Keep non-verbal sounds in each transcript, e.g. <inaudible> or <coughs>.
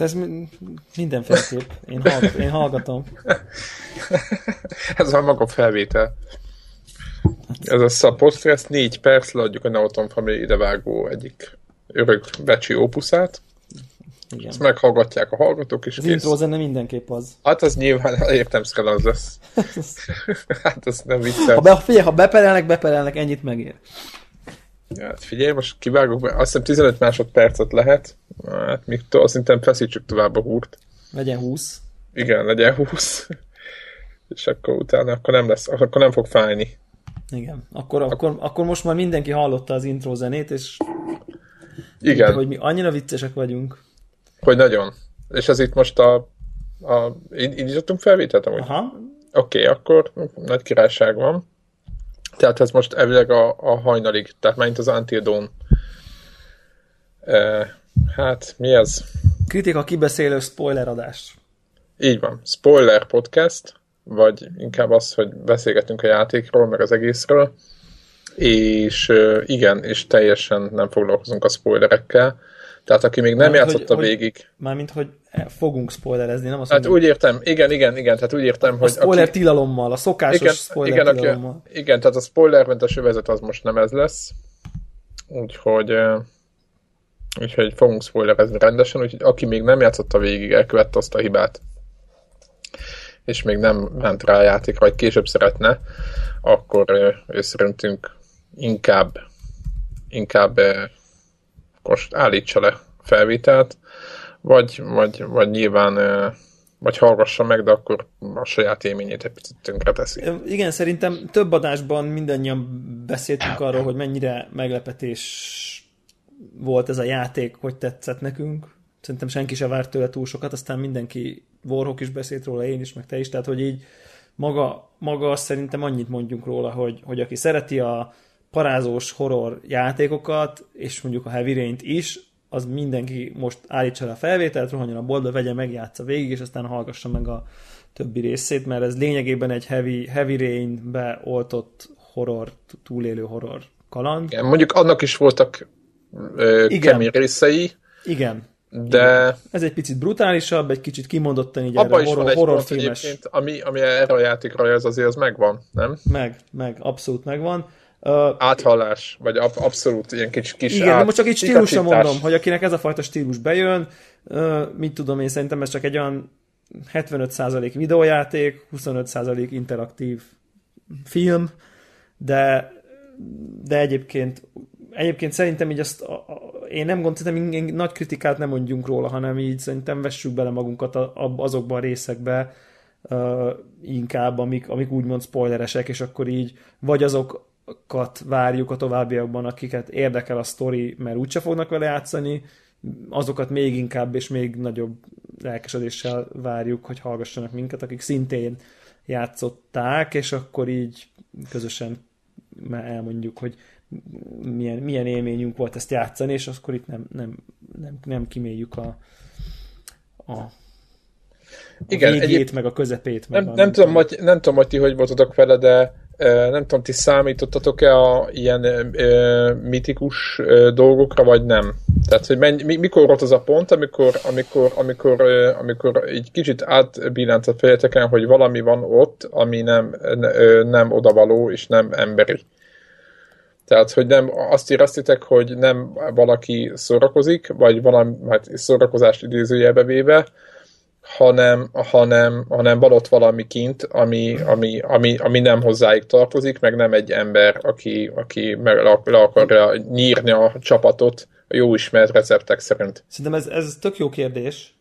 ezt? Ez mindenféleképp. Én, hallgat, én hallgatom. <laughs> ez a maga felvétel. Ez a podcast négy perc, leadjuk a Nauton Family idevágó egyik örök becsi ópuszát. Igen. Ezt meghallgatják a hallgatók is. Az intro zene mindenképp az. Hát az nyilván <laughs> értemszerűen az lesz. <laughs> hát az nem vicces. Ha, be, figyelj, ha beperelnek, beperelnek, ennyit megér. Hát figyelj, most kivágok be, azt hiszem 15 másodpercet lehet, hát még to, szerintem feszítsük tovább a húrt. Legyen 20. Igen, legyen 20. <laughs> És akkor utána akkor nem lesz, akkor nem fog fájni. Igen, akkor, akkor, akkor most már mindenki hallotta az intro zenét, és igen. hogy mi annyira viccesek vagyunk. Hogy nagyon. És ez itt most a, a indítottunk felvételt amúgy? Aha. Oké, okay, akkor nagy királyság van. Tehát ez most elvileg a, a hajnalig, tehát mint az Until Dawn. E, hát, mi ez? Kritika kibeszélő spoiler adás. Így van. Spoiler podcast, vagy inkább az, hogy beszélgetünk a játékról, meg az egészről. És igen, és teljesen nem foglalkozunk a spoilerekkel. Tehát aki még nem Mármint, játszotta hogy, végig... Mármint, hogy fogunk spoilerezni, nem azt Hát úgy értem, igen, igen, igen, tehát úgy értem, a hogy... A spoiler aki... tilalommal, a szokásos igen, spoiler igen, tilalommal. Aki, igen, tehát a spoilermentes övezet az most nem ez lesz. Úgyhogy... Úgyhogy fogunk spoilerezni rendesen, úgyhogy aki még nem játszotta végig, elkövette azt a hibát, és még nem ment rá a játékra, vagy később szeretne, akkor ő szerintünk inkább inkább most állítsa le felvételt, vagy, vagy, vagy nyilván vagy hallgassa meg, de akkor a saját élményét egy picit tönkre teszi. Igen, szerintem több adásban mindannyian beszéltünk arról, hogy mennyire meglepetés volt ez a játék, hogy tetszett nekünk. Szerintem senki se várt tőle túl sokat, aztán mindenki, Warhawk is beszélt róla, én is, meg te is, tehát hogy így maga, maga azt szerintem annyit mondjunk róla, hogy, hogy aki szereti a parázós horror játékokat, és mondjuk a Heavy Rain-t is, az mindenki most állítsa le a felvételt, rohanjon a boltba, vegye, megjátsza végig, és aztán hallgassa meg a többi részét, mert ez lényegében egy Heavy, heavy Rain-be oltott horror, túlélő horror kaland. Igen, mondjuk annak is voltak ö, Igen. kemény részei. Igen. De... Igen. Ez egy picit brutálisabb, egy kicsit kimondottan így Abba erre is horror, van egy horrorfilmes. ami, ami erre a játékra az azért az megvan, nem? Meg, meg, abszolút megvan. Uh, Áthallás, vagy ab, abszolút ilyen kis, kis Igen, át, most csak így stílusra mondom, hogy akinek ez a fajta stílus bejön, uh, mit tudom én, szerintem ez csak egy olyan 75% videójáték, 25% interaktív film, de, de egyébként egyébként szerintem így azt a, a, én nem gondoltam, hogy nagy kritikát nem mondjunk róla, hanem így szerintem vessük bele magunkat a, a, azokban a részekbe, uh, inkább, amik, amik úgymond spoileresek, és akkor így vagy azok kat várjuk a továbbiakban, akiket érdekel a sztori, mert úgyse fognak vele játszani, azokat még inkább és még nagyobb lelkesedéssel várjuk, hogy hallgassanak minket, akik szintén játszották, és akkor így közösen elmondjuk, hogy milyen, milyen élményünk volt ezt játszani, és akkor itt nem, nem, nem, nem kiméljük a, a, a Igen, végét, egyéb... meg a közepét. Meg nem, a, nem, tudom, hogy, nem tudom, hogy ti hogy voltatok vele, de nem tudom, ti számítottatok-e a ilyen e, mitikus e, dolgokra, vagy nem? Tehát, hogy menj, mikor volt az a pont, amikor, amikor, amikor, e, amikor egy kicsit átbillant a fejeteken, hogy valami van ott, ami nem, e, nem odavaló és nem emberi. Tehát, hogy nem azt éreztétek, hogy nem valaki szórakozik, vagy valami hát szórakozást idézőjelbe véve, hanem, hanem, hanem van ott valami kint, ami, ami, ami, ami nem hozzáig tartozik, meg nem egy ember, aki, aki meg le, akarja nyírni a csapatot a jó ismert receptek szerint. Szerintem ez, ez tök jó kérdés,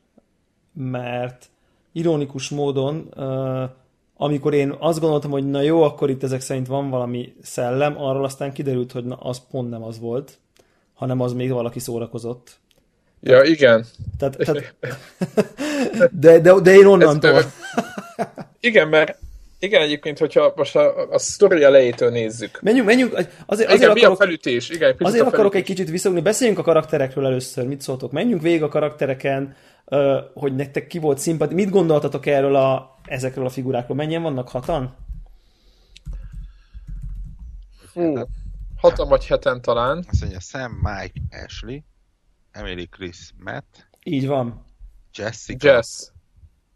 mert ironikus módon, uh, amikor én azt gondoltam, hogy na jó, akkor itt ezek szerint van valami szellem, arról aztán kiderült, hogy na, az pont nem az volt, hanem az még valaki szórakozott. Ja, igen. Tehát, tehát, <laughs> de, de, de én onnantól. Ez, igen, mert igen, egyébként, hogyha most a, a sztori elejétől nézzük. Menjünk, menjünk. Azért, azért igen, akarok, mi a felütés? Igen, azért felütés. akarok egy kicsit visszagni. Beszéljünk a karakterekről először. Mit szóltok? Menjünk végig a karaktereken, hogy nektek ki volt szimpati. Mit gondoltatok erről a, ezekről a figurákról? Mennyien vannak? Hatan? Hú, hatan vagy heten talán. Azt mondja Sam, Mike, Ashley, Emily, Chris, Matt, Így van. Jessica. Jess.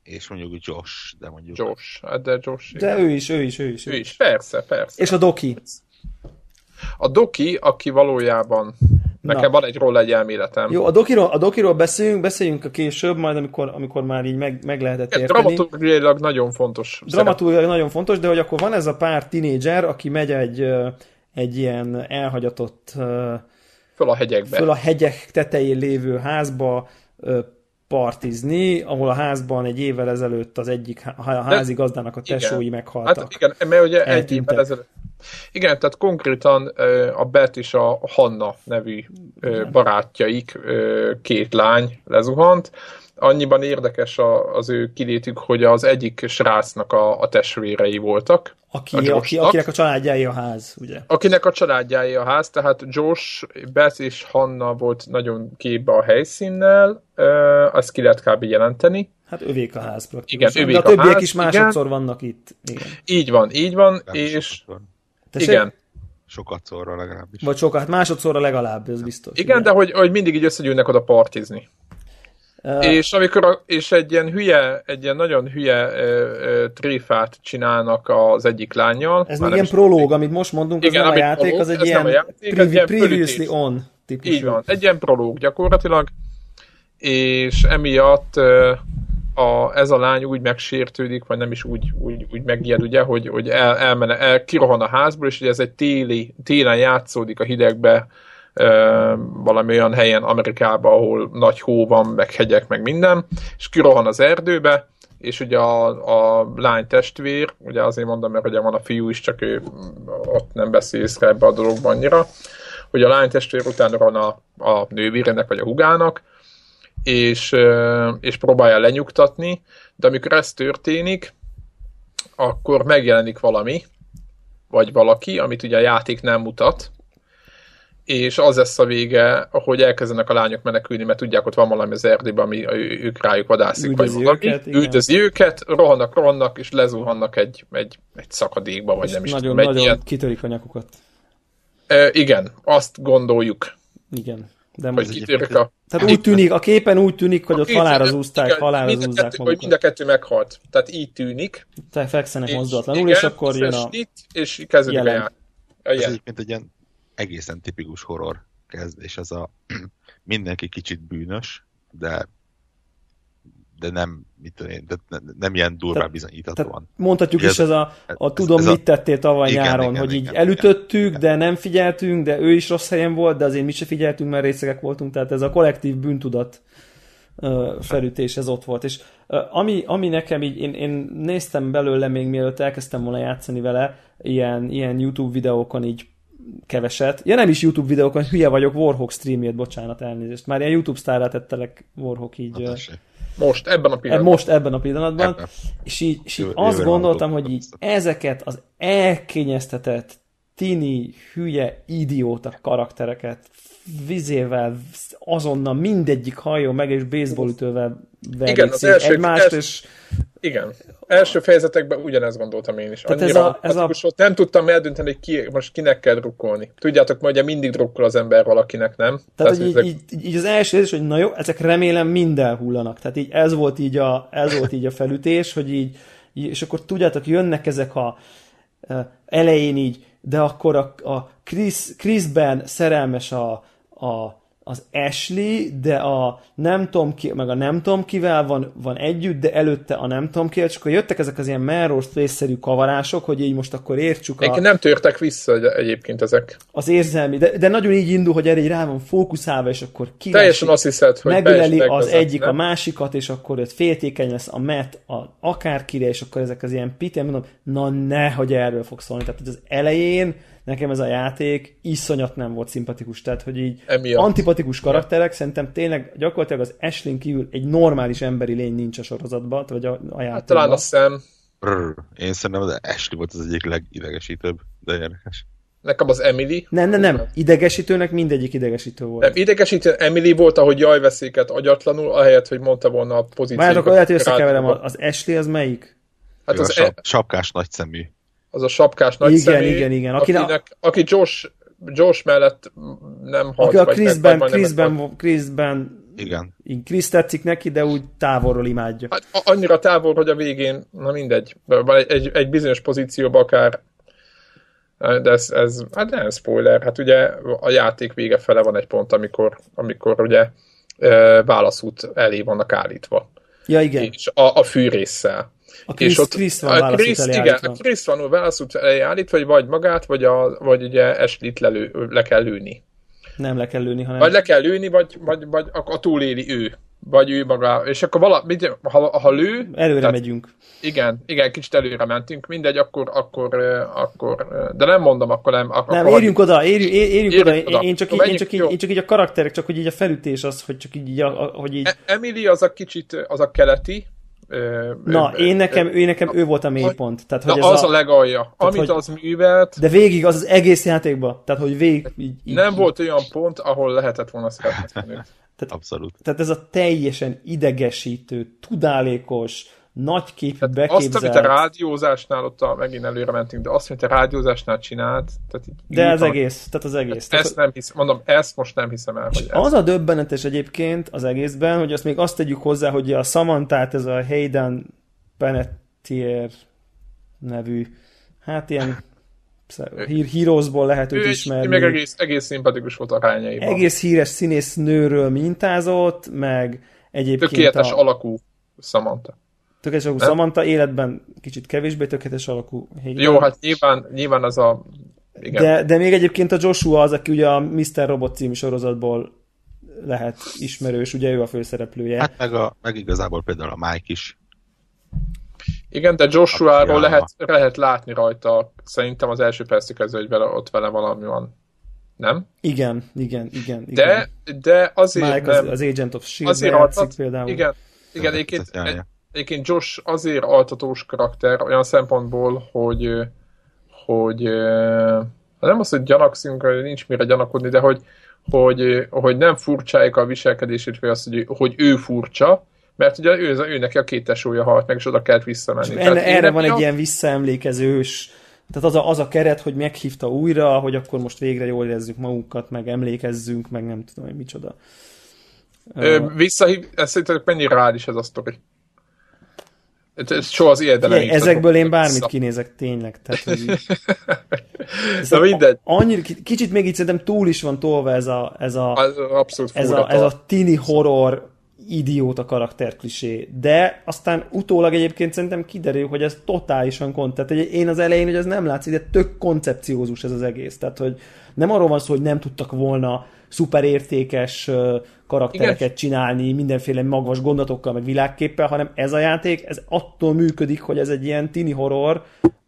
És mondjuk Josh, de mondjuk... Josh, hát de Josh. De ő is, ő is, ő is. Ő is, persze, persze. És a Doki. A Doki, aki valójában Nekem Na. van egy róla egy elméletem. Jó, a dokiról, a dokiról beszéljünk, beszéljünk a később, majd amikor, amikor már így meg, meg lehetett érteni. Dramaturgiailag nagyon fontos. Dramaturgiailag nagyon fontos, de hogy akkor van ez a pár tinédzser, aki megy egy, egy ilyen elhagyatott föl a hegyekbe. Föl a hegyek tetején lévő házba partizni, ahol a házban egy évvel ezelőtt az egyik házigazdának a tesói igen. meghaltak. Hát igen, mert ugye egy évvel ezelőtt igen, tehát konkrétan a Bet és a Hanna nevű barátjaik, két lány lezuhant. Annyiban érdekes az ő kilétük, hogy az egyik srácnak a, a testvérei voltak. Aki, a aki, akinek a családjáé a ház, ugye? Akinek a családjáé a ház, tehát Josh, Beth és Hanna volt nagyon képbe a helyszínnel, azt ki lehet kb. jelenteni. Hát övék a ház praktikusan. Igen, övék De a, a többiek ház, is másodszor igen. vannak itt. Igen. Így van, így van, Nem és... Sokszor. Tessék? Igen. Sokat szorra legalábbis. Vagy sokat, másodszorra legalább, ez biztos. Igen, igen. de hogy, hogy mindig így összegyűlnek oda partizni. Uh, és amikor a, és egy ilyen hülye, egy ilyen nagyon hülye uh, uh, tréfát csinálnak az egyik lányjal. Ez még ilyen prológ, amit most mondunk, igen, az nem a játék, prológ, az egy ilyen, játék, previ, ilyen previously on típusú. Így van, egy ilyen prológ gyakorlatilag, és emiatt uh, a, ez a lány úgy megsértődik, vagy nem is úgy, úgy, úgy megijed, ugye, hogy, hogy el, elmene, el, kirohan a házból, és ugye ez egy téli, télen játszódik a hidegbe, valami olyan helyen Amerikában, ahol nagy hó van, meg hegyek, meg minden, és kirohan az erdőbe, és ugye a, a lány testvér, ugye azért mondom, mert ugye van a fiú is, csak ő ott nem beszél észre ebbe a dologban annyira, hogy a lány testvér utána van a, a nővérének, vagy a hugának, és, és próbálja lenyugtatni, de amikor ez történik, akkor megjelenik valami, vagy valaki, amit ugye a játék nem mutat, és az lesz a vége, hogy elkezdenek a lányok menekülni, mert tudják, ott van valami az erdőben, ami ők rájuk vadászik, Üldözi vagy Őket, Üldözi őket, rohannak, rohannak, és lezuhannak egy, egy, egy szakadékba, vagy és nem is nagyon, tudom. Nagyon ilyen... kitörik a nyakukat. E, igen, azt gondoljuk. Igen. De hogy kitörik a... Tehát úgy tűnik, a képen úgy tűnik, hogy ott halára zúzták, halára zúzták magukat. Hogy mind a kettő meghalt. Tehát így tűnik. Tehát fekszenek mozdulatlanul, és, és akkor jön a... És kezdődik a jelen. Ez egyébként egy ilyen egészen tipikus horror kezdés, az a <clears throat> mindenki kicsit bűnös, de de nem, mit tudom én, de nem ilyen durvá bizonyíthatóan. Mondhatjuk is, ez a, a ez, tudom, ez mit tettél tavaly igen, nyáron, igen, hogy igen, így igen, elütöttük, igen. de nem figyeltünk, de ő is rossz helyen volt, de azért mi se figyeltünk, mert részegek voltunk, tehát ez a kollektív bűntudat felütés, ez ott volt. És ami, ami nekem így, én, én néztem belőle még mielőtt elkezdtem volna játszani vele, ilyen, ilyen YouTube videókon így keveset. Ja nem is YouTube videókon, hülye vagyok, Warhawk streamjét, bocsánat, elnézést. Már ilyen YouTube sztárra tettelek Warhawk így. Hát, most, ebben a pillanatban. Most, ebben a pillanatban. Ebben. És így, és így azt gondoltam, hogy így ezeket az elkényeztetett, tini, hülye, idióta karaktereket vizével azonnal mindegyik hajó meg, és baseballütővel Igen, az első, egymást, és... Igen, első fejezetekben ugyanezt gondoltam én is. Annyira ez a, ez a... Nem tudtam eldönteni, hogy ki, most kinek kell drukkolni. Tudjátok, hogy mindig drukkol az ember valakinek, nem? Tehát, Tehát így, ezek... így, így, az első érzés, hogy na jó, ezek remélem minden hullanak. Tehát így ez volt így a, ez volt így a felütés, hogy így, és akkor tudjátok, jönnek ezek a elején így, de akkor a, a Chris, Chrisben szerelmes a, a az Ashley, de a nem tudom ki, meg a nem tudom kivel van, van együtt, de előtte a nem tudom ki, és akkor jöttek ezek az ilyen Melrose szerű kavarások, hogy így most akkor értsük a... nem törtek vissza egyébként ezek. Az érzelmi, de, de nagyon így indul, hogy erre így rá van fókuszálva, és akkor ki Teljesen azt hiszed, hogy megöleli az egyik nem? a másikat, és akkor ott féltékeny lesz a met a akárkire, és akkor ezek az ilyen pitén, mondom, na ne, hogy erről fog szólni. Tehát az elején nekem ez a játék iszonyat nem volt szimpatikus, tehát hogy így Emiatt. antipatikus karakterek, szerintem tényleg gyakorlatilag az Ashley kívül egy normális emberi lény nincs a sorozatban, vagy a, a játékban. Hát, talán a szem. Én szerintem az Ashley volt az egyik legidegesítőbb, de érdekes. Nekem az Emily. Nem, nem, nem. Idegesítőnek mindegyik idegesítő volt. Nem, idegesítő Emily volt, ahogy jajveszéket agyatlanul, ahelyett, hogy mondta volna a pozíciót. Várjátok, lehet, hogy összekeverem. Az Ashley az melyik? Hát az a sap, sapkás nagyszemű az a sapkás nagy igen, személy, igen, igen. Akinek, akinek, aki Josh, Josh mellett nem halt. Aki a Chrisben, meg, Chrisben, Chrisben Igen. Krisz tetszik neki, de úgy távolról imádja. Hát, annyira távol, hogy a végén, na mindegy, egy, egy, egy bizonyos pozícióban akár de ez, ez hát nem spoiler, hát ugye a játék vége fele van egy pont, amikor, amikor ugye válaszút elé vannak állítva. Ja, igen. És a, a fűrészsel. A Chris, és ott, Chris van a Chris, igen, a Chris van válaszút elé állítva, vagy, vagy magát, vagy, a, vagy ugye Ashley-t lelő, le kell lőni. Nem le kell lőni, hanem... Vagy le kell lőni, vagy, vagy, vagy a, a túléli ő vagy ő maga, és akkor vala, ha, ha lő... Előre tehát, megyünk. Igen, igen, kicsit előre mentünk, mindegy, akkor, akkor, akkor de nem mondom, akkor nem. Akkor, nem, érjünk oda, érjünk, érjünk, érjünk oda. oda. Én, csak így, én, csak így, én csak így a karakterek, csak hogy így a felütés az, hogy csak így, hogy így... E- Emily az a kicsit, az a keleti, Na, én nekem, ő nekem ő volt a mélypont. Tehát, hogy Na, ez az a, a legalja. Tehát, amit hogy, az művelt... De végig az az egész játékban. Tehát, hogy végig... Így, így, nem így. volt olyan pont, ahol lehetett volna szeretni Tehát, Abszolút. Tehát ez a teljesen idegesítő, tudálékos, nagyképű tehát beképzelt... Azt, amit a rádiózásnál, ott a, megint előre mentünk, de azt, amit a rádiózásnál csinált... Tehát így de az egész, tehát az egész. Tehát ezt nem hiszem, mondom, ezt most nem hiszem el, hogy Az a döbbenetes egyébként az egészben, hogy azt még azt tegyük hozzá, hogy a Samantát, ez a Hayden Panettier nevű, hát ilyen Hír, Heroesból lehet őt ismerni. Meg egész, egész szimpatikus volt a rányaiban. Egész híres színész nőről mintázott, meg egyébként Tökéletes a... alakú Samantha. Tökéletes alakú? Samantha, életben kicsit kevésbé tökéletes alakú Hayden. Jó, hát nyilván, nyilván az a... Igen. De, de még egyébként a Joshua az, aki ugye a Mr. Robot című sorozatból lehet ismerős, ugye ő a főszereplője. Hát meg, a, meg igazából például a Mike is igen, de Joshua-ról lehet, lehet látni rajta, szerintem az első percig kezdve, hogy vele, ott vele valami van. Nem? Igen, igen, igen. igen. De, de azért Mike nem, az, az Agent of S.H.I.E.L.D. azért altat, például. Igen, igen egyébként, egyébként Josh azért altatós karakter olyan szempontból, hogy hogy nem az, hogy gyanakszunk, nincs mire gyanakodni, de hogy, hogy, hogy nem furcsáljuk a viselkedését, vagy azt, hogy, hogy ő furcsa, mert ugye ő, ő neki a két tesója halt meg, és oda kellett visszamenni. Enne, erre van egy a... ilyen visszaemlékezős, tehát az a, az a keret, hogy meghívta újra, hogy akkor most végre jól érezzük magunkat, meg emlékezzünk, meg nem tudom, hogy micsoda. Ö, visszahív, ezt szerintem mennyi rád is ez a sztori? Ez soha az életben nem Ezekből én bármit vissza. kinézek tényleg. Tehát, hogy <laughs> Na mindegy. Annyira, kicsit még így szerintem túl is van tolva ez a, ez a, az abszolút ez a, ez a tini horror idióta karakterklisé, de aztán utólag egyébként szerintem kiderül, hogy ez totálisan kont. Tehát én az elején, hogy ez nem látszik, de tök koncepciózus ez az egész. Tehát, hogy nem arról van szó, hogy nem tudtak volna szuper értékes karaktereket Igen. csinálni, mindenféle magas gondatokkal, meg világképpel, hanem ez a játék, ez attól működik, hogy ez egy ilyen tini horror,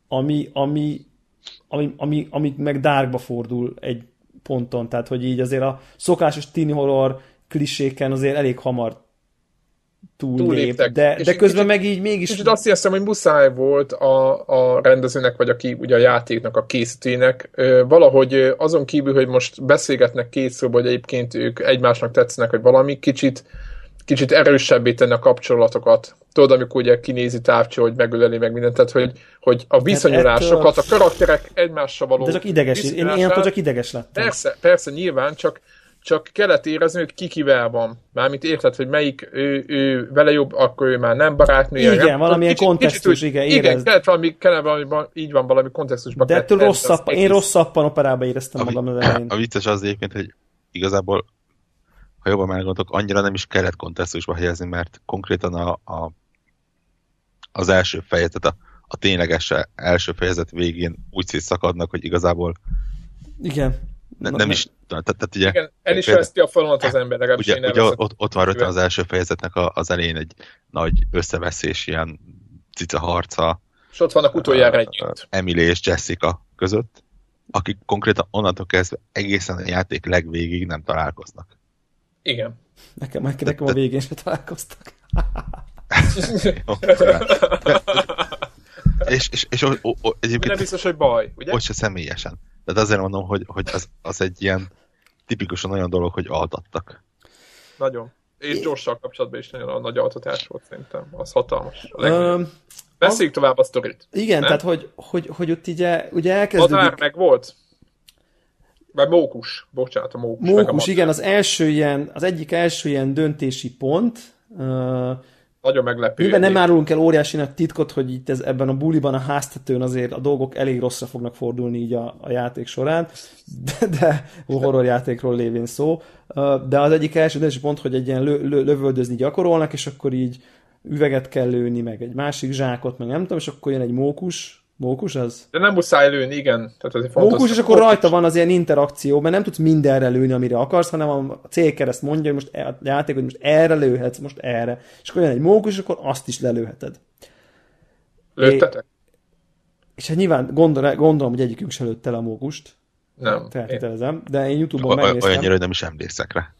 ami, ami, ami, ami, ami meg dárkba fordul egy ponton, tehát hogy így azért a szokásos tini horror kliséken azért elég hamar túllép, de, de közben kicsit, meg így mégis... Kicsit azt hiszem, hogy muszáj volt a, a rendezőnek, vagy aki ugye a játéknak, a készítőnek valahogy azon kívül, hogy most beszélgetnek két szóba, hogy egyébként ők egymásnak tetszenek, vagy valami, kicsit kicsit erősebbé tenni a kapcsolatokat. Tudod, amikor ugye kinézi távcső, hogy megöleli meg mindent, tehát hogy, hogy a hát viszonyulásokat, a karakterek egymással való... De csak ideges, én, én csak ideges lettem. Persze, persze, nyilván, csak csak kellett érezni, hogy ki kivel van. Mármint érted, hogy melyik ő, ő vele jobb, akkor ő már nem barátnő. Igen, nem, valamilyen kicsit, kontextus, kicsit, igen, érezd. Igen, kellett valami, kellett valami, így van valami kontextusban. De ettől rosszabb, én rosszabban operába éreztem a, magam az elején. A vicces az egyébként, hogy igazából ha jobban meggondolok, annyira nem is kellett kontextusba helyezni, mert konkrétan a, a, az első fejezet, a, a tényleges első fejezet végén úgy szakadnak, hogy igazából igen ne, nem is, tehát, tehát ugye... Igen, el is veszti a falat az ember, legalábbis ugye, ugye ott, ott van rögtön az első fejezetnek a, az elején egy nagy összeveszés, ilyen cica harca. És ott vannak utoljára együtt. Emily és Jessica között, akik konkrétan onnantól kezdve egészen a játék legvégig nem találkoznak. Igen. Nekem, nekem, nekem a végén se találkoztak. <laughs> és, és, és o, o, o, egyébként... Nem biztos, hogy baj, ugye? Ott se személyesen. Tehát azért mondom, hogy, hogy az, az egy ilyen tipikusan olyan dolog, hogy altattak. Nagyon. És gyorsan kapcsolatban is nagyon nagy altatás volt szerintem. Az hatalmas. Um, Beszéljük tovább a sztorit. Igen, nem? tehát hogy, hogy, hogy ott ugye, ugye elkezdődik... Az meg volt? Vagy mókus, bocsánat, a mókus. Mókus, igen, az első ilyen, az egyik első ilyen döntési pont, uh, nagyon meglepő. Mivel nem árulunk el óriási nagy titkot, hogy itt ez, ebben a buliban, a háztetőn azért a dolgok elég rosszra fognak fordulni így a, a játék során, de, de horror játékról lévén szó. De az egyik első döntési pont, hogy egy ilyen lö, lö, lövöldözni gyakorolnak, és akkor így üveget kell lőni, meg egy másik zsákot, meg nem tudom, és akkor jön egy mókus, Mókus az? De nem muszáj lőni, igen. Tehát ez fontos. Mókus, és akkor mókus. rajta van az ilyen interakció, mert nem tudsz mindenre lőni, amire akarsz, hanem a célkereszt mondja, hogy most e- a játék, hogy most erre lőhetsz, most erre. És akkor jön egy mókus, és akkor azt is lelőheted. Lőttetek? És hát nyilván gondol, gondolom, hogy egyikünk se lőtte le a mókust. Nem. Feltételezem, de én Youtube-on megnéztem. Olyannyira, hogy nem is emlékszek rá.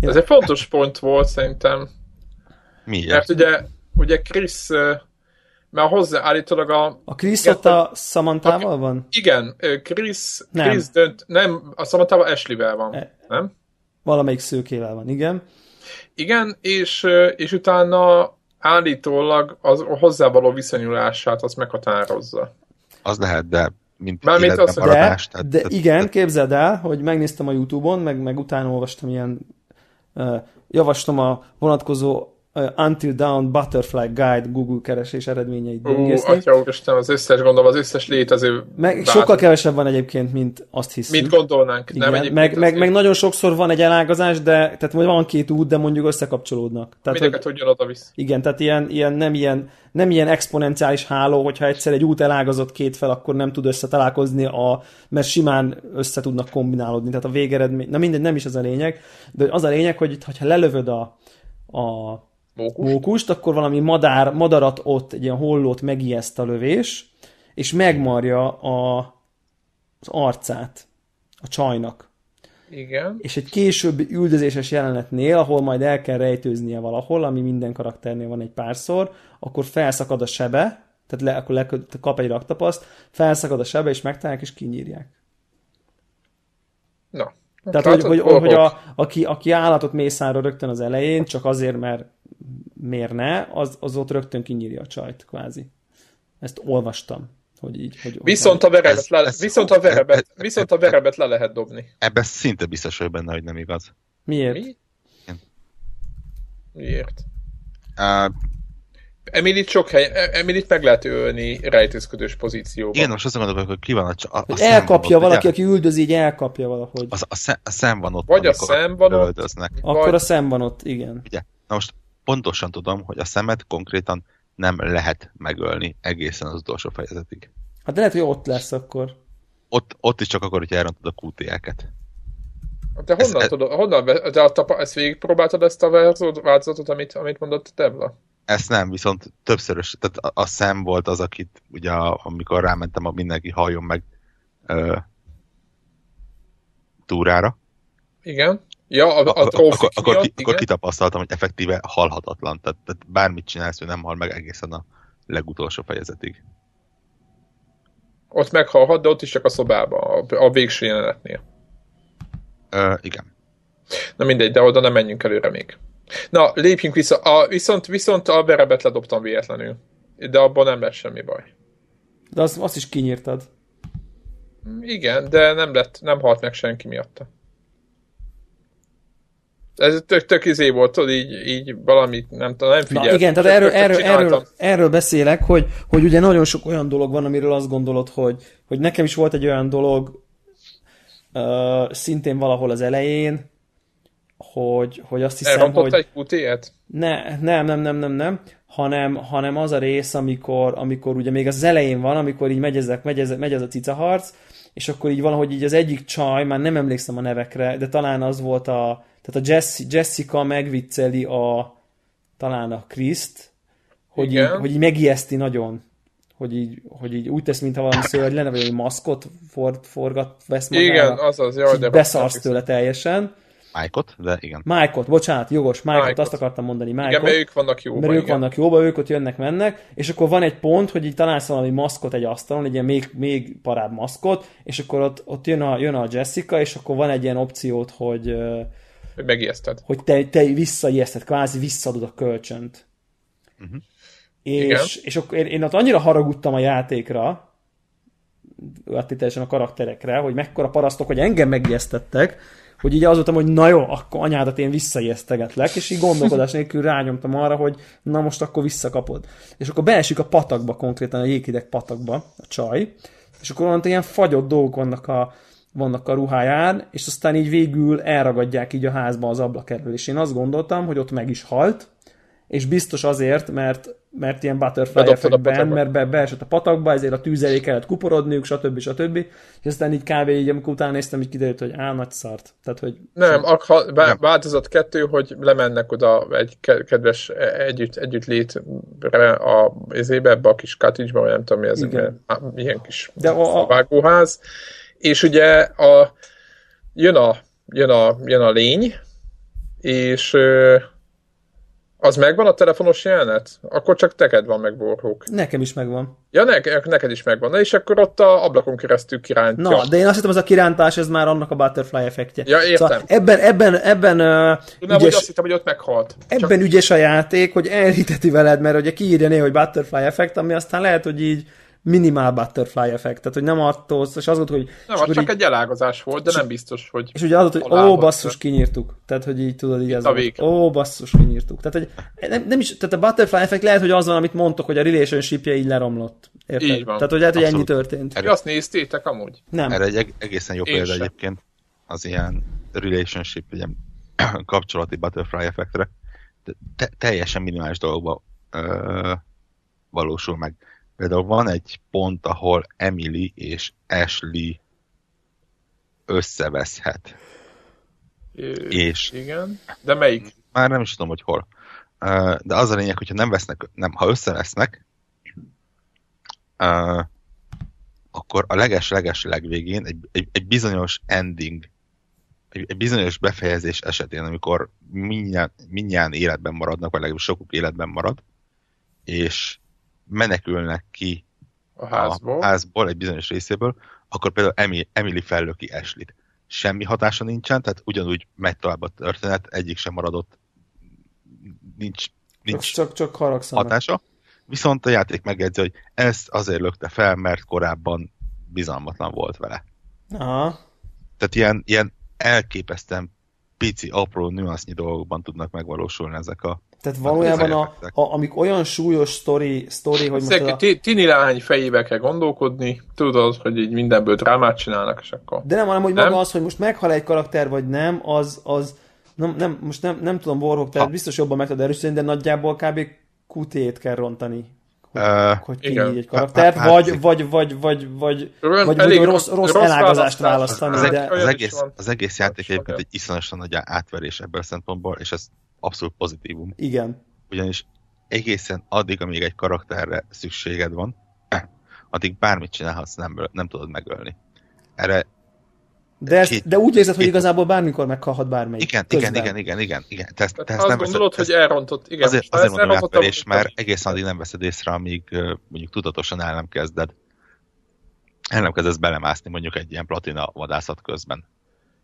Ez egy fontos pont volt szerintem. Miért? Mert ugye, ugye Chris mert hozzá állítólag a... A Chris ott a Samantával van? Igen, Chris, nem. Chris dönt, nem, a Samantával Ashley-vel van, e, nem? Valamelyik szőkével van, igen. Igen, és, és utána állítólag az a hozzávaló viszonyulását azt meghatározza. Az lehet, de mint Mármint az, maradás. De, tehát, de tehát, igen, képzeld el, hogy megnéztem a Youtube-on, meg, meg utána olvastam ilyen uh, javaslom a vonatkozó Until Down Butterfly Guide Google keresés eredményeit böngészni. Atya úristen, az összes, gondolom, az összes létező... Meg bár... sokkal kevesebb van egyébként, mint azt hiszük. Mint gondolnánk. Igen, nem meg, meg, meg, nagyon sokszor van egy elágazás, de tehát van két út, de mondjuk összekapcsolódnak. Tehát, Mindeket hogy, oda visz. Igen, tehát ilyen, ilyen, nem, ilyen, nem ilyen exponenciális háló, hogyha egyszer egy út elágazott két fel, akkor nem tud összetalálkozni, a, mert simán össze tudnak kombinálódni. Tehát a végeredmény, na mindegy, nem is az a lényeg, de az a lényeg, hogy ha lelövöd a, a Mókus. mókust, akkor valami madár, madarat ott, egy ilyen hollót megijeszt a lövés, és megmarja a, az arcát a csajnak. Igen. És egy későbbi üldözéses jelenetnél, ahol majd el kell rejtőznie valahol, ami minden karakternél van egy párszor, akkor felszakad a sebe, tehát le, akkor le, kap egy raktapaszt, felszakad a sebe, és megtalálják, és kinyírják. Na. Tehát, hogy, hogy, hogy a, aki, aki állatot mészára rögtön az elején, csak azért, mert miért ne, az, az ott rögtön kinyírja a csajt, kvázi. Ezt olvastam. Hogy így, hogy viszont, a verebet ez, le, ez, viszont, a verebet, <laughs> viszont a verebet le lehet dobni. Ebben szinte biztos vagy benne, hogy nem igaz. Miért? Mi? Miért? Uh, Emilit sok hely, Emilit meg lehet ölni rejtőzködős pozícióban. Igen, most azt gondolom, hogy ki van a, a, a Elkapja ott, valaki, ugye? aki üldözi, így elkapja valahogy. Az, a, szem, a szem van ott, Vagy a szem van ott. Akkor vagy... a szem van ott, igen. Ugye? Na most pontosan tudom, hogy a szemet konkrétan nem lehet megölni egészen az utolsó fejezetig. Hát de lehet, hogy ott lesz akkor. Ott, ott is csak akkor, hogy elrontod a QTL-ket. De honnan ez, tudod, honnan, de a tapa, ezt végigpróbáltad ezt a változatot, amit, amit mondott a Devla? Ezt nem, viszont többszörös, tehát a, a szem volt az, akit ugye amikor rámentem, a mindenki halljon meg ö, túrára. Igen. Ja, a, a akkor, akkor, akkor, ki, akkor kitapasztaltam, hogy effektíve halhatatlan. Tehát, tehát bármit csinálsz, ő nem hal meg egészen a legutolsó fejezetig. Ott meghalhat, de ott is csak a szobában, a, a végső jelenetnél. Ö, igen. Na mindegy, de oda nem menjünk előre még. Na, lépjünk vissza. A, viszont, viszont a verebet ledobtam véletlenül. De abban nem lesz semmi baj. De azt, azt is kinyírtad. Igen, de nem lett, nem halt meg senki miatta. Ez tök, tök izé volt, tudod, így, így valamit, nem tudom, nem figyelt. Na igen, tehát erről, erről, erről, erről, beszélek, hogy, hogy ugye nagyon sok olyan dolog van, amiről azt gondolod, hogy, hogy nekem is volt egy olyan dolog, uh, szintén valahol az elején, hogy, hogy azt hiszem, Elrontott hogy... egy QT-et? Ne, nem, nem, nem, nem, nem, hanem, hanem az a rész, amikor, amikor ugye még az elején van, amikor így megy, ezek, megy, ez, megy ez a cicaharc, és akkor így valahogy így az egyik csaj, már nem emlékszem a nevekre, de talán az volt a, tehát a Jessica megvicceli a talán a Kriszt, hogy, így, hogy így megijeszti nagyon. Hogy így, hogy így úgy tesz, mintha valami szörny lenne, vagy egy maszkot for, forgat, vesz magára. Igen, azaz, jaj, de beszarsz tőle teljesen. Mike-ot, de igen. Mike-ot, bocsánat, jogos, Mike-ot, Mike azt akartam mondani, Mike-ot. Igen, mert ők vannak jóba. Mert ők igen. vannak jóba, ők ott jönnek, mennek, és akkor van egy pont, hogy így találsz valami maszkot egy asztalon, egy ilyen még, még parább maszkot, és akkor ott, ott jön, a, jön a Jessica, és akkor van egy ilyen opciót, hogy hogy megijeszted. Hogy te, te visszaijeszted, kvázi visszadod a kölcsönt. Uh-huh. És, és akkor én, én ott annyira haragudtam a játékra, teljesen a karakterekre, hogy mekkora parasztok, hogy engem megijesztettek, hogy így az voltam, hogy na jó, akkor anyádat én visszaijesztegetlek, és így gondolkodás nélkül rányomtam arra, hogy na most akkor visszakapod. És akkor beesik a patakba, konkrétan a jéghideg patakba, a csaj, és akkor onnantól ilyen fagyott dolgok vannak a, vannak a ruháján, és aztán így végül elragadják így a házba az ablak elől. És én azt gondoltam, hogy ott meg is halt, és biztos azért, mert, mert ilyen butterfly effektben, mert be, beesett a patakba, ezért a tűz elé kellett kuporodniuk, stb. stb. És aztán így kávé így, amikor utána néztem, így kiderült, hogy á, nagy szart. Tehát, hogy nem, a, nem. változat kettő, hogy lemennek oda egy kedves együtt, együtt létre a izébe, ebbe a kis cottage vagy nem tudom mi ez, Igen. ilyen kis De a, vágóház. És ugye a, jön, a, jön, a, jön a lény, és az megvan a telefonos jelenet? Akkor csak teked van meg, Warhawk. Nekem is megvan. Ja, ne, neked is megvan. Na és akkor ott a ablakon keresztül kirántja. Na, de én azt hittem, az a kirántás, ez már annak a butterfly effektje. Ja, értem. Szóval ebben, ebben, ebben uh, Nem, ügyes, azt hittem, hogy ott meghalt. Ebben csak... ügyes a játék, hogy elhiteti veled, mert ugye kiírja néha, hogy butterfly effekt, ami aztán lehet, hogy így minimál butterfly effekt, tehát hogy nem attól, és az volt, hogy... Nem, az csak így, egy elágazás volt, de nem biztos, hogy... És ugye az volt, hogy ó, basszus, kinyírtuk. Tehát, hogy így tudod, így ez. Ó, basszus, kinyírtuk. Tehát, hogy nem, nem, is, tehát a butterfly effekt lehet, hogy az van, amit mondtok, hogy a relationship így leromlott. Érted? Így van. Tehát, hogy lehet, hogy ennyi történt. Erre... Azt néztétek amúgy? Nem. Erre egy egészen jó példa egyébként az ilyen relationship, ilyen <clears throat> kapcsolati butterfly effektre. Te, teljesen minimális dolgokban ö, valósul meg Például van egy pont, ahol Emily és Ashley összeveszhet. É, és igen, de melyik? Már nem is tudom, hogy hol. De az a lényeg, hogyha nem vesznek, nem, ha összevesznek, akkor a leges-leges legvégén egy, egy, egy bizonyos ending, egy, egy bizonyos befejezés esetén, amikor mindjárt életben maradnak, vagy legalábbis sokuk életben marad, és menekülnek ki a házból, a házból egy bizonyos részéből, akkor például Emily, Emily fellöki Ashley-t. Semmi hatása nincsen, tehát ugyanúgy megy tovább a történet, egyik sem maradott, nincs, nincs csak, csak hatása. Viszont a játék megjegyzi, hogy ezt azért lökte fel, mert korábban bizalmatlan volt vele. Aha. Tehát ilyen, ilyen elképesztően pici, apró, nüansznyi dolgokban tudnak megvalósulni ezek a tehát hát, valójában, a, a, amik olyan súlyos sztori, sztori hogy most... A... Tini lány fejébe kell gondolkodni, tudod, hogy így mindenből drámát csinálnak, és akkor... De nem, hanem, hogy nem? maga az, hogy most meghal egy karakter, vagy nem, az... az nem, nem, most nem, nem tudom, Warhawk, tehát ha. biztos jobban meg tudod erősíteni, de nagyjából kb. qt kell rontani. Hogy, uh, hogy igen. egy hát, karaktert, hát, hát, vagy, vagy, vagy, vagy, vagy, Rön, vagy elég rossz, rossz, rossz elágazást választani. Az, az, de... az, egész, az egész játék egyébként egy iszonyosan nagy átverés ebből a szempontból, és ezt abszolút pozitívum. Igen. Ugyanis egészen addig, amíg egy karakterre szükséged van, addig bármit csinálhatsz, nem, nem tudod megölni. Erre de, ezt, két, de úgy érzed, hogy igazából bármikor meghalhat bármelyik. Igen, közben. igen, igen, igen, igen, igen. Te ezt, te ezt nem gondolod, veszed, hogy elrontott, igen. Azért, azért mondom átverés, mert egészen addig nem veszed észre, amíg mondjuk tudatosan el nem kezded. El nem kezdesz belemászni mondjuk egy ilyen platina vadászat közben.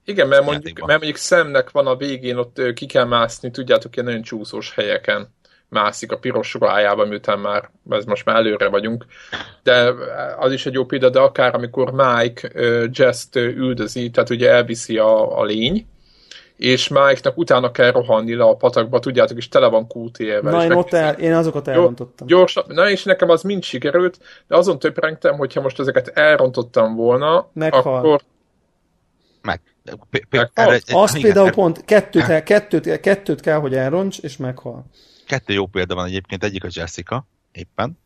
Igen, mert mondjuk, mert mondjuk szemnek van a végén, ott ki kell mászni, tudjátok, ilyen nagyon csúszós helyeken mászik a piros ruhájában, miután már, ez most már előre vagyunk, de az is egy jó példa, de akár amikor Mike Jess-t üldözi, tehát ugye elviszi a, a lény, és Mike-nak utána kell rohanni le a patakba, tudjátok, és tele van QT-vel. Na, én, ott el, én azokat elrontottam. Gyorsan, na, és nekem az mind sikerült, de azon töprengtem, hogyha most ezeket elrontottam volna, Meghal. akkor meg. P- p- erre, az, az igen, például erre, pont kettőt, el, kettőt, kettőt kell, hogy elronts, és meghal. Kettő jó példa van egyébként, egyik a Jessica, éppen,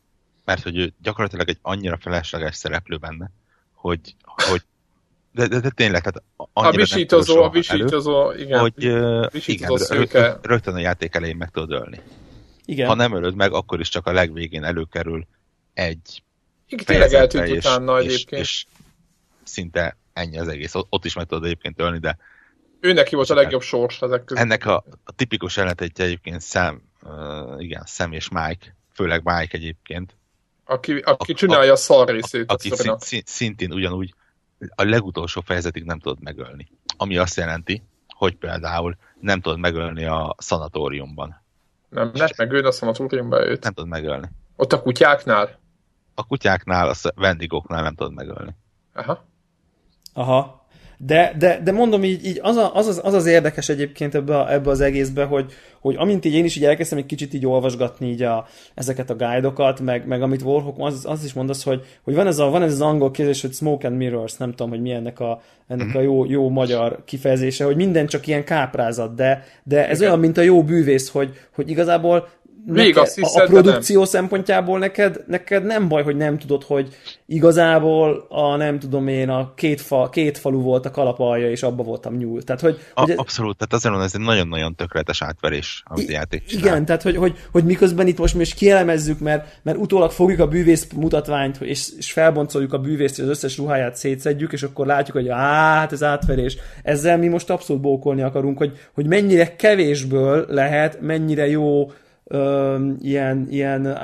mert hogy ő gyakorlatilag egy annyira felesleges szereplő benne, hogy, hogy de, de, de tényleg, tehát a visítozó, a visítozó, elő, igen. Hogy visítozó igen, rögtön, rögtön a játék elején meg tudod ölni. Igen. Ha nem ölöd meg, akkor is csak a legvégén előkerül egy igen, tényleg eltűnt utána egyébként. És, és szinte ennyi az egész. Ott is meg tudod egyébként ölni, de... Ő neki volt a legjobb sors ezek között. Ennek a, a tipikus ellentétje egyébként Sam, uh, igen, Sam és Mike, főleg Mike egyébként. Aki, aki a, csinálja a szar részét. A, aki szint, szint, szintén ugyanúgy a legutolsó fejezetig nem tudod megölni. Ami azt jelenti, hogy például nem tudod megölni a szanatóriumban. Nem lehet megölni a szanatóriumban őt? Nem tudod megölni. Ott a kutyáknál? A kutyáknál, a vendégoknál nem tudod megölni. Aha. Aha. De, de, de mondom így, így az, a, az, az, az, az érdekes egyébként ebbe, a, ebbe az egészbe, hogy, hogy amint így én is így elkezdtem egy kicsit így olvasgatni így a, ezeket a guide-okat, meg, meg amit Warhawk, az, az is mondasz, hogy, hogy van, ez a, van ez az angol kérdés, hogy smoke and mirrors, nem tudom, hogy mi ennek a, ennek a jó, jó magyar kifejezése, hogy minden csak ilyen káprázat, de, de ez Igen. olyan, mint a jó bűvész, hogy, hogy igazából Még neked, hiszed, a, a produkció nem. szempontjából neked, neked nem baj, hogy nem tudod, hogy igazából a nem tudom én, a két, fa, két falu volt a kalapalja, és abba voltam nyúl. Tehát, hogy, a, hogy abszolút, tehát azért van ez egy nagyon-nagyon tökéletes átverés, amit I- játék csinál. Igen, tehát hogy, hogy, hogy miközben itt most mi is kielemezzük, mert, mert utólag fogjuk a bűvész mutatványt, és, és felboncoljuk a bűvészt, és az összes ruháját szétszedjük, és akkor látjuk, hogy á, hát ez átverés. Ezzel mi most abszolút bókolni akarunk, hogy, hogy mennyire kevésből lehet, mennyire jó ö, ilyen, ilyen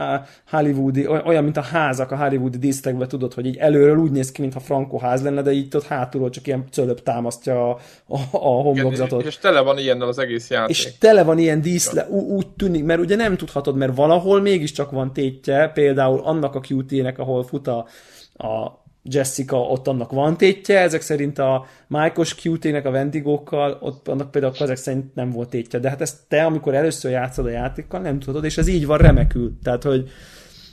hollywoodi, olyan, mint a házak a hollywoodi dísztekben, tudod, hogy így előről úgy néz ki, mintha frankó ház lenne, de így ott hátulról csak ilyen cölöp támasztja a, a, a homlokzatot. Igen, és tele van ilyennel az egész játék. És tele van ilyen díszle, ú, úgy tűnik, mert ugye nem tudhatod, mert valahol mégiscsak van tétje, például annak a QT-nek, ahol fut a, a Jessica, ott annak van tétje, ezek szerint a Michael QT-nek a Vendigókkal, ott annak például ezek szerint nem volt tétje. De hát ezt te, amikor először játszod a játékkal, nem tudod, és ez így van remekül. Tehát, hogy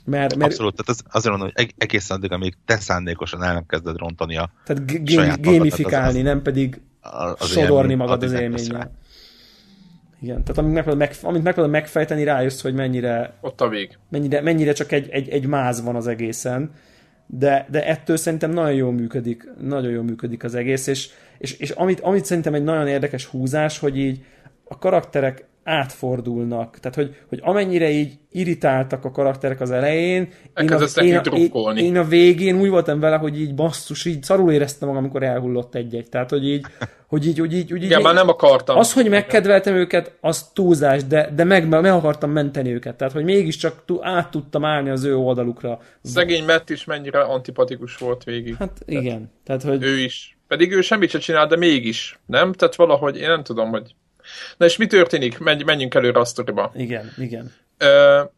mert, mert... Abszolút, tehát az, azért mondom, hogy egészen addig, amíg te szándékosan el nem kezded rontani a Tehát g- gamifikálni, nem pedig az sodorni magad az élménnyel. Igen, tehát amit megpróbálod, meg, amit megpróbálod megfejteni, rájössz, hogy mennyire... Ott a vég. Mennyire, mennyire csak egy, egy, egy máz van az egészen de, de ettől szerintem nagyon jól működik, nagyon jól működik az egész, és, és, és amit, amit szerintem egy nagyon érdekes húzás, hogy így a karakterek átfordulnak. Tehát, hogy, hogy amennyire így irritáltak a karakterek az elején, én a, én, a, én, én a végén úgy voltam vele, hogy így basszus, így szarul éreztem magam, amikor elhullott egy-egy. Tehát, hogy így, hogy így, hogy így, hogy így Igen, már nem akartam. Az, hogy megkedveltem őket, az túlzás, de, de meg, meg akartam menteni őket. Tehát, hogy mégiscsak át tudtam állni az ő oldalukra. Szegény Matt is mennyire antipatikus volt végig. Hát igen. Tehát, hogy... Ő is. Pedig ő semmit sem csinál, de mégis. Nem? Tehát valahogy, én nem tudom, hogy Na és mi történik? Menj, menjünk előre a sztoriba. Igen, igen. Uh,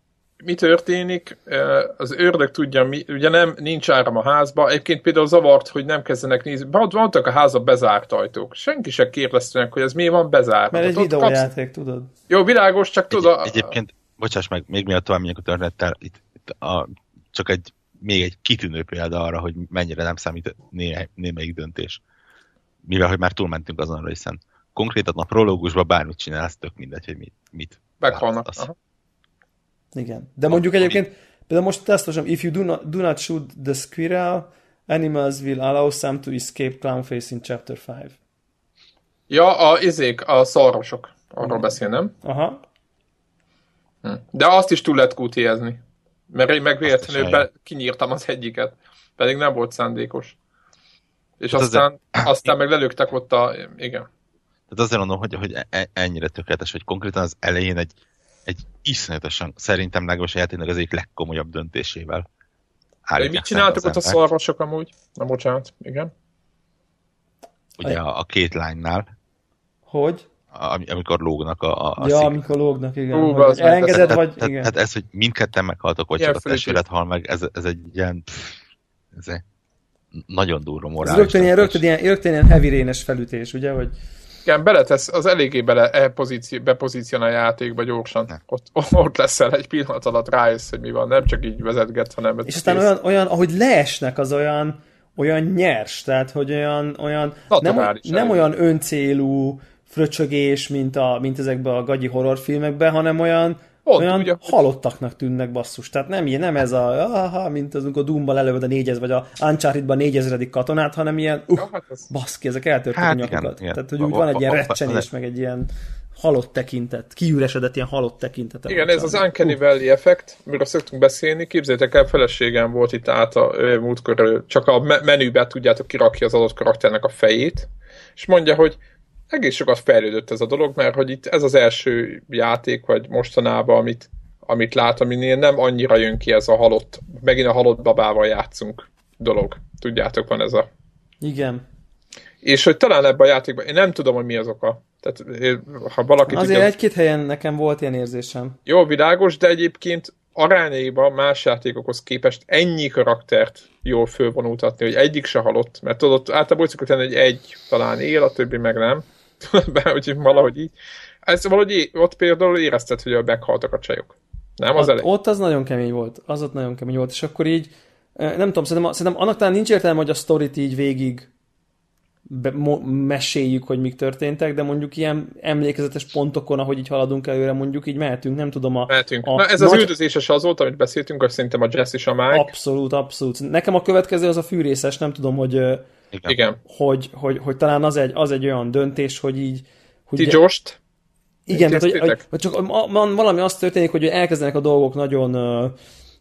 mi történik? Uh, az ördög tudja, mi, ugye nem, nincs áram a házba. Egyébként például zavart, hogy nem kezdenek nézni. Vannak a házba bezárt ajtók. Senki se kérdezte hogy ez miért van bezárt. Mert egy videójáték, kapsz... tudod. Jó, világos, csak tudod. Egy, egyébként, bocsáss meg, még miatt tovább megyek a történettel, itt, itt a, csak egy, még egy kitűnő példa arra, hogy mennyire nem számít némelyik döntés. Mivel, hogy már túlmentünk azon hiszen konkrétan a prológusban bármit csinálsz, tök mindegy, hogy mit. mit Meghalnak. Igen. De mondjuk a, egyébként, például most tesztosom, if you do not, do not shoot the squirrel, animals will allow some to escape clownface in chapter 5. Ja, a izék, a szarvasok. Arról beszél, nem? Aha. Hm. De azt is túl lehet kútiezni. Mert én meg véletlenül be, kinyírtam az egyiket. Pedig nem volt szándékos. És hát aztán, azért... aztán meg lelőttek ott a... Igen. Tehát azért mondom, hogy, hogy e, e, ennyire tökéletes, hogy konkrétan az elején egy, egy iszonyatosan, szerintem legalábbis a játéknak az egyik legkomolyabb döntésével. De mit csináltak ott a szarvasok amúgy? Na bocsánat, igen. Ugye a, a két lánynál. Hogy? Am, amikor lógnak a, a, a Ja, szig... amikor lógnak, igen. Ú, az elengeded, vagy... Tehát, igen. Tehát ez, hogy mindketten meghaltok, vagy csak a testvéred hal meg, ez, ez egy ilyen... Pff, ez egy nagyon durva morális. Ez rögtön ilyen, rögtön ilyen, rögtön ilyen heavy rénes felütés, ugye, hogy igen, beletesz, az eléggé bele e pozíci, bepozícionál a játékba gyorsan. Ott, ott leszel egy pillanat alatt rájössz, hogy mi van, nem csak így vezetget, hanem... És aztán olyan, olyan, ahogy leesnek, az olyan, olyan nyers, tehát hogy olyan, olyan nem, nem olyan öncélú fröcsögés, mint, a, mint ezekben a gagyi horrorfilmekben, hanem olyan, Pont, olyan ugye? halottaknak tűnnek basszus. Tehát nem, nem ez a, aha, mint az, amikor Doom-ban a négyez, vagy a Uncharted-ban négyezredik katonát, hanem ilyen, uh, ja, hát ez... baszki, ezek eltörték hát, a nyakukat. Igen, Tehát, hogy úgy van egy ilyen recsenés, meg egy ilyen halott tekintet, kiüresedett ilyen halott tekintet. Igen, ez az Uncanny uh. Valley effekt, amiről szoktunk beszélni. Képzeljétek el, feleségem volt itt át a múltkor, csak a menübe tudjátok kirakja az adott karakternek a fejét, és mondja, hogy egész sokat fejlődött ez a dolog, mert hogy itt ez az első játék, vagy mostanában, amit, amit lát, aminél nem annyira jön ki ez a halott, megint a halott babával játszunk dolog. Tudjátok, van ez a... Igen. És hogy talán ebben a játékban, én nem tudom, hogy mi az oka. Tehát, ha valaki Azért tudja, egy-két helyen nekem volt ilyen érzésem. Jó, világos, de egyébként arányaiban más játékokhoz képest ennyi karaktert jól fölvonultatni, hogy egyik se halott, mert tudod, általában úgy szokott hogy egy talán él, a többi meg nem. <laughs> úgyhogy valahogy így. Ez valahogy ott például érezted, hogy meghaltak a csajok. Nem az ott, ott az nagyon kemény volt. Az ott nagyon kemény volt. És akkor így, nem tudom, szerintem, szerintem annak talán nincs értelme, hogy a sztorit így végig be, mo, meséljük, hogy mik történtek, de mondjuk ilyen emlékezetes pontokon, ahogy így haladunk előre, mondjuk így mehetünk, nem tudom a... Mehetünk. A Na ez nagy... az üldözéses az volt, amit beszéltünk, azt szerintem a Jess is a Mike. Abszolút, abszolút. Nekem a következő az a fűrészes, nem tudom, hogy... Igen. Hogy, hogy, hogy, hogy talán az egy, az egy olyan döntés, hogy így... Hogy Ti Jost? Igen, tehát, hogy, hogy, hogy csak valami azt történik, hogy elkezdenek a dolgok nagyon uh,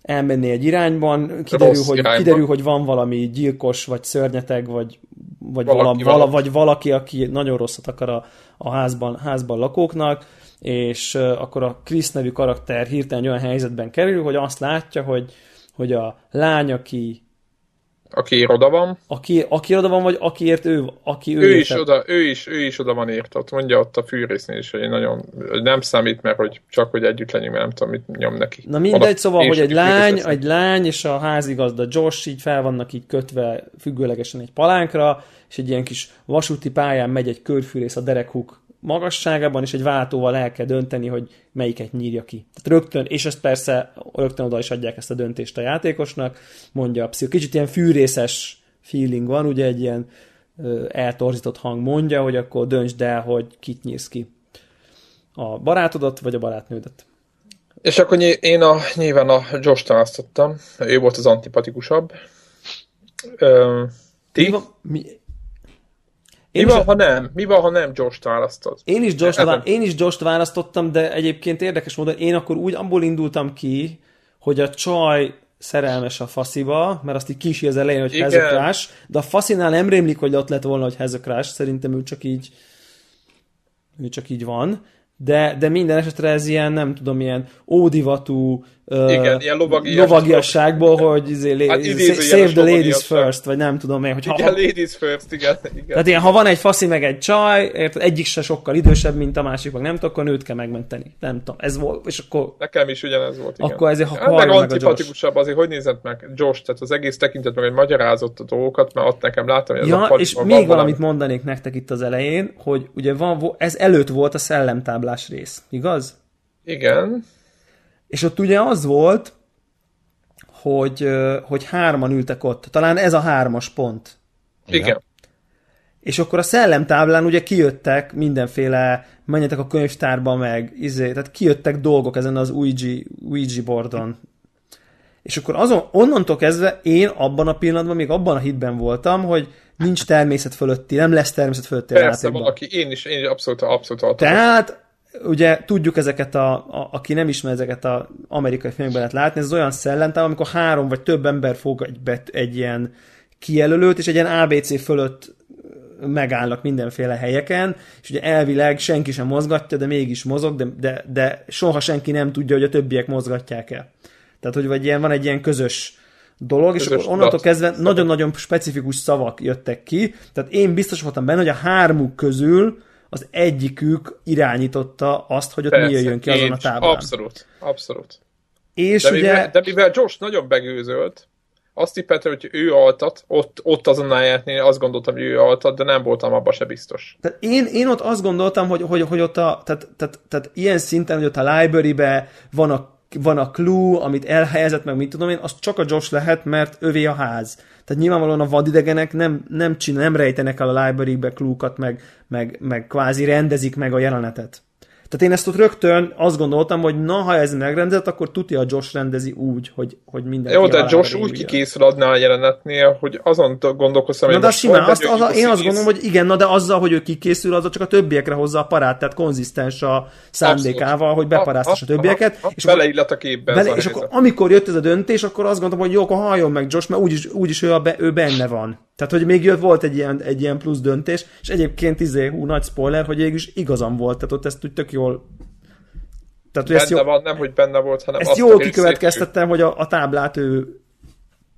elmenni egy irányban, kiderül, hogy, irányban. kiderül, hogy van valami gyilkos, vagy szörnyeteg, vagy, vagy, valaki, vala, vala, vagy valaki, aki nagyon rosszat akar a, a házban, házban lakóknak, és uh, akkor a Chris nevű karakter hirtelen olyan helyzetben kerül, hogy azt látja, hogy, hogy a lány, aki aki oda van. Aki, aki oda van, vagy akiért ő, aki ő, ő is oda, ő is, ő is oda van. Ott mondja ott a fűrésznél is, hogy nagyon hogy nem számít, mert hogy csak hogy együtt legyünk, mert nem tudom, mit nyom neki. Na mindegy, oda, szóval, hogy egy lány, egy lány és a házigazda Josh így fel vannak így kötve függőlegesen egy palánkra, és egy ilyen kis vasúti pályán megy egy körfűrész a derekhuk magasságában, és egy váltóval el kell dönteni, hogy melyiket nyírja ki. Tehát rögtön, és ezt persze rögtön oda is adják ezt a döntést a játékosnak, mondja a pszicho. Kicsit ilyen fűrészes feeling van, ugye egy ilyen ö, eltorzított hang mondja, hogy akkor döntsd el, hogy kit nyírsz ki. A barátodat, vagy a barátnődet. És akkor én a, nyilván a választottam. Ő volt az antipatikusabb. Ö, ti? Mi, van, mi, mi van, ha nem? Mi van, ha nem Josh-t választod? Én is Josh-t, vá- én is Josh-t választottam, de egyébként érdekes módon én akkor úgy abból indultam ki, hogy a csaj szerelmes a fasziba, mert azt így kisi az elején, hogy hezekrás, de a faszinál nem rémlik, hogy ott lett volna, hogy hezekrás, szerintem ő csak így ő csak így van de, de minden esetre ez ilyen, nem tudom, ilyen ódivatú igen, ilyen lovagias, lovagiasságból, hogy izé, hát save the ladies first, vagy nem tudom én. Hogy igen, ha, ladies first, igen, igen. Tehát ilyen, ha van egy faszi meg egy csaj, érted, egyik se sokkal idősebb, mint a másik, meg nem tudom, akkor nőt kell megmenteni. Nem tudom, ez volt, és akkor... Nekem is ugyanez volt, igen. Akkor ezért, ha hát, meg antipatikusabb azért, hogy nézett meg Josh, tehát az egész tekintet meg egy magyarázott a dolgokat, mert ott nekem látom, hogy ja, ez a és még valamit mondanék nektek itt az elején, hogy ugye van, ez előtt volt a szellemtáblás rész, igaz? Igen. És ott ugye az volt, hogy, hogy hárman ültek ott. Talán ez a hármas pont. Igen. És akkor a szellemtáblán ugye kijöttek mindenféle, menjetek a könyvtárba meg, izé, tehát kijöttek dolgok ezen az Ouija, Ouija boardon. És akkor azon, onnantól kezdve én abban a pillanatban, még abban a hitben voltam, hogy nincs természet fölötti, nem lesz természet fölötti Persze, a játékban. valaki, én is, én is abszolút, abszolút Tehát ugye tudjuk ezeket, a, a, aki nem ismer ezeket az amerikai filmekben lehet látni, ez olyan szellemtáv, amikor három vagy több ember fog egy, bet, egy ilyen kijelölőt, és egy ilyen ABC fölött megállnak mindenféle helyeken, és ugye elvileg senki sem mozgatja, de mégis mozog, de, de, de soha senki nem tudja, hogy a többiek mozgatják el. Tehát, hogy vagy ilyen, van egy ilyen közös dolog, közös és akkor onnantól kezdve nagyon-nagyon specifikus szavak jöttek ki, tehát én biztos voltam benne, hogy a hármuk közül az egyikük irányította azt, hogy ott Persze, mi jöjjön ki azon a táblán. Abszolút, abszolút. És de, ugye... mivel, de mivel Josh nagyon begőzölt, azt tippeltem, hogy ő altat, ott, ott azon a azt gondoltam, hogy ő altat, de nem voltam abban se biztos. Tehát én, én ott azt gondoltam, hogy, hogy, hogy ott a, tehát, tehát, tehát ilyen szinten, hogy ott a library-be van a van a clue, amit elhelyezett, meg mit tudom én, az csak a Josh lehet, mert övé a ház. Tehát nyilvánvalóan a vadidegenek nem, nem, csinál, nem rejtenek el a library-be clue-kat, meg, meg, meg kvázi rendezik meg a jelenetet. Tehát én ezt ott rögtön azt gondoltam, hogy na, ha ez megrendezett, akkor tuti a Josh rendezi úgy, hogy, hogy minden. Jó, de Josh úgy kikészül adná a jelenetnél, hogy azon gondolkoztam, hogy... Na, de simán, azt, az, én azt gondolom, hogy igen, na de azzal, hogy ő kikészül, az csak a többiekre hozza a parát, tehát konzisztens a szándékával, Abszolút. hogy beparáztassa a többieket. Ha, és beleillat a képbe. Bele, és akkor, amikor jött ez a döntés, akkor azt gondoltam, hogy jó, akkor halljon meg Josh, mert úgyis, úgyis ő, a be, ő benne van. Tehát, hogy még jött, volt egy ilyen, egy ilyen plusz döntés, és egyébként izé, hú, nagy spoiler, hogy is igazam volt, tehát ott ezt úgy tök jól tehát, hogy benne ezt jó, van, nem, hogy benne volt, hanem ezt jól kikövetkeztettem, hogy a, a táblát ő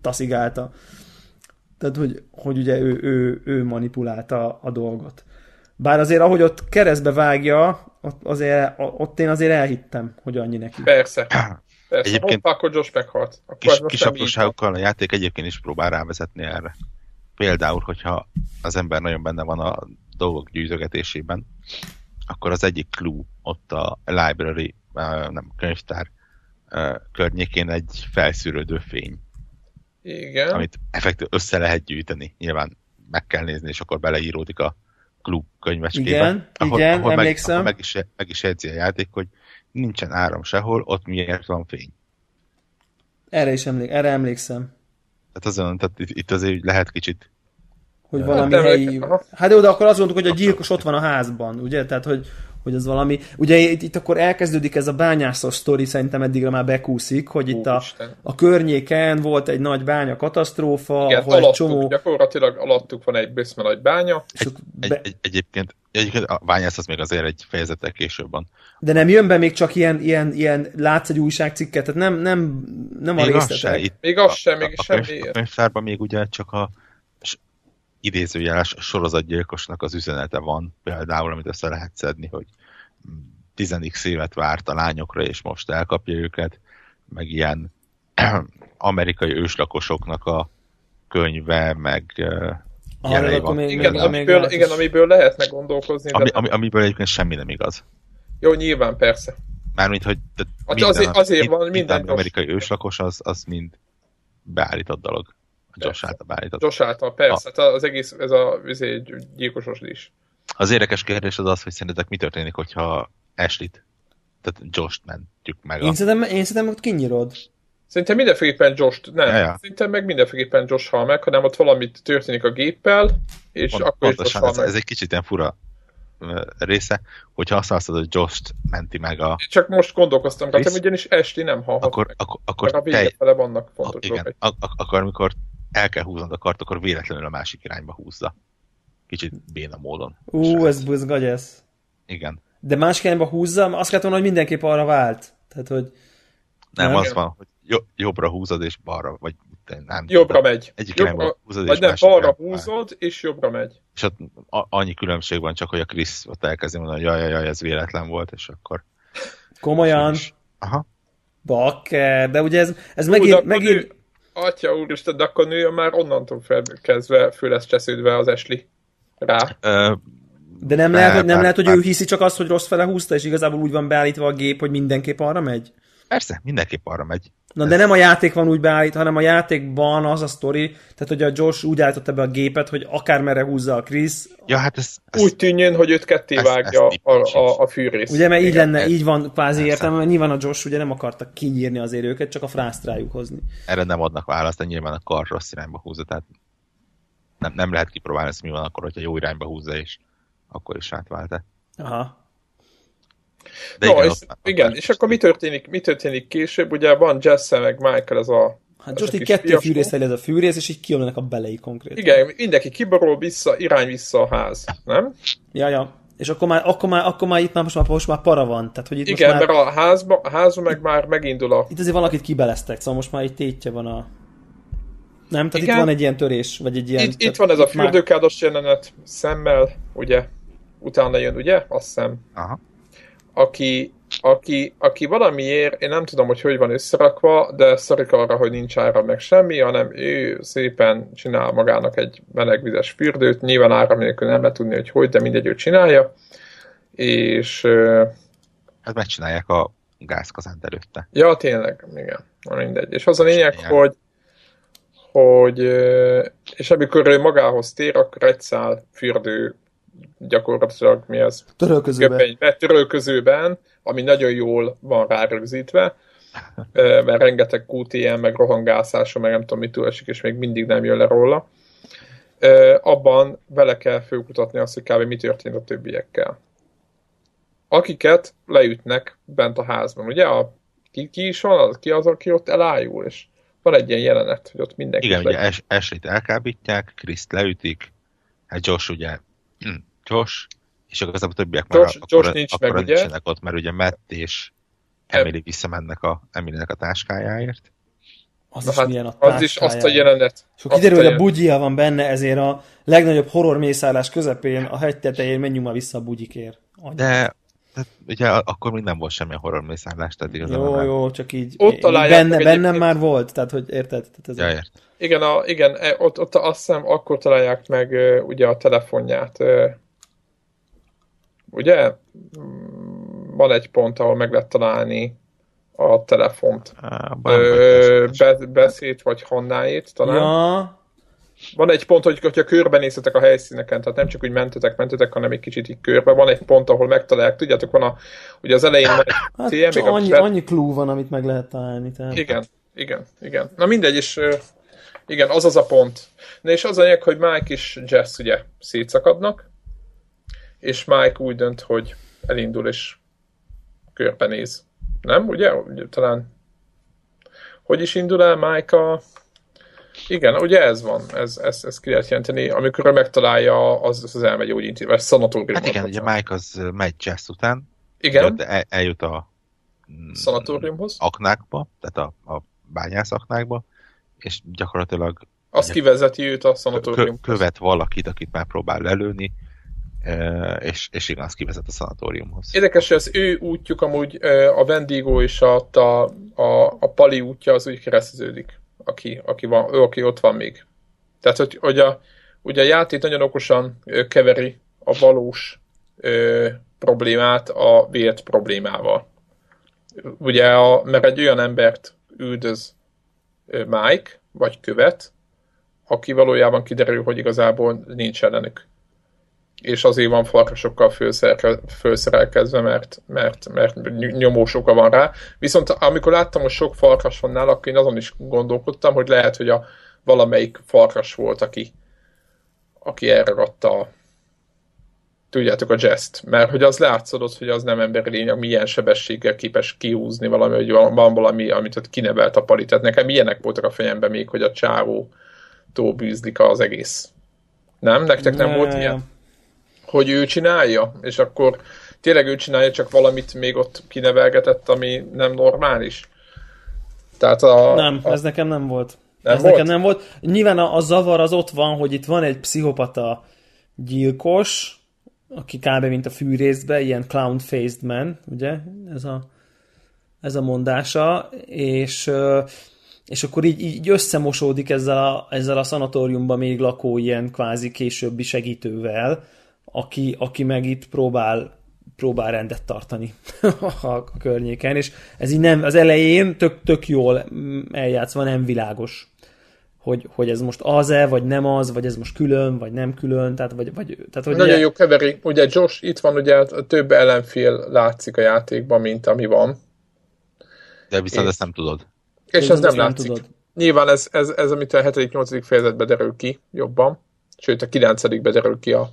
taszigálta. Tehát, hogy, hogy ugye ő, ő, ő manipulálta a dolgot. Bár azért, ahogy ott keresztbe vágja, ott, azért, ott én azért elhittem, hogy annyi neki. Persze. <clears throat> Persze, egyébként hoppá, akkor Josh meghalt. Akkor kis, kis apróságokkal a játék egyébként is próbál rávezetni erre. Például, hogyha az ember nagyon benne van a dolgok gyűjtögetésében, akkor az egyik clue ott a library, nem könyvtár környékén egy felszűrődő fény. Igen. Amit effektív össze lehet gyűjteni. Nyilván meg kell nézni, és akkor beleíródik a klub könyvecskébe. Igen, ahol, igen, ahol emlékszem. Meg, ahol meg, is, meg is jegyzi a játék, hogy nincsen áram sehol, ott miért van fény. Erre is emlék, erre emlékszem. Tehát azon, tehát itt azért lehet kicsit hogy valami hát, helyi... Hát de oda akkor azt mondtuk, hogy a gyilkos ott van a házban, ugye? Tehát, hogy, hogy az valami... Ugye itt, itt akkor elkezdődik ez a bányászos sztori, szerintem eddigre már bekúszik, hogy itt a, a környéken volt egy nagy bánya katasztrófa, Igen, ahol alattuk, egy csomó... gyakorlatilag alattuk van egy bőszme nagy bánya. Egy, egy, be... egy, egyébként, egyébként a bányász az még azért egy fejezetek később van. De nem jön be még csak ilyen, ilyen, ilyen látsz egy újságcikket, tehát nem, nem, nem még a részletek. még az sem, még a, semmi. A könyvtárban még ugye csak a idézőjeles sorozatgyilkosnak az üzenete van, például, amit össze lehet szedni, hogy 10x évet várt a lányokra, és most elkapja őket, meg ilyen <clears throat> amerikai őslakosoknak a könyve, meg uh, van. Még, igen, amiből, még igen, amiből lehetne gondolkozni. Ami, de... ami, amiből egyébként semmi nem igaz. Jó, nyilván, persze. Mármint, hogy hát minden, azért, azért van minden, minden amerikai őslakos, az, az mind beállított dolog. Josh által beállított. Josh által, persze. A... Hát az egész, ez a ez egy gyilkosos is. Az érdekes kérdés az az, hogy szerintetek mi történik, hogyha Ashley-t, tehát Josh-t mentjük meg. A... Én szerintem, én szerintem ott kinyírod. Szerintem mindenféleképpen Josh, nem, ja, ja. szerintem meg mindenféleképpen Josh hal meg, hanem ott valamit történik a géppel, és Pont, akkor is Josh ez, ez egy kicsit ilyen fura része, hogyha azt használod, hogy Josh menti meg a... Csak most gondolkoztam, hát ugyanis Ashley nem halhat akkor, meg. Akkor, akkor a te... fele vannak fontos a, igen, ak- akkor amikor el kell húznod a kart, akkor véletlenül a másik irányba húzza. Kicsit béna módon. Ú, ez buzgagyesz. Igen. De másik irányba húzza, azt kellett volna, hogy mindenképp arra vált. Tehát, hogy... Nem, nem? az van, hogy jobbra húzod és balra, vagy nem. Jobbra megy. Egyik jobbra, húzod vagy és nem, balra húzod és jobbra megy. És ott annyi különbség van csak, hogy a Krisz ott elkezdi mondani, hogy jaj, jaj, ez véletlen volt, és akkor... Komolyan? Aha. Bakker, de ugye ez, ez Hú, megint, megint, Atya úristen, de akkor nőjön már onnantól kezdve fő lesz csesződve az esli rá. de nem, lehet, hogy, nem lehet, hogy ő hiszi csak azt, hogy rossz fele húzta, és igazából úgy van beállítva a gép, hogy mindenképp arra megy? Persze, mindenképp arra megy. Na de nem a játék van úgy beállítva, hanem a játékban az a sztori, tehát hogy a Josh úgy állította be a gépet, hogy akármerre húzza a Chris. Ja, hát ez, ez úgy tűnjön, hogy őt ketté ez, vágja ez a, a, a fűrész. Ugye, mert így lenne, így van kvázi értelme, mert nyilván a Josh ugye nem akarta kinyírni az őket, csak a frászt rájuk hozni. Erre nem adnak választ, de nyilván a kar rossz irányba húzza, tehát nem, nem lehet kipróbálni ezt, mi van akkor, hogyha jó irányba húzza, és akkor is átvált -e. Aha. De no, igen, és, igen, és akkor mi történik, mi történik később? Ugye van Jesse meg Michael, ez a Hát most így kettő fűrész ez a fűrész, és így kijönnek a belei konkrét. Igen, mindenki kiborul vissza, irány vissza a ház, nem? Ja, ja. És akkor már, akkor már, akkor már itt már most már, most már para van. Tehát, hogy itt Igen, most már... mert a házba, a házba meg már megindul a... Itt azért valakit kibeleztek, szóval most már egy tétje van a... Nem? Tehát Igen. itt van egy ilyen törés, vagy egy ilyen... Itt, itt van ez a fürdőkádos már... jelenet szemmel, ugye? Utána jön, ugye? Azt hiszem. Aha aki, aki, aki valamiért, én nem tudom, hogy hogy van összerakva, de szorik arra, hogy nincs ára meg semmi, hanem ő szépen csinál magának egy melegvizes fürdőt, nyilván ára nélkül nem lehet tudni, hogy hogy, de mindegy, ő csinálja, és... Hát megcsinálják a gázkazánt előtte. Ja, tényleg, igen, mindegy. És az a lényeg, hogy hogy, és amikor ő magához tér, akkor egy szál fürdő gyakorlatilag mi az? Törölközőben. Göpenybe, törölközőben, ami nagyon jól van rárögzítve, <laughs> mert rengeteg QTM, meg rohangászása, meg nem tudom, mit esik, és még mindig nem jön le róla. Abban vele kell főkutatni azt, hogy kb. mi történt a többiekkel. Akiket leütnek bent a házban. Ugye a, ki, ki is van, ki az, aki ott elájul, és van egy ilyen jelenet, hogy ott mindenki... Igen, ugye Ashley-t elkábítják, Kriszt leütik, hát Josh ugye hm, Josh, és akkor a többiek már Josh, akkor, Josh nincs akkor meg, ugye? ott, mert ugye Matt és Emily visszamennek a, Emily-nek a táskájáért. Az Na is hát, milyen a Az is azt a jelenet. És akkor kiderül, hogy a bugyia van benne, ezért a legnagyobb horror mészállás közepén a hegy tetején menjünk már vissza a bugyikért. De tehát, ugye akkor még nem volt semmilyen horror mészállás, tehát igazán Jó, nem. jó, csak így ott benne, bennem már volt, tehát hogy érted? Tehát ez ja, ért. Igen, a, igen e, ott, ott azt hiszem akkor találják meg ugye a telefonját. Ugye? Van egy pont, ahol meg lehet találni a telefont. Ö, be, beszéd vagy Hannáét talán. Ja. Van egy pont, hogy ha körbenéztetek a helyszíneken, tehát nem csak úgy mentetek, mentetek, hanem egy kicsit így körbe. Van egy pont, ahol megtalálják, tudjátok, van a, ugye az elején van egy hát, még annyi, a... annyi klú van, amit meg lehet találni. Tehát. Igen, igen, igen. Na mindegy, és igen, az az a pont. Na és az a lényeg, hogy Mike és Jess ugye szétszakadnak, és Mike úgy dönt, hogy elindul és körbenéz. Nem, ugye? ugye? Talán hogy is indul el Mike a... Igen, ugye ez van, ez, ez, ez ki lehet jelenteni, amikor megtalálja, az, az elmegy úgy intézve, vagy szanatóriumban. Hát igen, ugye Mike az megy Jess után, igen. El, eljut a szanatóriumhoz, aknákba, tehát a, a bányász aknákba, és gyakorlatilag azt kivezeti őt a szanatóriumhoz. Követ valakit, akit már próbál lelőni, és, és igen, az kivezet a szanatóriumhoz. Érdekes, hogy az ő útjuk amúgy a Vendigo és a, a, a, a Pali útja az úgy kereszteződik, aki, aki, van, ő, aki ott van még. Tehát, hogy, hogy a, ugye a játék nagyon okosan keveri a valós ö, problémát a vélt problémával. Ugye, a, mert egy olyan embert üldöz Mike, vagy követ, aki valójában kiderül, hogy igazából nincs ellenük és azért van farkasokkal főszerelkezve, mert, mert, mert nyomós oka van rá. Viszont amikor láttam, hogy sok farkas van nála, akkor én azon is gondolkodtam, hogy lehet, hogy a valamelyik farkas volt, aki, aki elragadta a, tudjátok, a jest, mert hogy az látszódott, hogy az nem emberi lény, milyen sebességgel képes kiúzni valami, hogy van valami, amit ott kinevelt a pali. Tehát nekem ilyenek voltak a fejemben még, hogy a csávó tóbűzlik az egész. Nem? Nektek nem ne. volt ilyen? hogy ő csinálja, és akkor tényleg ő csinálja, csak valamit még ott kinevelgetett, ami nem normális. Tehát a, nem, a... ez nekem nem volt. Nem ez volt? nekem nem volt. Nyilván a, a zavar az ott van, hogy itt van egy pszichopata gyilkos, aki kb. mint a fűrészbe, ilyen clown-faced man, ugye? Ez a, ez a mondása, és és akkor így, így összemosódik ezzel a, ezzel a szanatóriumban még lakó ilyen kvázi későbbi segítővel, aki, aki meg itt próbál próbál rendet tartani <laughs> a környéken, és ez így nem, az elején tök, tök jól eljátszva, nem világos, hogy, hogy ez most az-e, vagy nem az, vagy ez most külön, vagy nem külön, tehát, vagy, vagy, tehát hogy Nagyon ugye... jó keveri, ugye Josh itt van, ugye több ellenfél látszik a játékban, mint ami van. De viszont és, ezt nem tudod. És ez nem, nem látszik. Tudod. Nyilván ez, ez, ez, amit a 7.-8. fejezetben derül ki jobban, sőt a 9. derül ki a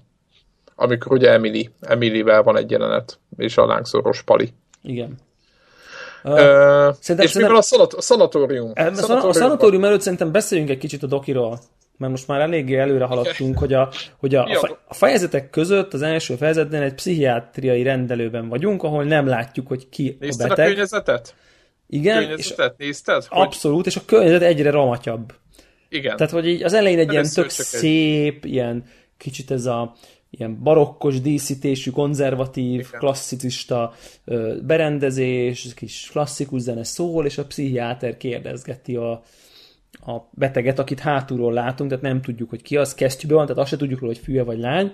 amikor ugye Emily, Emilyvel van egy jelenet, és a lángszoros Pali. Igen. Uh, szerintem, és mivel a, szanat, a szanatórium? A szanatórium előtt szerintem beszéljünk egy kicsit a dokiról, mert most már eléggé előre haladtunk, hogy a, hogy a, a, a fejezetek között, az első fejezetben egy pszichiátriai rendelőben vagyunk, ahol nem látjuk, hogy ki Nézted a beteg. a környezetet? Igen. Környezetet és nézted? Hogy... Abszolút, és a környezet egyre ramatyabb. Igen. Tehát, hogy így az elején egy ilyen tök szép, egy... ilyen kicsit ez a ilyen barokkos díszítésű, konzervatív, Igen. klasszicista berendezés, kis klasszikus zene szól, és a pszichiáter kérdezgeti a, a beteget, akit hátulról látunk, tehát nem tudjuk, hogy ki az, kesztyűben van, tehát azt se tudjuk róla, hogy fülye vagy lány.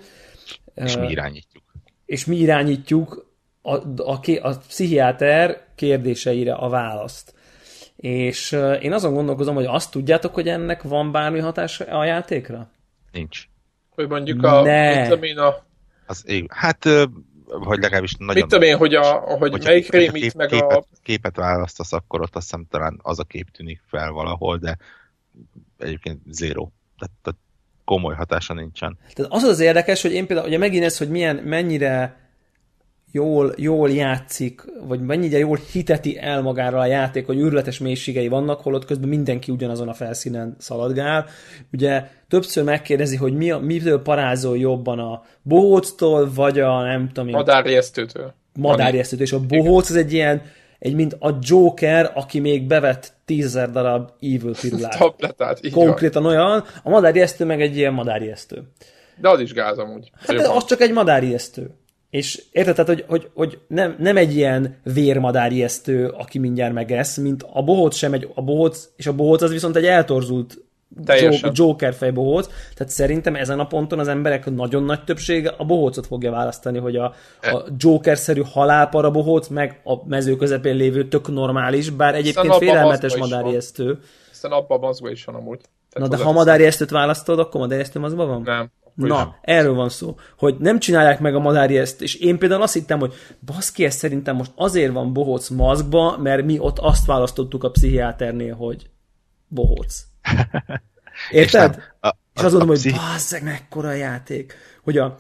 És mi irányítjuk. És mi irányítjuk a, a, a pszichiáter kérdéseire a választ. És én azon gondolkozom, hogy azt tudjátok, hogy ennek van bármi hatás a játékra? Nincs. Hogy mondjuk a, ne. mit tudom én, a... Az ég, hát, hogy legalábbis nagyon... Mit tudom én, hogy, a, hogy hogyha, melyik rémít kép, meg képet, a... Képet választasz, akkor ott azt hiszem talán az a kép tűnik fel valahol, de egyébként zéro. Tehát, tehát komoly hatása nincsen. Tehát az az érdekes, hogy én például, ugye megint ez, hogy milyen, mennyire jól, jól játszik, vagy mennyire jól hiteti el magára a játék, hogy űrletes mélységei vannak, holott közben mindenki ugyanazon a felszínen szaladgál. Ugye többször megkérdezi, hogy mi mitől parázol jobban a bohóctól, vagy a nem tudom én... Madárjesztőtől. Madárjesztőtől, és a bohóc az egy ilyen egy mint a Joker, aki még bevett tízezer darab evil pirulát. <laughs> Tabletát, így Konkrétan van. olyan, a madárjesztő meg egy ilyen madárjesztő. De az is gáz amúgy. Hát az csak egy madárjesztő. És érted, tehát, hogy, hogy, hogy nem, nem egy ilyen vérmadárjesztő, aki mindjárt megesz, mint a bohóc sem egy, a bohóc, és a bohóc az viszont egy eltorzult Teljesen. Joker fej bohóc. Tehát szerintem ezen a ponton az emberek nagyon nagy többsége a bohócot fogja választani, hogy a, a Joker-szerű halálpara bohóc, meg a mező közepén lévő tök normális, bár egyébként félelmetes madárjesztő. Aztán abban a mazba is van amúgy. Tehát Na de ha madárjesztőt választod, akkor madárjesztő mazba van? Nem. Na, nem. erről van szó, hogy nem csinálják meg a madári ezt, és én például azt hittem, hogy baszki, ez szerintem most azért van bohóc maszkba, mert mi ott azt választottuk a pszichiáternél, hogy bohóc. <laughs> Érted? és, a, a, és azt mondom, hogy basszeg, mekkora játék, hogy a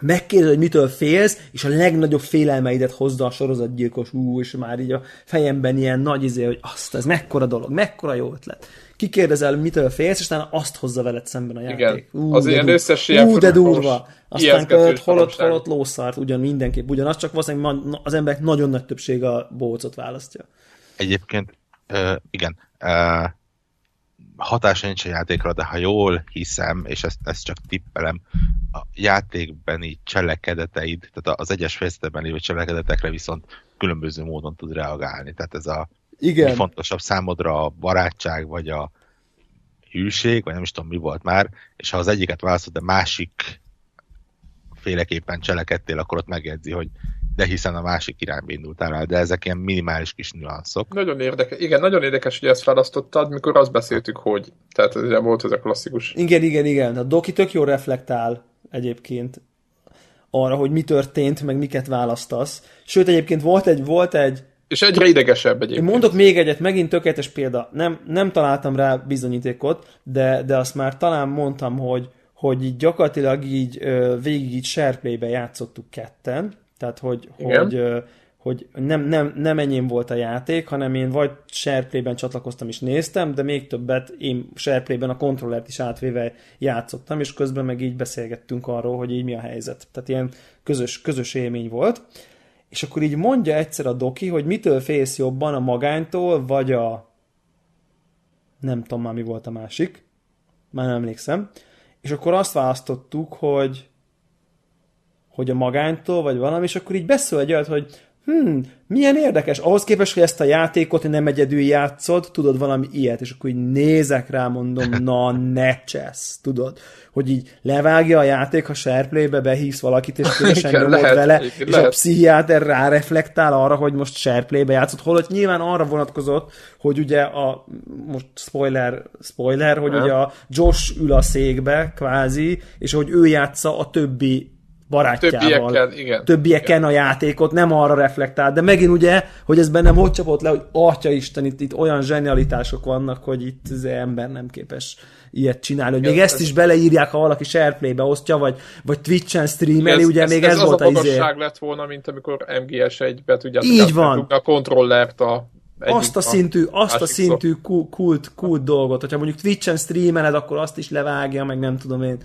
megkérdez, hogy mitől félsz, és a legnagyobb félelmeidet hozza a sorozatgyilkos, ú, és már így a fejemben ilyen nagy izé, hogy azt, ez mekkora dolog, mekkora jó ötlet kikérdezel, mitől félsz, és aztán azt hozza veled szemben a játék. Igen, ú, az ilyen összes ilyen Ú, de durva. Aztán költ, holott, holott lószart, ugyan mindenképp, ugyanaz, csak valószínűleg az emberek nagyon nagy többsége a bócot választja. Egyébként, uh, igen, uh, hatása nincs a játékra, de ha jól hiszem, és ezt, ezt csak tippelem, a játékbeni cselekedeteid, tehát az egyes fejezetben lévő cselekedetekre viszont különböző módon tud reagálni. Tehát ez a igen. Mi fontosabb számodra a barátság, vagy a hűség, vagy nem is tudom mi volt már, és ha az egyiket választod, de másik féleképpen cselekedtél, akkor ott megjegyzi, hogy de hiszen a másik irányba indultál el, de ezek ilyen minimális kis nüanszok. Nagyon érdekes, igen, nagyon érdekes, hogy ezt választottad, mikor azt beszéltük, hogy, tehát ez volt ez a klasszikus. Igen, igen, igen, a Doki tök jól reflektál egyébként arra, hogy mi történt, meg miket választasz. Sőt, egyébként volt egy, volt egy és egyre idegesebb egyébként. Én mondok még egyet, megint tökéletes példa. Nem, nem találtam rá bizonyítékot, de, de azt már talán mondtam, hogy, hogy így gyakorlatilag így végig így SharePlay-be játszottuk ketten, tehát hogy, hogy, hogy nem, nem, nem enyém volt a játék, hanem én vagy SharePlay-ben csatlakoztam és néztem, de még többet én SharePlay-ben a kontrollert is átvéve játszottam, és közben meg így beszélgettünk arról, hogy így mi a helyzet. Tehát ilyen közös, közös élmény volt és akkor így mondja egyszer a doki, hogy mitől félsz jobban a magánytól, vagy a nem tudom már mi volt a másik, már nem emlékszem, és akkor azt választottuk, hogy hogy a magánytól, vagy valami, és akkor így beszél egy olyat, hogy hmm, milyen érdekes, ahhoz képest, hogy ezt a játékot nem egyedül játszod, tudod valami ilyet, és akkor így nézek rá, mondom, <laughs> na ne csesz, tudod, hogy így levágja a játék, ha SharePlay-be behívsz valakit, és különösen <laughs> nyomod lehet, vele, és lehet. a pszichiáter ráreflektál arra, hogy most SharePlay-be játszott, holott nyilván arra vonatkozott, hogy ugye a, most spoiler, spoiler, hogy ugye a Josh ül a székbe, kvázi, és hogy ő játsza a többi barátjával. Többieken, igen. Többieken igen. a játékot, nem arra reflektál, de megint ugye, hogy ez bennem hogy csapott le, hogy atya Isten, itt, itt olyan zsenialitások vannak, hogy itt az ember nem képes ilyet csinálni, hogy még ez, ezt is beleírják, ha valaki SharePlay-be osztja, vagy, vagy Twitch-en streameli, ez, ugye ez, még ez, ez volt az a izé. lett volna, mint amikor MGS1-be tudjátok Így van. a kontrollert a azt a szintű, azt a szintű kult, kult dolgot, hogyha mondjuk Twitch-en streameled, akkor azt is levágja, meg nem tudom én,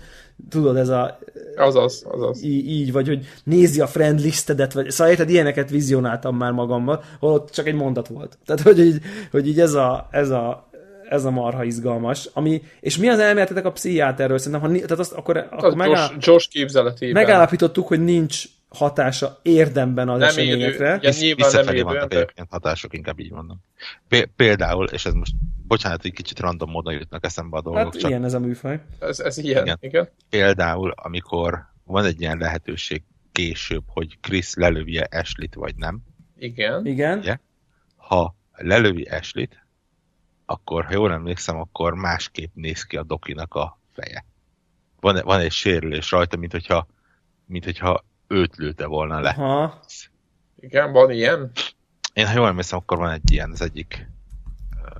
tudod, ez a... Azaz, azaz. Így, így vagy hogy nézi a friend listedet, vagy, szóval érted, ilyeneket vizionáltam már magammal, holott csak egy mondat volt. Tehát, hogy így, hogy így ez a, ez a ez a marha izgalmas. Ami, és mi az elméletetek a pszichiáterről? Szerintem, ha, tehát azt, akkor, akkor megáll... Josh képzeletében. Megállapítottuk, hogy nincs hatása érdemben az nem eseményekre. Élő, ja, Visszafelé vannak egyébként hatások, inkább így mondom. Például, és ez most, bocsánat, egy kicsit random módon jutnak eszembe a dolgok. Hát csak ilyen ez a műfaj. Ez, ez ilyen, igen. igen. Például, amikor van egy ilyen lehetőség később, hogy Chris lelövje Ashley-t, vagy nem. Igen. Igen. Ugye? Ha lelövi Ashley-t, akkor, ha jól emlékszem, akkor másképp néz ki a dokinak a feje. Van, van egy sérülés rajta, mint hogyha, mint hogyha őt lőtte volna le. Aha. Igen, van ilyen? Én ha jól emlékszem, akkor van egy ilyen az egyik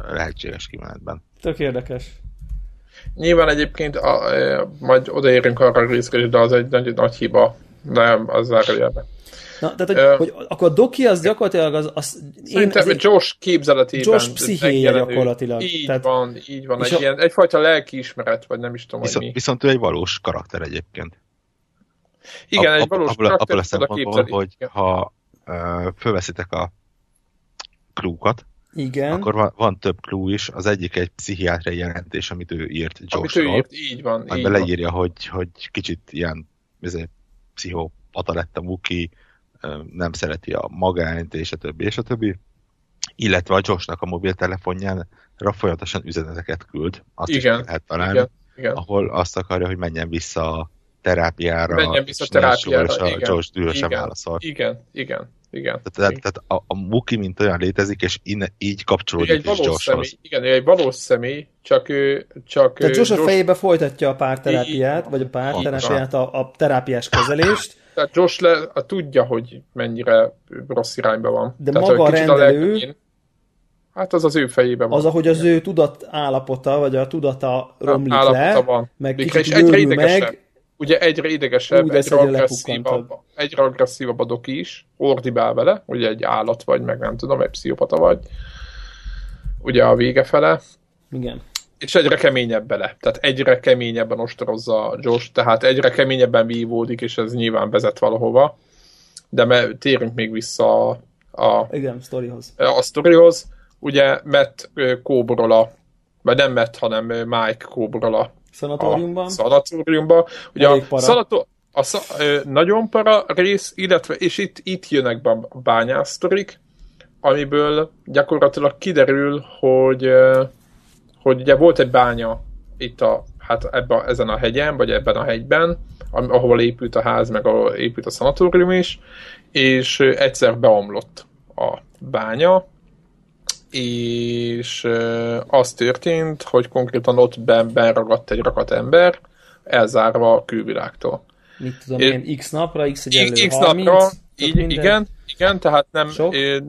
lehetséges kimenetben. Tök érdekes. Nyilván egyébként a, a, majd odaérünk arra a részre, de az egy nagy, nagy hiba. Nem, az zárójelben. Na, tehát, hogy, uh, hogy akkor a Doki az gyakorlatilag az... az szerintem én, Josh képzeletében. Josh pszichéje gyakorlatilag. Így tehát, van, így van. Egy a... ilyen, egyfajta lelkiismeret, vagy nem is tudom, viszont, hogy mi. Viszont ő egy valós karakter egyébként. Igen, egy valós abból. Abból a szempontból, hogy ha uh, fölveszitek a klúkat, igen. Akkor van, van több klú is. Az egyik egy pszichiátriai jelentés, amit ő írt Joshról. Amit ő írt, így van. Így leírja, hogy, hogy kicsit ilyen pszichopata lett a Muki, nem szereti a magányt, és a többi, és a többi. Illetve a Joshnak a mobiltelefonján folyamatosan üzeneteket küld. Azt igen, is lehet találni. Igen, igen. ahol azt akarja, hogy menjen vissza a terápiára, menjen vissza a terápiára, és, a Josh dühösen válaszol. Igen, igen. Igen. Tehát, igen. tehát a, a Muki mint olyan létezik, és in, így kapcsolódik egy is Joshhoz. Személy, igen, ő egy valós személy, csak ő... Csak tehát Josh, Josh a fejébe folytatja a párterápiát, vagy a párterápiát, a, a terápiás kezelést. Tehát Josh le, a, tudja, hogy mennyire rossz irányba van. De tehát, maga a rendelő... A Hát az az ő fejében van. Az, ahogy az ő tudat állapota, vagy a tudata romlik állapota le, van. meg kicsit egyre meg, ugye egyre idegesebb, Úgy egyre agresszívabb, egyre agresszívabb a doki is, ordibál vele, ugye egy állat vagy, meg nem tudom, egy pszichopata vagy, ugye a vége fele. Igen. És egyre keményebb bele, tehát egyre keményebben ostorozza Josh, tehát egyre keményebben vívódik, és ez nyilván vezet valahova. De me, térünk még vissza a, a, Igen, sztorihoz. a sztorihoz. Ugye Matt kóborola, vagy nem Matt, hanem Mike kóborola Szanatóriumban? A szanatóriumban. Ugye a, szanató, a sza, ö, nagyon para rész, illetve, és itt, itt jönnek be a bányásztorik, amiből gyakorlatilag kiderül, hogy, hogy ugye volt egy bánya itt a, hát ebbe, ezen a hegyen, vagy ebben a hegyben, ahol épült a ház, meg ahol épült a szanatórium is, és egyszer beomlott a bánya, és az történt, hogy konkrétan ott ben, ragadt egy rakat ember, elzárva a külvilágtól. Mit tudom én, x napra, x egyenlő X 30, napra, így, igen, igen, tehát nem,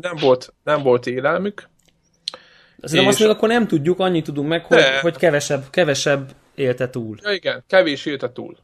nem, volt, nem volt élelmük. Azért és... azt még akkor nem tudjuk, annyit tudunk meg, hogy, hogy kevesebb, kevesebb élte túl. Ja, igen, kevés élte túl.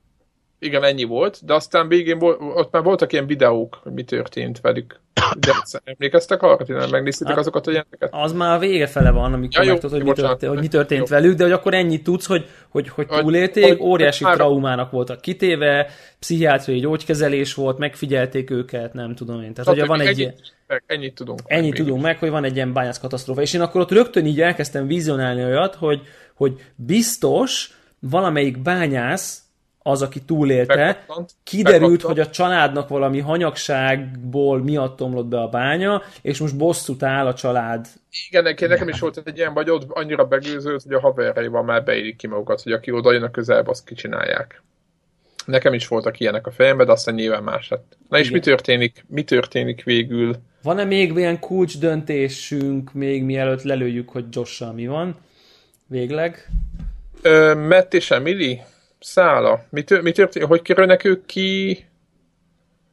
Igen, ennyi volt, de aztán végén volt, ott már voltak ilyen videók, hogy mi történt velük. De <coughs> emlékeztek arra, hogy megnéztétek hát, azokat a jelenteket? Az már a vége fele van, amikor ja, megtudod, hogy, mi történt, hogy mi történt jó. velük, de hogy akkor ennyit tudsz, hogy, hogy, hogy túlélték, hogy, óriási hogy traumának voltak kitéve, pszichiátriai gyógykezelés volt, megfigyelték őket, nem tudom én. Tehát, ugye van egy ennyit, meg, ennyit tudunk. Ennyit meg tudunk meg, hogy van egy ilyen bányász katasztrófa. És én akkor ott rögtön így elkezdtem vizionálni olyat, hogy, hogy biztos valamelyik bányász az, aki túlélte, Megkattant. kiderült, hogy a családnak valami hanyagságból miatt omlott be a bánya, és most bosszút áll a család. Igen, nekem, nekem is volt egy ilyen, vagy ott annyira begőződ, hogy a haverjaival már beérik ki magukat, hogy aki oda jön a közelbe, azt kicsinálják. Nekem is voltak ilyenek a fejemben, de aztán nyilván más lett. Na és Igen. mi történik, mi történik végül? Van-e még ilyen kulcs döntésünk, még mielőtt lelőjük, hogy josh mi van? Végleg? Ö, Matt és Emily? Szála? Mi, tör, mi történik? Hogy kerülnek ők ki?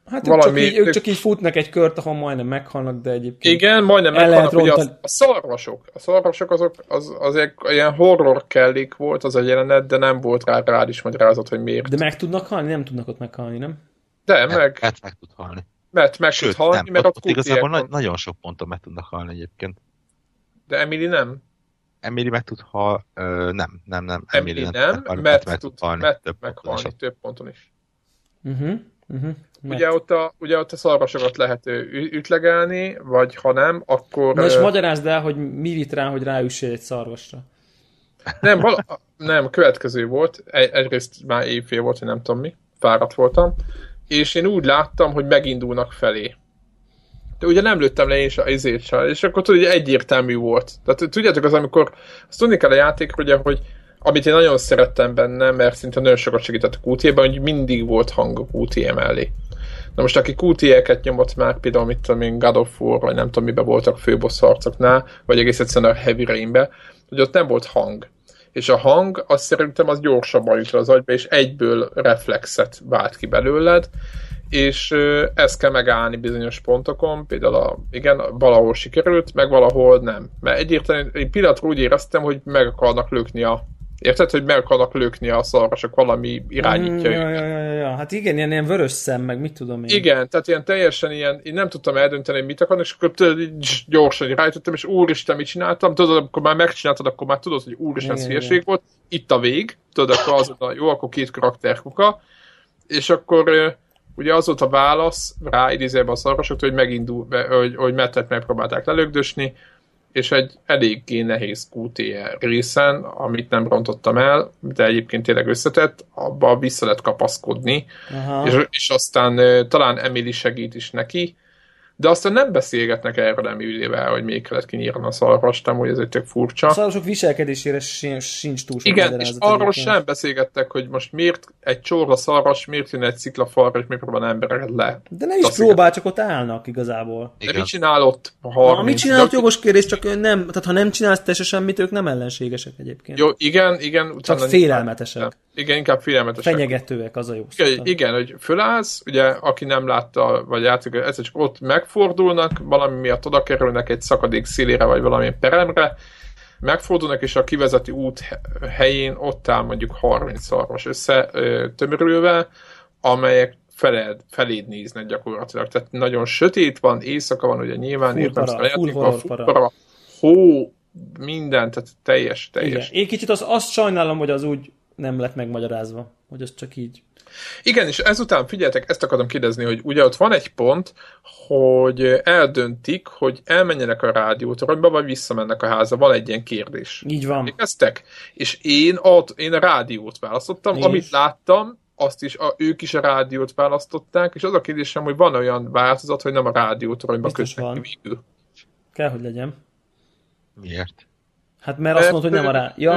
Hát ők, valami, csak így, ők, ők csak így futnak egy kört, ahol majdnem meghalnak, de egyébként... Igen, majdnem meghalnak, ugye a, a szarvasok. A szarvasok azok, az, az egy ilyen horror kellék volt az a jelenet, de nem volt rá rád is magyarázat, hogy miért. De meg tudnak halni? Nem tudnak ott meghalni, nem? De, meg. Mert meg tud halni. Mert meg Sőt, tud halni, nem, mert ott, ott igazából nagy, nagyon sok ponton meg tudnak halni egyébként. De Emily nem. Emily meg tud hal... Ö, nem, nem, nem. Emily, Emily nem, nem mert meg tud halni Matt több meghalni ponton több ponton is. Uh-huh, uh-huh. Ugye ott, a, ugye ott a szarvasokat lehet ütlegelni, vagy ha nem, akkor... Na és magyarázd el, hogy mi vitt rá, hogy ráüssél egy szarvasra. Nem, val- nem, következő volt. Egy, egyrészt már évfél volt, hogy nem tudom mi. Fáradt voltam. És én úgy láttam, hogy megindulnak felé de ugye nem lőttem le én se izét sem, és akkor tudod, hogy egyértelmű volt. Tehát tudjátok az, amikor azt tudni kell a játék, ugye, hogy amit én nagyon szerettem benne, mert szinte nagyon sokat segített a QT-ben, hogy mindig volt hang a QT mellé. Na most aki QT-eket nyomott már, például mit tudom én, God of War, vagy nem tudom miben voltak főbossz harcoknál, vagy egész egyszerűen a Heavy Rain-be, hogy ott nem volt hang. És a hang, azt szerintem az gyorsabban jut az agyba, és egyből reflexet vált ki belőled, és ezt kell megállni bizonyos pontokon, például a, igen, valahol sikerült, meg valahol nem. Mert egyértelműen egy pillanatra úgy éreztem, hogy meg akarnak lökni a Érted, hogy meg akarnak lökni a szarvasok valami irányítja mm, ja, ja, ja, ja, Hát igen, ilyen, ilyen vörös szem, meg mit tudom én. Igen, tehát ilyen teljesen ilyen, én nem tudtam eldönteni, hogy mit akarnak, és akkor gyorsan irányítottam, és úristen, mit csináltam, tudod, amikor már megcsináltad, akkor már tudod, hogy úristen, ez hülyeség volt, itt a vég, tudod, akkor az, jó, akkor két karakter kuka, és akkor ugye az volt a válasz rá idézőben a szarvasoktól, hogy megindul, hogy, hogy Mettet megpróbálták lelögdösni, és egy eléggé nehéz QTE részen, amit nem rontottam el, de egyébként tényleg összetett, abba vissza lehet kapaszkodni, és, és aztán talán Emily segít is neki, de aztán nem beszélgetnek erről Emilével, hogy még kellett kinyírni a szarvast, hogy ez egy tök furcsa. A szarvasok viselkedésére sincs túl sok Igen, és arról sem beszélgettek, hogy most miért egy csorra szarvas, miért jön egy sziklafalra, és miért próbál embereket le. De nem is próbál, csak ott állnak igazából. De mit csinál ott? 30? Na, mit csinál ott jogos kérdés, csak nem, tehát ha nem csinálsz teljesen semmit, ők nem ellenségesek egyébként. Jó, igen, igen. Csak félelmetesek. Nem. Igen, inkább félelmetesek. Fenyegetőek, az a jó. Igen, igen, hogy fölállsz, ugye, aki nem látta, vagy játszik, ez csak ott megfordulnak, valami miatt oda kerülnek egy szakadék szélére, vagy valami peremre, megfordulnak, és a kivezeti út helyén ott áll mondjuk 30 szarvas össze tömörülve, amelyek feled, feléd néznek gyakorlatilag. Tehát nagyon sötét van, éjszaka van, ugye nyilván értem, full para, hó, minden, tehát teljes, teljes. Igen. Én kicsit az, azt sajnálom, hogy az úgy nem lett megmagyarázva, hogy az csak így. Igen, és ezután figyeltek, ezt akarom kérdezni, hogy ugye ott van egy pont, hogy eldöntik, hogy elmenjenek a rádiótoronyba, vagy visszamennek a házba. Van egy ilyen kérdés. Így van. Emlékeztek? És én, ott, én a rádiót választottam, én amit láttam, azt is, a, ők is a rádiót választották, és az a kérdésem, hogy van olyan változat, hogy nem a rádiótoronyba kötnek végül. Kell, hogy legyen. Miért? Hát mert, mert azt mondta, hogy nem a rá... Ja,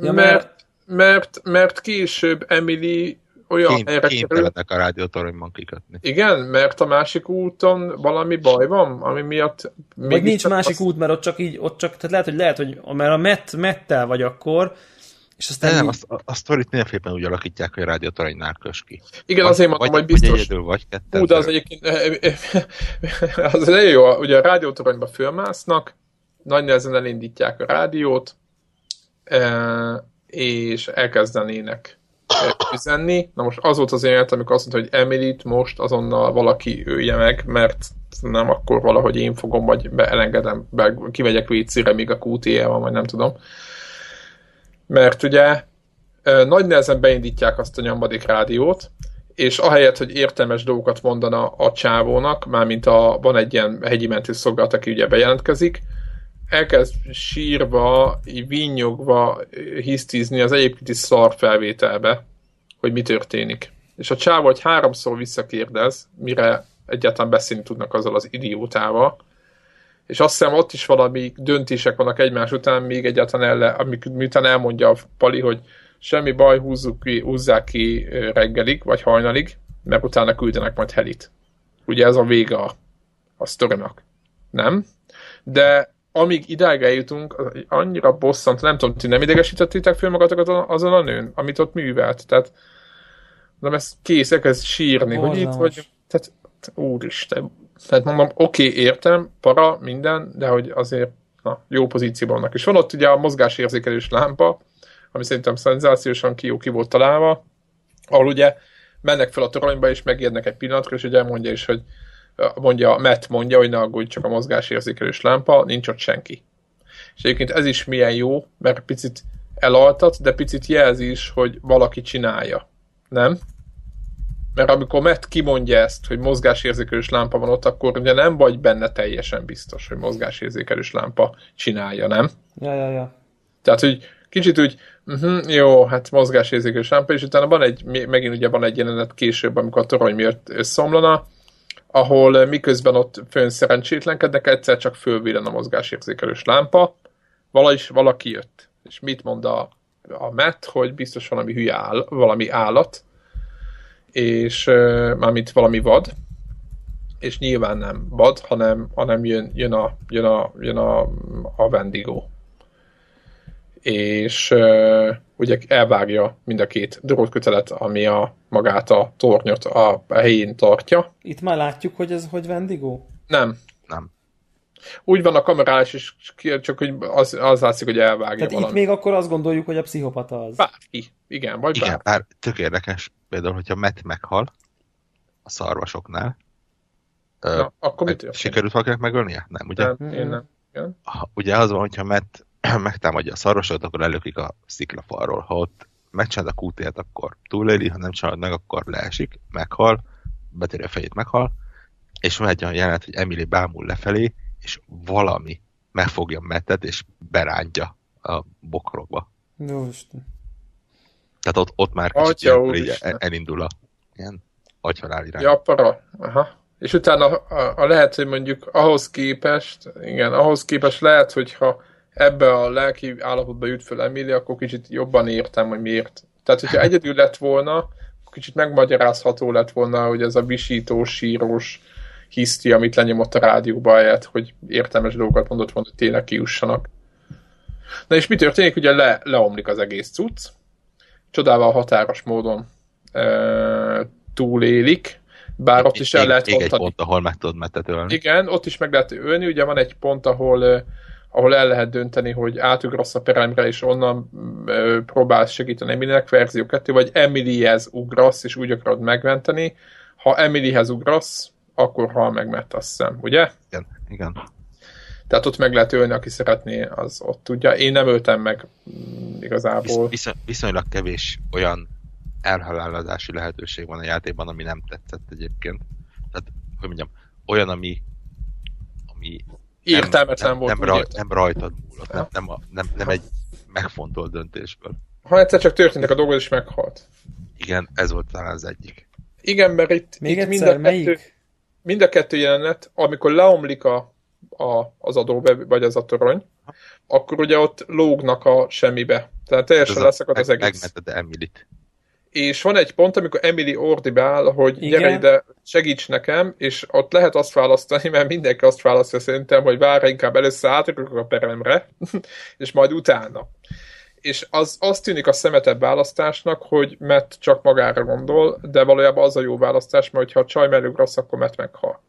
ja mert, mert mert, mert később Emily olyan Ként, helyre Kénytelenek a rádiótoronyban kikötni. Igen, mert a másik úton valami baj van, ami miatt... Vagy nincs másik azt... út, mert ott csak így, ott csak, tehát lehet, hogy lehet, hogy mert a met, mettel vagy akkor, és aztán nem, így... azt, a, a sztorit mindenféppen úgy alakítják, hogy a rádiótoronynál kös ki. Igen, vagy, azért mondom, hogy biztos. Vagy egyedül, vagy ketten. Ú, de az egyébként, <laughs> az nagyon jó, ugye a rádiótoronyba fölmásznak, nagy nehezen elindítják a rádiót, és elkezdenének üzenni. Na most az volt az élet, amikor azt mondta, hogy Emilit most azonnal valaki ője meg, mert nem akkor valahogy én fogom, vagy beelengedem, be, kimegyek vécére, míg a QTE van, vagy nem tudom. Mert ugye nagy nehezen beindítják azt a nyomadik rádiót, és ahelyett, hogy értelmes dolgokat mondana a csávónak, mármint a, van egy ilyen hegyi mentőszolgálat, aki ugye bejelentkezik, elkezd sírva, vinnyogva hisztizni az egyébként is szar felvételbe, hogy mi történik. És a csáv, hogy háromszor visszakérdez, mire egyáltalán beszélni tudnak azzal az idiótával, és azt hiszem ott is valami döntések vannak egymás után, még egyáltalán elle, amik, miután elmondja a Pali, hogy semmi baj, húzzuk ki, húzzák ki reggelig, vagy hajnalig, mert utána küldenek majd helit. Ugye ez a vége a, a sztorinak. Nem? De amíg idáig eljutunk, annyira bosszant, nem tudom, ti nem idegesítettétek fel magatokat azon a nőn, amit ott művelt, tehát nem ez kész, elkezd sírni, Borzalmas. hogy itt vagy, tehát úristen, tehát mondom, oké, okay, értem, para, minden, de hogy azért na, jó pozícióban vannak. És van ott ugye a mozgásérzékelős lámpa, ami szerintem szenzációsan ki, jó ki volt találva, ahol ugye mennek fel a toronyba, és megérnek egy pillanatra, és ugye mondja is, hogy mondja, Matt mondja, hogy ne aggódj, csak a mozgásérzékelős lámpa, nincs ott senki. És egyébként ez is milyen jó, mert picit elaltat, de picit jelzi is, hogy valaki csinálja. Nem? Mert amikor Matt kimondja ezt, hogy mozgásérzékelős lámpa van ott, akkor ugye nem vagy benne teljesen biztos, hogy mozgásérzékelős lámpa csinálja, nem? Ja, ja, ja. Tehát, hogy kicsit úgy, uh-huh, jó, hát mozgásérzékelős lámpa, és utána van egy, megint ugye van egy jelenet később, amikor a torony miatt összeomlana, ahol eh, miközben ott fönn szerencsétlenkednek, egyszer csak fölvillan a mozgásérzékelős lámpa, valahogy valaki jött. És mit mond a, a Matt, hogy biztos valami hülye áll, valami állat, és uh, mármint valami vad, és nyilván nem vad, hanem, hanem jön, jön, a, jön, a, jön a, a Wendigo. És uh, ugye elvágja mind a két drótkötelet, ami a magát a tornyot a helyén tartja. Itt már látjuk, hogy ez hogy Wendigo? Nem. Nem. Úgy van a kamerás, és csak hogy az, az látszik, hogy elvágja Tehát valami. itt még akkor azt gondoljuk, hogy a pszichopata az. Bárki. Igen, vagy Igen, bár tök érdekes. Például, hogyha Matt meghal a szarvasoknál, Na, ö, akkor mit Sikerült valakinek megölnie? Nem, ugye? Nem, én nem. Igen. Ugye az van, hogyha Matt <clears throat> megtámadja a szarvasokat, akkor előkik a sziklafalról. Ha ott megcsinálod a QT-et, akkor túléli, ha nem csinálod meg, akkor leesik, meghal, betéri a fejét, meghal, és van egy olyan jelenet, hogy Emily bámul lefelé, és valami megfogja Mettet, és berántja a bokrokba. Jó, Tehát ott, ott már kicsit Atya, így elindul a ilyen agyhalál irány. Ja, para. Aha. És utána a, a lehet, hogy mondjuk ahhoz képest, igen, ahhoz képest lehet, hogyha ebbe a lelki állapotba jut föl Emilia, akkor kicsit jobban értem, hogy miért. Tehát, hogyha egyedül lett volna, kicsit megmagyarázható lett volna, hogy ez a visítós, sírós hiszti, amit lenyomott a rádióba helyett, hogy értelmes dolgokat mondott volna, hogy tényleg kiussanak. Na és mi történik? Ugye le, leomlik az egész cucc, csodával határos módon e, túlélik, bár ott is el lehet egy pont, ahol meg tudod metet ölni. Igen, ott is meg lehet ölni, ugye van egy pont, ahol ahol el lehet dönteni, hogy átugrasz a peremre, és onnan ö, próbálsz segíteni Emilynek, verzió 2, vagy Emilyhez ugrasz, és úgy akarod megmenteni. Ha Emilyhez ugrasz, akkor hal meg, mert azt hiszem, ugye? Igen, igen. Tehát ott meg lehet ölni, aki szeretné, az ott tudja. Én nem öltem meg mm, igazából. Visz, viszonylag kevés olyan elhalálozási lehetőség van a játékban, ami nem tetszett egyébként. Tehát, hogy mondjam, olyan, ami, ami értelmetlen nem, volt. Nem, raj, nem rajtad múlott, nem, nem, a, nem, nem egy megfontolt döntésből. Ha egyszer csak történtek a dolgok, és meghalt. Igen, ez volt talán az egyik. Igen, mert itt, Még itt egyszer, mind, a melyik? kettő, mind a kettő jelenet, amikor leomlik a, a, az adó, vagy az a torony, akkor ugye ott lógnak a semmibe. Tehát teljesen leszakad az egész. Megmented Emilit és van egy pont, amikor Emily ordibál, hogy Igen. gyere ide, segíts nekem, és ott lehet azt választani, mert mindenki azt választja szerintem, hogy várj, inkább először átugrok a peremre, és majd utána. És az, az tűnik a szemetebb választásnak, hogy Matt csak magára gondol, de valójában az a jó választás, mert ha a csaj mellé rossz, akkor Matt meghal.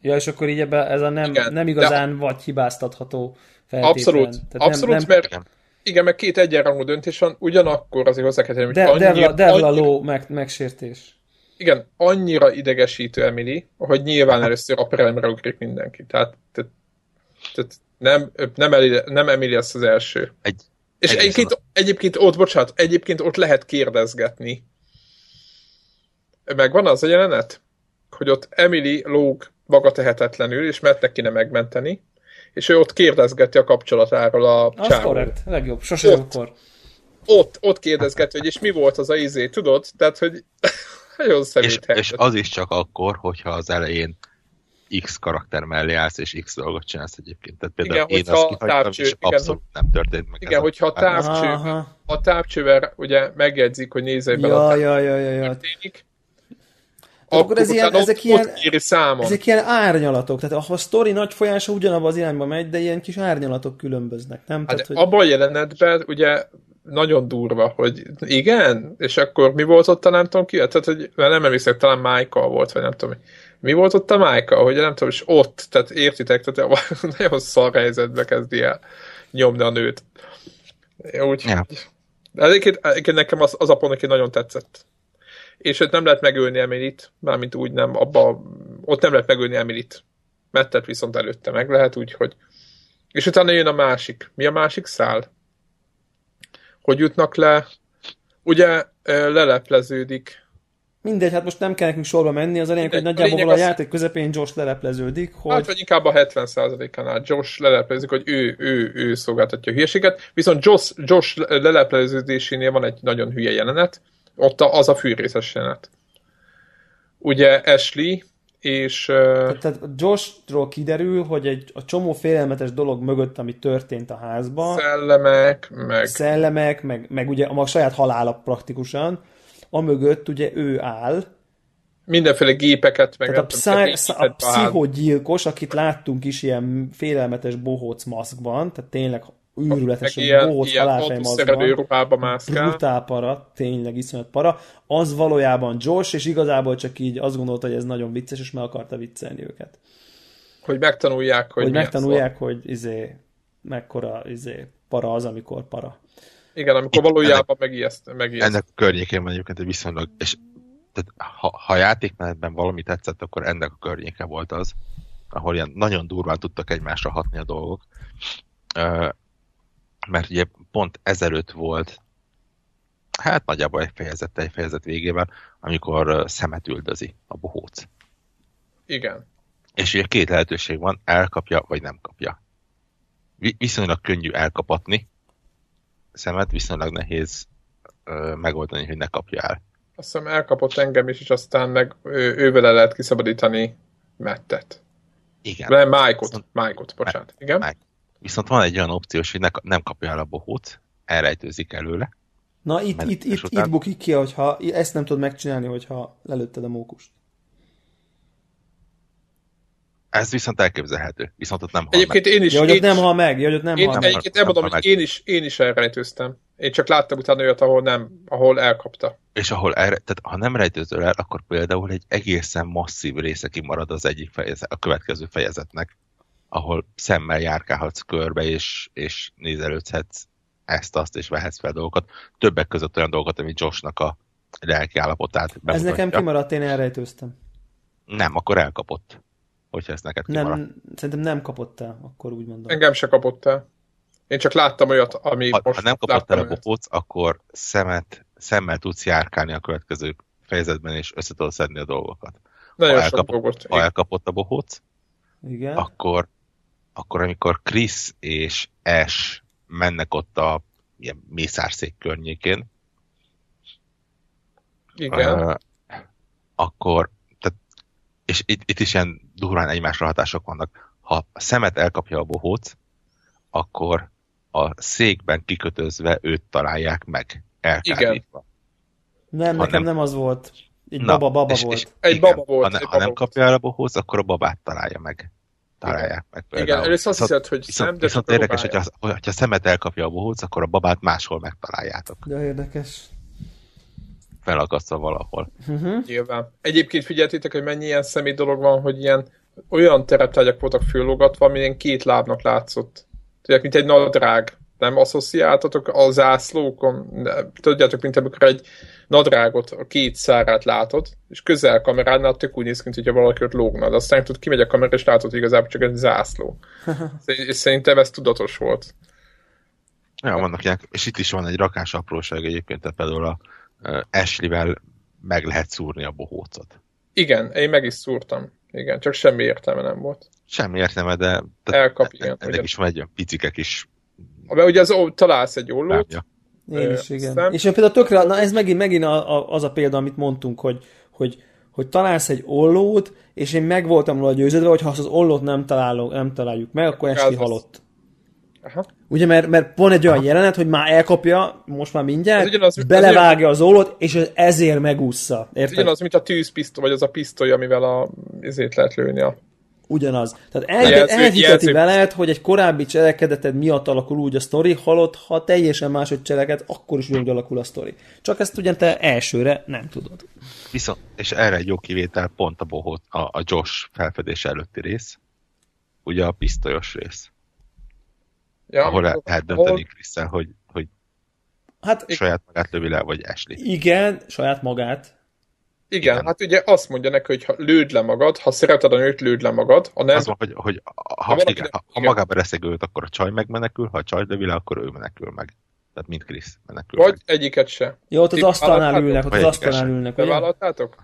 Ja, és akkor így ebbe ez a nem, Igen, nem igazán de... vagy hibáztatható feltétlen. Abszolút, Tehát abszolút nem, nem... mert igen, meg két egyenrangú döntés van, ugyanakkor azért hozzá kell tenni, hogy De, annyira, Devla, Devla annyira, ló meg, megsértés. Igen, annyira idegesítő Emily, hogy nyilván először a prelemre ugrik mindenki. Tehát, tehát, tehát nem, nem, Emily, nem Emily lesz az első. Egy, És egyébként, egyébként ott, bocsánat, egyébként ott lehet kérdezgetni. Megvan az a jelenet, hogy ott Emily lóg maga tehetetlenül, és mert neki nem megmenteni, és ő ott kérdezgeti a kapcsolatáról a Az korrekt, legjobb, sose ott, akkor. Ott, ott kérdezgeti, hogy és mi volt az a izé, tudod? Tehát, hogy nagyon és, és az is csak akkor, hogyha az elején X karakter mellé állsz, és X dolgot csinálsz egyébként. Tehát például igen, én azt kihagytam, távcső, és igen, abszolút nem történt meg. Igen, hogyha a távcső, a távcsővel ugye megjegyzik, hogy nézze be ja, a ja, ja, ja, ja. történik, akkor, akkor ez ilyen, ezek, ilyen, ezek ilyen árnyalatok, tehát a sztori nagy folyása ugyanabban az irányba megy, de ilyen kis árnyalatok különböznek, nem? Hát tehát, hogy... Abban a jelenetben ugye nagyon durva, hogy igen, és akkor mi volt ott a nem tudom ki, tehát hogy nem emlékszem, talán Michael volt, vagy nem tudom, mi volt ott a Michael, hogy nem tudom, és ott, tehát értitek, tehát <laughs> nagyon szar helyzetbe kezdi el nyomni a nőt. Úgy, ja. Egyébként, egyébként nekem az, az a pont, aki nagyon tetszett és ott nem lehet megölni Emilit, mármint úgy nem, abba, ott nem lehet megölni Emilit. Mettet viszont előtte meg lehet, úgyhogy. És utána jön a másik. Mi a másik szál? Hogy jutnak le? Ugye lelepleződik. Mindegy, hát most nem kell nekünk sorba menni, az a lényeg, hogy nagyjából a, a játék közepén Josh lelepleződik. Hogy... Hát vagy inkább a 70%-ánál Josh leleplezik, hogy ő, ő, ő szolgáltatja a hülyeséget, viszont Josh, Josh lelepleződésénél van egy nagyon hülye jelenet, ott az a fűrészes jelenet. Ugye Ashley és... Tehát, tehát Joshról kiderül, hogy egy a csomó félelmetes dolog mögött, ami történt a házban. Szellemek, meg... Szellemek, meg, meg ugye a saját halála praktikusan. A mögött ugye ő áll. Mindenféle gépeket, meg... Tehát a, pszi- a pszichogyilkos, akit láttunk is ilyen félelmetes bohóc maszkban, tehát tényleg őrületesen bohóc halálfejmazban. mászkál. Brutál para, tényleg iszonyat para. Az valójában Josh, és igazából csak így azt gondolta, hogy ez nagyon vicces, és meg akarta viccelni őket. Hogy megtanulják, hogy Hogy megtanulják, szó. hogy izé, mekkora izé, para az, amikor para. Igen, amikor Itt valójában megijeszt, megijeszt. Ennek a környékén van egyébként egy viszonylag, és tehát, ha, ha játékmenetben valami tetszett, akkor ennek a környéke volt az, ahol ilyen nagyon durván tudtak egymásra hatni a dolgok mert ugye pont ezelőtt volt Hát nagyjából egy fejezet, egy fejezet végében, amikor szemet üldözi a bohóc. Igen. És ugye két lehetőség van, elkapja, vagy nem kapja. Viszonylag könnyű elkapatni szemet, viszonylag nehéz ö, megoldani, hogy ne kapja el. Azt hiszem elkapott engem is, és aztán meg ő, ővele lehet kiszabadítani Mettet. Igen. Nem, Mike-ot, Mike-ot, bocsánat. Igen? Mike. Viszont van egy olyan opciós, hogy ne, nem kapja el a bohóc, elrejtőzik előle. Na itt, itt, itt, után... itt bukik ki, hogyha ezt nem tudod megcsinálni, hogyha lelőtted a mókust. Ez viszont elképzelhető. Viszont ott nem hal Egyébként meg. én is... Ja, hogy ott nem hal meg. Ja, hogy ott nem én, hal meg. Egyébként nem mondom, hogy én is, én is elrejtőztem. Én csak láttam utána olyat, ahol nem, ahol elkapta. És ahol erre, tehát ha nem rejtőzöl el, akkor például egy egészen masszív része kimarad az egyik fejezet, a következő fejezetnek, ahol szemmel járkálhatsz körbe, és, és nézelődhetsz ezt, azt, és vehetsz fel dolgokat. Többek között olyan dolgokat, ami Joshnak a lelki állapotát bemutatja. Ez nekem kimaradt, én elrejtőztem. Nem, akkor elkapott. Hogyha ezt neked kimaradt. Nem, szerintem nem kapott el, akkor úgy mondom. Engem se kapott el. Én csak láttam olyat, ami ha, most Ha nem kapott el a bopóc, akkor szemet, szemmel tudsz járkálni a következő fejezetben, és össze tudod szedni a dolgokat. Nagyon ha elkapott, dolgot. Ha elkapott a bohóc, Igen. akkor, akkor amikor Chris és Ash mennek ott a ilyen mészárszék környékén, Igen. Uh, akkor, tehát, és itt, itt is ilyen durván egymásra hatások vannak. Ha a szemet elkapja a bohóc, akkor a székben kikötözve őt találják meg, elkárítva. Nem, ha nekem nem, nem az volt. Egy baba-baba és, volt. És, egy igen, baba volt. Ha, egy ha nem kapja el a bohóc, akkor a babát találja meg. Találják meg például. Igen, először azt hiszed, hogy viszont, szem, de viszont érdekes, hogyha, hogyha szemet elkapja a bohóc, akkor a babát máshol megtaláljátok. De érdekes. Felakasztva valahol. Uh-huh. Nyilván. Egyébként figyeltétek, hogy mennyi ilyen személy dolog van, hogy ilyen olyan tereptárgyak voltak föllogatva, amilyen két lábnak látszott. Tudják, mint egy nadrág. Nem asszociáltatok a zászlókon? Tudjátok, mint amikor egy nadrágot, a két szárát látod, és közel kameránál tök úgy néz ki, hogyha valaki ott lógna. De aztán tudod, kimegy a kamera, és látod, hogy igazából csak egy zászló. <laughs> és szerintem ez tudatos volt. Ja, vannak ilyen, és itt is van egy rakás apróság egyébként, tehát például a Ashley-vel meg lehet szúrni a bohócot. Igen, én meg is szúrtam. Igen, csak semmi értelme nem volt. Semmi értelme, de... Elkap, igen. Ennek is van egy olyan picike kis... Mert ugye az, találsz egy ollót, Lábja. Én is, igen. Szem. És én például tökre, na ez megint, megint a, a, az a példa, amit mondtunk, hogy, hogy, hogy találsz egy ollót, és én meg voltam róla győződve, hogy ha az ollót nem, találok, nem találjuk meg, akkor esti halott. Aha. Ugye, mert, mert van egy olyan Aha. jelenet, hogy már elkapja, most már mindjárt, ugyanaz, belevágja az ollót, és ezért megúszza. Érted? Ez ugyanaz, mint a tűzpisztoly, vagy az a pisztoly, amivel a, ezért lehet lőni a ugyanaz. Tehát el, elhiteti veled, hogy egy korábbi cselekedeted miatt alakul úgy a sztori, halott, ha teljesen máshogy cseleked, akkor is úgy alakul a sztori. Csak ezt ugye te elsőre nem tudod. Viszont, és erre egy jó kivétel pont a, bohot, a, a Josh felfedés előtti rész, ugye a pisztolyos rész. Ja, ahol el, lehet dönteni hogy, hogy hát, saját magát lövi le, vagy Ashley. Igen, saját magát. Igen, Igen, hát ugye azt mondja neki, hogy ha lőd le magad, ha szereted a nőt, lőd le magad. Ha nem, az van, hogy, hogy ha, ha, igen, ha, ha magába reszeg őt, akkor a csaj megmenekül, ha a csaj lövi le, akkor ő menekül meg. Tehát mint Krisz menekül Vagy meg. egyiket se. Jó, ott az asztalnál ülnek, ott az asztalnál ülnek. Bevállaltátok?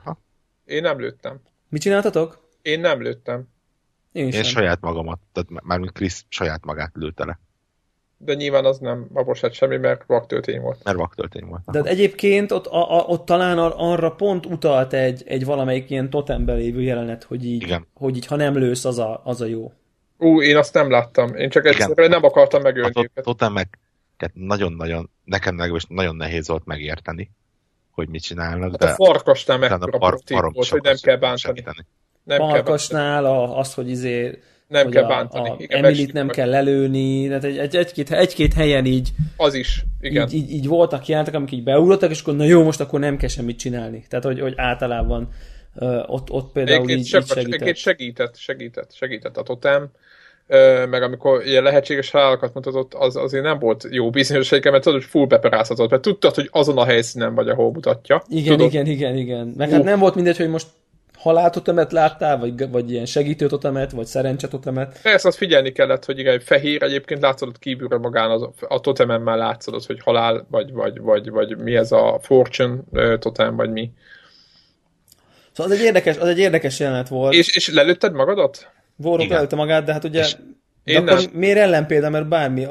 Én nem lőttem. Mit csináltatok? Én nem lőttem. Én, Én saját magamat, tehát mármint Krisz saját magát lőtte le de nyilván az nem abosát semmi, mert vaktöltény volt. Mert vaktöltény volt. De egyébként ott, a, a, ott talán arra pont utalt egy, egy valamelyik ilyen totemben lévő jelenet, hogy így, Igen. hogy így ha nem lősz, az a, az a jó. Ú, én azt nem láttam. Én csak egyszerűen nem akartam megölni a őket. totemek nagyon-nagyon, nekem legalábbis nagyon nehéz volt megérteni, hogy mit csinálnak. Hát de a farkasnál mekkora par, volt, hogy nem kell bántani. Segíteni. Nem farkasnál kell bántani. az, hogy izé nem kell bántani. A, a igen, Emilit nem meg. kell lelőni, tehát egy, egy, egy-két, egy-két helyen így az is, igen. Így, így, így voltak jelentek, amik így beugrottak, és akkor na jó, most akkor nem kell semmit csinálni. Tehát, hogy, hogy általában uh, ott, ott például így, így segített. segített. Segített, segített a totem, uh, meg amikor ilyen lehetséges halálokat mutatott, az azért nem volt jó bizonyos mert tudod, hogy full beperázhatott, mert tudtad, hogy azon a helyszínen vagy, ahol mutatja. Igen, tudod? igen, igen, igen. Meg hát nem volt mindegy, hogy most haláltotemet láttál, vagy, vagy ilyen segítőtotemet, vagy szerencsetotemet? Persze, azt figyelni kellett, hogy igen, fehér egyébként látszódott kívülre magán az, a totemen már látszódott, hogy halál, vagy, vagy, vagy, vagy mi ez a fortune totem, vagy mi. Szóval az egy érdekes, az egy érdekes jelenet volt. És, és lelőtted magadat? Vorok lelőtte magát, de hát ugye... És de én akkor nem. miért ellenpélda, mert bármi,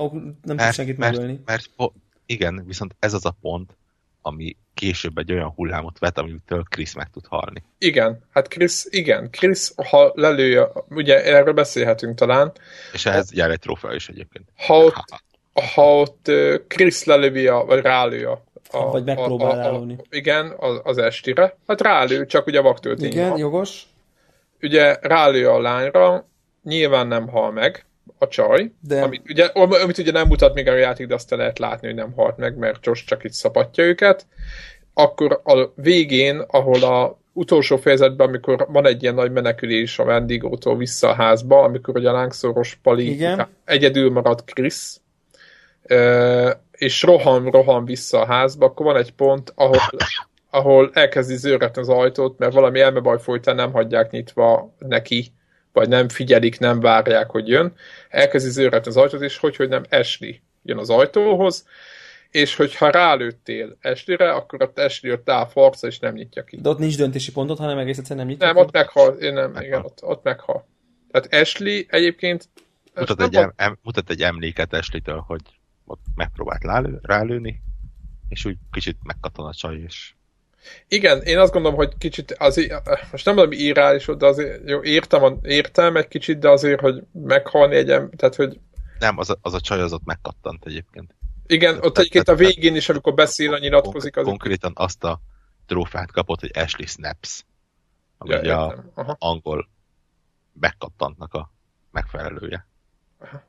nem tud senkit mert, megölni. Mert, mert, igen, viszont ez az a pont, ami később egy olyan hullámot vet, amitől Chris meg tud halni. Igen, hát Chris, igen, Chris, ha lelője, ugye erről beszélhetünk talán. És ehhez jár egy trófea is egyébként. Ha ott, ha ott Chris lelövi, a, vagy rálő a, a, vagy megpróbál a, a, a, Igen, az, az estire. Hát rálő, csak ugye vaktöltény Igen, van. jogos. Ugye rálő a lányra, nyilván nem hal meg, a csaj, de... amit, ugye, amit ugye nem mutat még a játék, de azt lehet látni, hogy nem halt meg, mert Josh csak itt szapatja őket. Akkor a végén, ahol a utolsó fejezetben, amikor van egy ilyen nagy menekülés a vendégótól vissza a házba, amikor ugye a lángszoros Pali Igen. egyedül marad Chris, és rohan, rohan vissza a házba, akkor van egy pont, ahol, ahol elkezdi zőretni az ajtót, mert valami elmebaj folytán nem hagyják nyitva neki vagy nem figyelik, nem várják, hogy jön, elkezdi zőretni az ajtót, és hogy, hogy nem Ashley jön az ajtóhoz, és hogyha rálőttél Ashleyre, akkor ott Ashley ott áll farca, és nem nyitja ki. De ott nincs döntési pontot, hanem egész egyszerűen nem nyitja Nem, ki? ott meghal, én nem, meghal. igen, ott, ott meghal. Tehát Ashley egyébként... Mutat egy, em, em, mutat egy emléket Ashley-től, hogy ott megpróbált rálő, rálőni, és úgy kicsit megkattan a csaj, és igen, én azt gondolom, hogy kicsit azért, most nem mondom irreális, de azért jó, értem, értem egy kicsit, de azért, hogy meghalni egy tehát hogy... Nem, az a, az a csaj az ott megkattant egyébként. Igen, ott te, egyébként a végén is, amikor beszél, nyilatkozik. Az... Konkrétan azt a trófát kapott, hogy Ashley Snaps, ami ja, ugye a angol megkattantnak a megfelelője. Aha.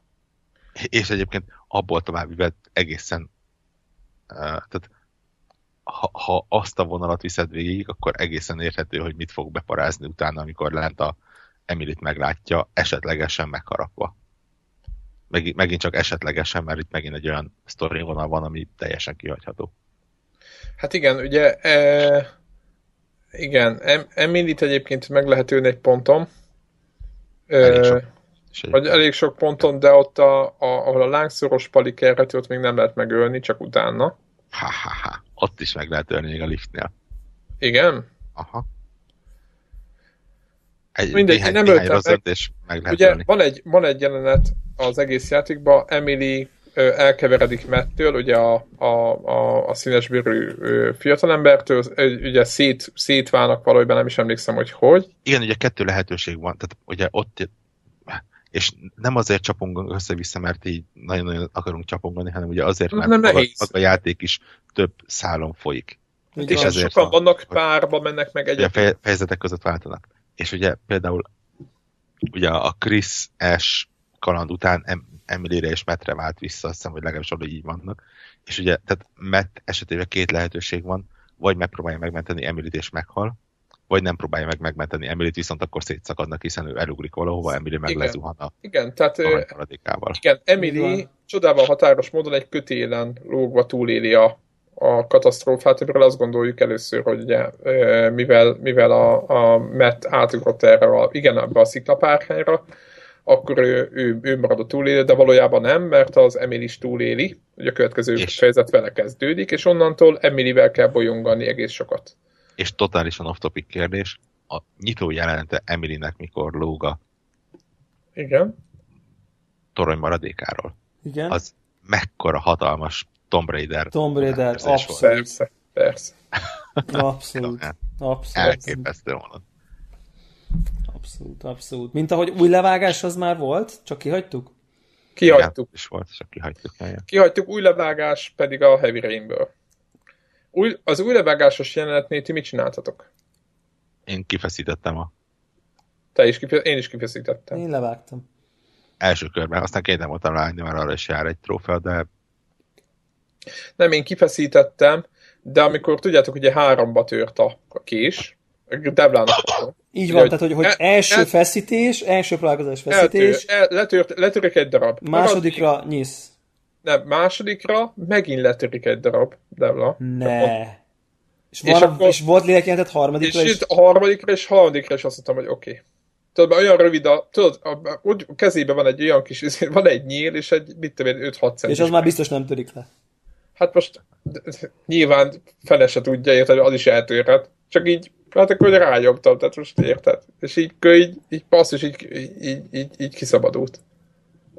És egyébként abból tovább vett egészen uh, tehát ha, ha azt a vonalat viszed végig, akkor egészen érthető, hogy mit fog beparázni utána, amikor lent a Emilit meglátja, esetlegesen megharapva. Meg, megint csak esetlegesen, mert itt megint egy olyan sztori vonal van, ami teljesen kihagyható. Hát igen, ugye e, igen, em, Emilit egyébként meg lehet ülni egy ponton. Elég sok, vagy elég sok ponton, de ott, a, a, ahol a lángszoros palik ott még nem lehet megölni, csak utána. Ha-ha-ha. Ott is meg lehet ölni még a liftnél. Igen? Aha. Egy, Mindegy, néhány, nem néhány meg. És meg lehet Ugye ölni. van egy, van egy jelenet az egész játékban, Emily ö, elkeveredik Mettől, ugye a, a, a, a színesbőrű fiatalembertől, ugye szét, szétválnak valójában, nem is emlékszem, hogy hogy. Igen, ugye kettő lehetőség van, tehát ugye ott és nem azért csapongunk össze-vissza, mert így nagyon-nagyon akarunk csapongani, hanem ugye azért, mert nem maga, a játék is több szálon folyik. És, és ezért sokan van, vannak párba, mennek meg egy. A fejezetek között váltanak. És ugye például ugye a Chris S kaland után Emily-re és Mettre vált vissza, azt hiszem, hogy legalábbis oda így vannak. És ugye, tehát Matt esetében két lehetőség van, vagy megpróbálja megmenteni Emily-t és meghal, vagy nem próbálja meg megmenteni Emilit, viszont akkor szétszakadnak, hiszen ő elugrik valahova, Emily meg igen. lezuhan a Igen, tehát a igen, Emily csodával határos módon egy kötélen lógva túléli a, a katasztrófát, amiről azt gondoljuk először, hogy ugye, mivel, mivel a, a Matt átugrott erre a, igen, ebbe a sziklapárhányra, akkor ő, ő, ő marad a túlélő, de valójában nem, mert az Emily is túléli, ugye a következő és... fejezet vele kezdődik, és onnantól Emilyvel kell bolyongani egész sokat és totálisan off-topic kérdés, a nyitó jelenete Emilynek mikor lóg a Igen. torony maradékáról. Igen. Az mekkora hatalmas Tomb Raider. Tomb Raider, abszolút. Persze, persze. Abszolút. abszolút. Elképesztő volna. Abszolút, abszolút. Mint ahogy új levágás az már volt, csak kihagytuk? Kihagytuk. Igen, is volt, csak kihagytuk. Kihagytuk, új levágás pedig a Heavy Rainből. Új, az új levágásos jelenetnél ti mit csináltatok? Én kifeszítettem a... Te is kifeszítettem? Én is kifeszítettem. Én levágtam. Első körben, aztán két nem voltam ráállni, mert arra is jár egy trófea, de... Nem, én kifeszítettem, de amikor tudjátok, ugye háromba tört a kés, Devlának Így van, ugye, tehát hogy, hogy el, első el, feszítés, első próbálkozás feszítés. Eltör, el, letört, letörök egy darab. Másodikra nyisz. Nem, másodikra megint letörik egy darab, Devla. Ne. És, és, akkor, és volt lélekjelentet harmadikra és, és? a harmadikra és harmadikra is azt mondtam, hogy oké. Okay. Tudod, olyan rövid a, tudod, a, úgy kezében van egy olyan kis, <laughs> van egy nyíl, és egy, mit tudom 5-6 cent. És az már biztos nem törik le. Hát most nyilván fele se tudja, érted, az is eltörhet. Csak így, hát akkor rájogtam, tehát most érted. És így, így, így passz, és így, így, így, így kiszabadult.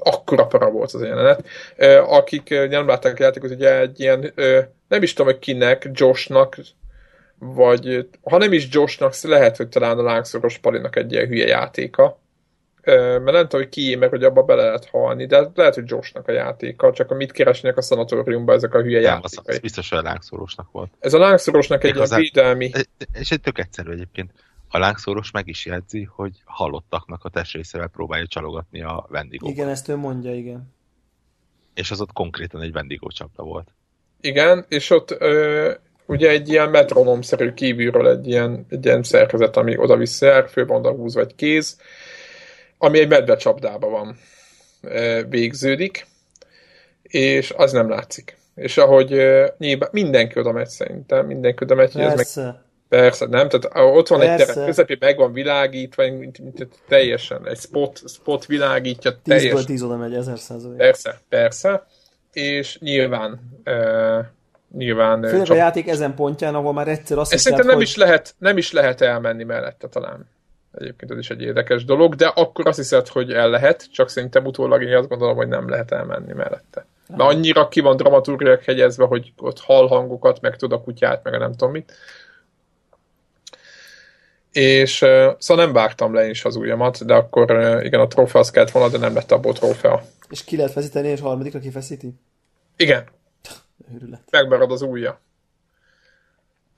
Akkora para volt az a jelenet. Akik nem látták a játékot, ugye egy ilyen, nem is tudom, hogy kinek, Joshnak, vagy ha nem is Joshnak, lehet, hogy talán a lángszoros Palinak egy ilyen hülye játéka, mert nem tudom, hogy ki, mert hogy abba bele lehet halni, de lehet, hogy Joshnak a játéka, csak amit keresnek a szanatóriumban ezek a hülye nem, játékai. Az, az biztos, hogy a lángszórosnak volt. Ez a lángszórosnak egy ilyen védelmi... És egy tök egyszerű egyébként. A lángszóros meg is jelzi, hogy halottaknak a testrészével próbálja csalogatni a vendégókat. Igen, ezt ő mondja, igen. És az ott konkrétan egy vendégó csapda volt. Igen, és ott ö, ugye egy ilyen metronomszerű kívülről egy ilyen, egy ilyen szerkezet, ami oda-vissza főbb húz vagy kéz, ami egy medvecsapdába van végződik, és az nem látszik. És ahogy nyilván mindenki oda megy szerintem, mindenki oda megy, Persze. Meg, persze, nem? Tehát ott van Persze. egy teret közepén, meg van világítva, mint, mint, teljesen, egy spot, spot világítja teljesen. 10 10 oda megy, 1000 százalék. Persze, persze. És nyilván uh, nyilván... Főleg csak... a játék ezen pontján, ahol már egyszer azt hiszed, szerintem nem, hogy... is lehet, nem is lehet elmenni mellette talán. Egyébként ez is egy érdekes dolog, de akkor azt hiszed, hogy el lehet, csak szerintem utólag én azt gondolom, hogy nem lehet elmenni mellette. Mert annyira ki van dramaturgiak hegyezve, hogy ott hall hangokat, meg tud a kutyát, meg a nem tudom mit. És uh, szóval nem vágtam le is az ujjamat, de akkor uh, igen, a trófea az kellett volna, de nem lett abból trófea. És ki lehet feszíteni, és harmadikra kifeszíti? Igen. Őrület. Megmarad az ujja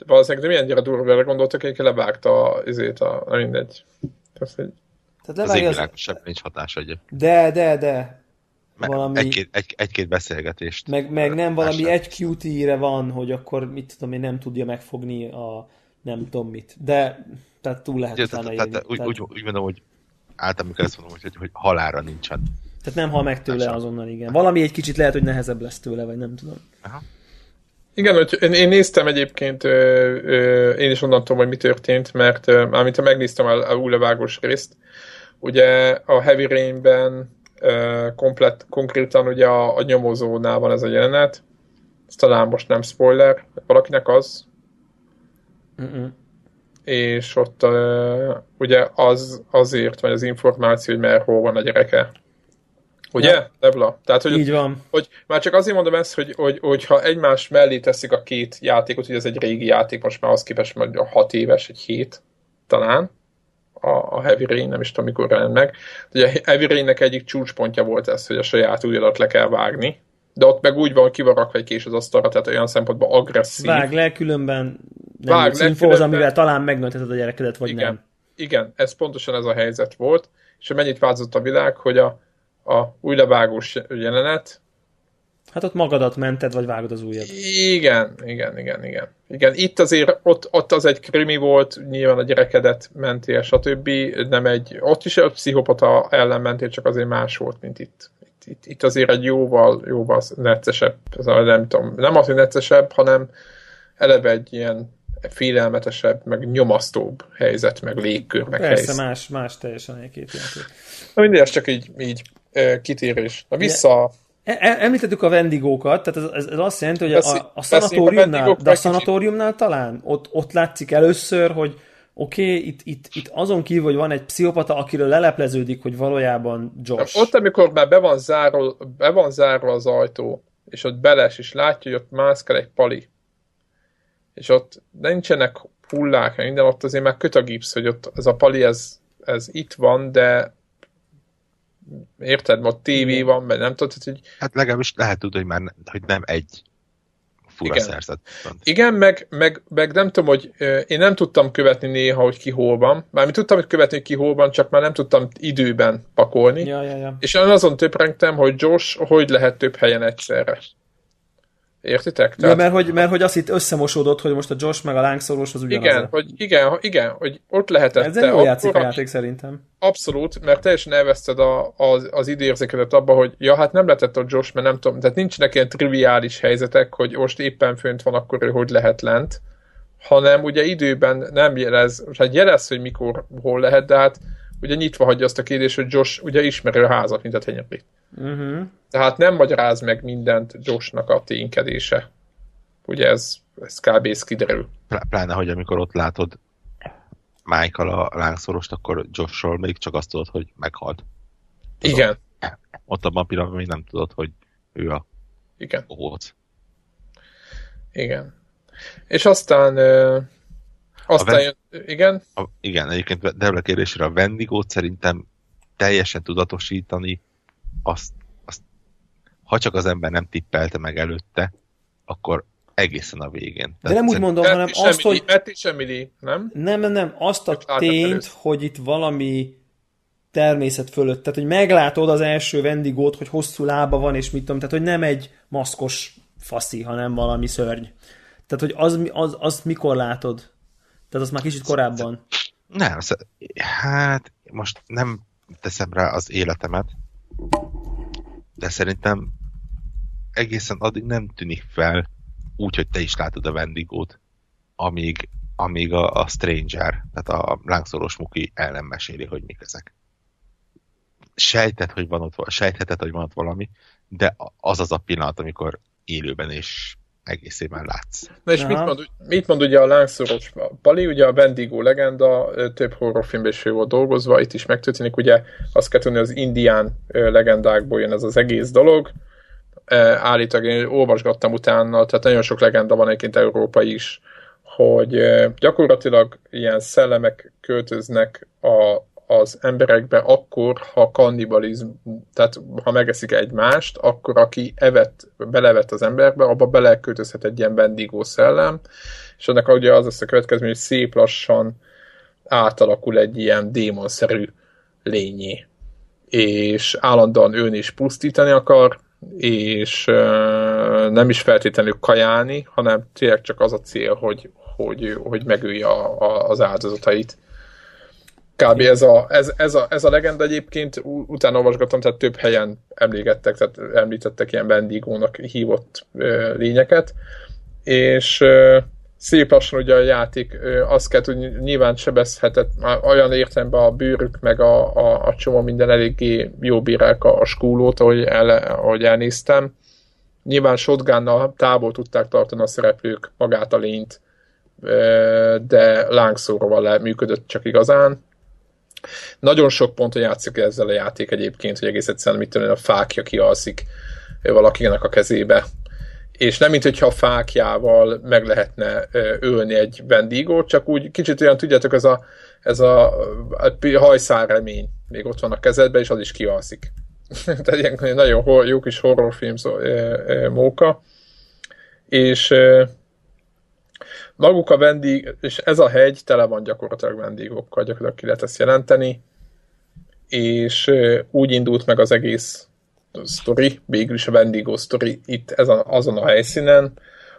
valószínűleg nem ilyen gyere durvára gondoltak, hogy levágta izét a, a mindegy. Tehát, hogy... Tehát az égvilágos sem nincs hatás egy. De, de, de. Valami... Egy-két, egy, egy-két beszélgetést. Meg, meg nem valami egy QT-re van, hogy akkor mit tudom én, nem tudja megfogni a nem tudom mit. De tehát túl lehet ja, tehát, tehát, úgy, tehát... Úgy, úgy, mondom, hogy általában amikor ezt mondom, hogy, hogy halára nincsen. Tehát nem hal meg tőle azonnal, igen. Valami egy kicsit lehet, hogy nehezebb lesz tőle, vagy nem tudom. Aha. Igen, hogy én, én néztem egyébként, ö, ö, én is onnan tudom, hogy mi történt, mert amit megnéztem a, a újlevágós részt, ugye a Heavy Rain-ben ö, komplet, konkrétan ugye a, a nyomozónál van ez a jelenet, ez talán most nem spoiler, valakinek az, Mm-mm. és ott ö, ugye az azért van az információ, hogy mer hol van a gyereke. Ugye? Ja. Debla? Tehát, hogy, Így van. Hogy, már csak azért mondom ezt, hogy, hogy, hogy ha egymás mellé teszik a két játékot, hogy ez egy régi játék, most már az képest hogy a hat éves, egy hét talán, a, a Heavy Rain, nem is tudom, mikor jelent meg. Ugye a Heavy Rainnek egyik csúcspontja volt ez, hogy a saját ujjadat le kell vágni, de ott meg úgy van, kivarak egy kés az asztalra, tehát olyan szempontból agresszív. Vág le, különben nem infóz, amivel talán megnőtheted a gyerekedet, vagy igen, nem. Igen, ez pontosan ez a helyzet volt, és mennyit változott a világ, hogy a, a új levágós jelenet. Hát ott magadat mented, vagy vágod az ujjad. Igen, igen, igen, igen. Igen, itt azért, ott, ott az egy krimi volt, nyilván a gyerekedet mentél, stb. Nem egy, ott is egy pszichopata ellen mentél, csak azért más volt, mint itt. Itt, itt, itt azért egy jóval, jóval neccesebb, nem tudom, nem az, hogy neccesebb, hanem eleve egy ilyen félelmetesebb, meg nyomasztóbb helyzet, meg légkör, meg Persze, helyzet. más, más teljesen egy két játék. Na mindegy, ez csak így, így kitérés. Na vissza... E, e, említettük a vendigókat, tehát ez, ez azt jelenti, hogy a, a, szanatóriumnál, a de a szanatóriumnál talán ott, ott látszik először, hogy oké, okay, itt, itt, itt azon kívül, hogy van egy pszichopata, akiről lelepleződik, hogy valójában Josh. Ott, amikor már be van zárva, be van zárva az ajtó, és ott beles, és látja, hogy ott mászkál egy pali, és ott nincsenek hullák, minden, ott azért már köt a gipsz, hogy ott ez a pali, ez, ez itt van, de érted, ma tévé van, mert nem tudod, hogy... Hát legalábbis lehet tudni, hogy már hogy nem egy fura Igen. szerzett. Igen, meg, meg, meg, nem tudom, hogy én nem tudtam követni néha, hogy ki hol van. Mármint tudtam, hogy követni, hogy ki hol van, csak már nem tudtam időben pakolni. Ja, ja, ja. És azon töprengtem, hogy Josh hogy lehet több helyen egyszerre. Értitek? Tehát... Ja, mert hogy, mert hogy azt itt összemosódott, hogy most a Josh meg a lángszorós az ugyanaz. Igen, hogy, igen, igen, hogy ott lehetett. Ez egy jó játszik a játék szerintem. Abszolút, mert teljesen elveszted a, az, az időérzékedet abba, hogy ja, hát nem lehetett a Josh, mert nem tudom, tehát nincsenek ilyen triviális helyzetek, hogy most éppen fönt van, akkor ő hogy lehet lent, hanem ugye időben nem jelez, hát jelez, hogy mikor, hol lehet, de hát ugye nyitva hagyja azt a kérdést, hogy Josh ugye ismeri a házat, mint a tenyepét. Uh-huh. Tehát nem magyaráz meg mindent Joshnak a ténykedése. Ugye ez, ez kb. ez kiderül. Pláne, hogy amikor ott látod Michael a lángszorost, akkor Joshról még csak azt tudod, hogy meghalt. Tudod? Igen. Ott abban a pillanatban még nem tudod, hogy ő a Igen. Óvóc. Igen. És aztán aztán, ven... igen? A, igen, egyébként Debla kérdésére a Vendigót szerintem teljesen tudatosítani, azt, azt, ha csak az ember nem tippelte meg előtte, akkor egészen a végén. De nem úgy mondom, hanem azt, hogy... És Emily, nem? Nem, nem, nem. Azt a tényt, hogy itt valami természet fölött, tehát hogy meglátod az első vendigót, hogy hosszú lába van, és mit tudom, tehát hogy nem egy maszkos faszi, hanem valami szörny. Tehát, hogy az, az, az mikor látod? Tehát az már kicsit korábban. Nem, hát most nem teszem rá az életemet, de szerintem egészen addig nem tűnik fel úgy, hogy te is látod a vendigót, amíg, amíg a, a Stranger, tehát a lángszoros muki el nem meséli, hogy mik ezek. Sejted, hogy van ott, sejtheted, hogy van ott valami, de az az a pillanat, amikor élőben és egészében látsz. Na és mit mond, mit mond ugye a lángszoros Pali, ugye a Bendigo legenda, több horrorfilmben is volt dolgozva, itt is megtörténik, ugye azt kell tudni, az indián legendákból jön ez az egész dolog, állítólag én olvasgattam utána, tehát nagyon sok legenda van egyébként Európa is, hogy gyakorlatilag ilyen szellemek költöznek a, az emberekbe akkor, ha kannibalizm, tehát ha megeszik egymást, akkor aki evett, belevett az emberbe, abba beleköltözhet egy ilyen bendigó szellem, és annak ugye az lesz a következmény, hogy szép lassan átalakul egy ilyen démonszerű lényé. És állandóan ön is pusztítani akar, és nem is feltétlenül kajálni, hanem tényleg csak az a cél, hogy, hogy, hogy megölje a, a, az áldozatait. Kb. ez a, ez, ez, a, ez a legenda egyébként, utána olvasgattam, tehát több helyen emlégettek, tehát említettek ilyen bendigónak hívott uh, lényeket, és uh, szép lassan ugye a játék azt kell tudni, nyilván sebezhetett, olyan értelemben a bőrük, meg a, a, a csomó minden eléggé jó bírák a, a skúlót, ahogy, el, ahogy elnéztem. Nyilván shotgunnal távol tudták tartani a szereplők magát a lényt, de lángszóróval le, működött csak igazán. Nagyon sok ponton játszik ezzel a játék egyébként, hogy egész egyszerűen mit tudom, a fákja kialszik valakinek a kezébe, és nem mint hogyha a fákjával meg lehetne ölni egy vendégót, csak úgy kicsit olyan, tudjátok, ez a, ez a, hajszárremény még ott van a kezedben, és az is kialszik. <laughs> Tehát ilyen nagyon jó kis horrorfilm móka. És maguk a vendég, és ez a hegy tele van gyakorlatilag vendégókkal, gyakorlatilag ki lehet ezt jelenteni, és úgy indult meg az egész sztori, végül is a Wendigo sztori itt ezen, azon a helyszínen,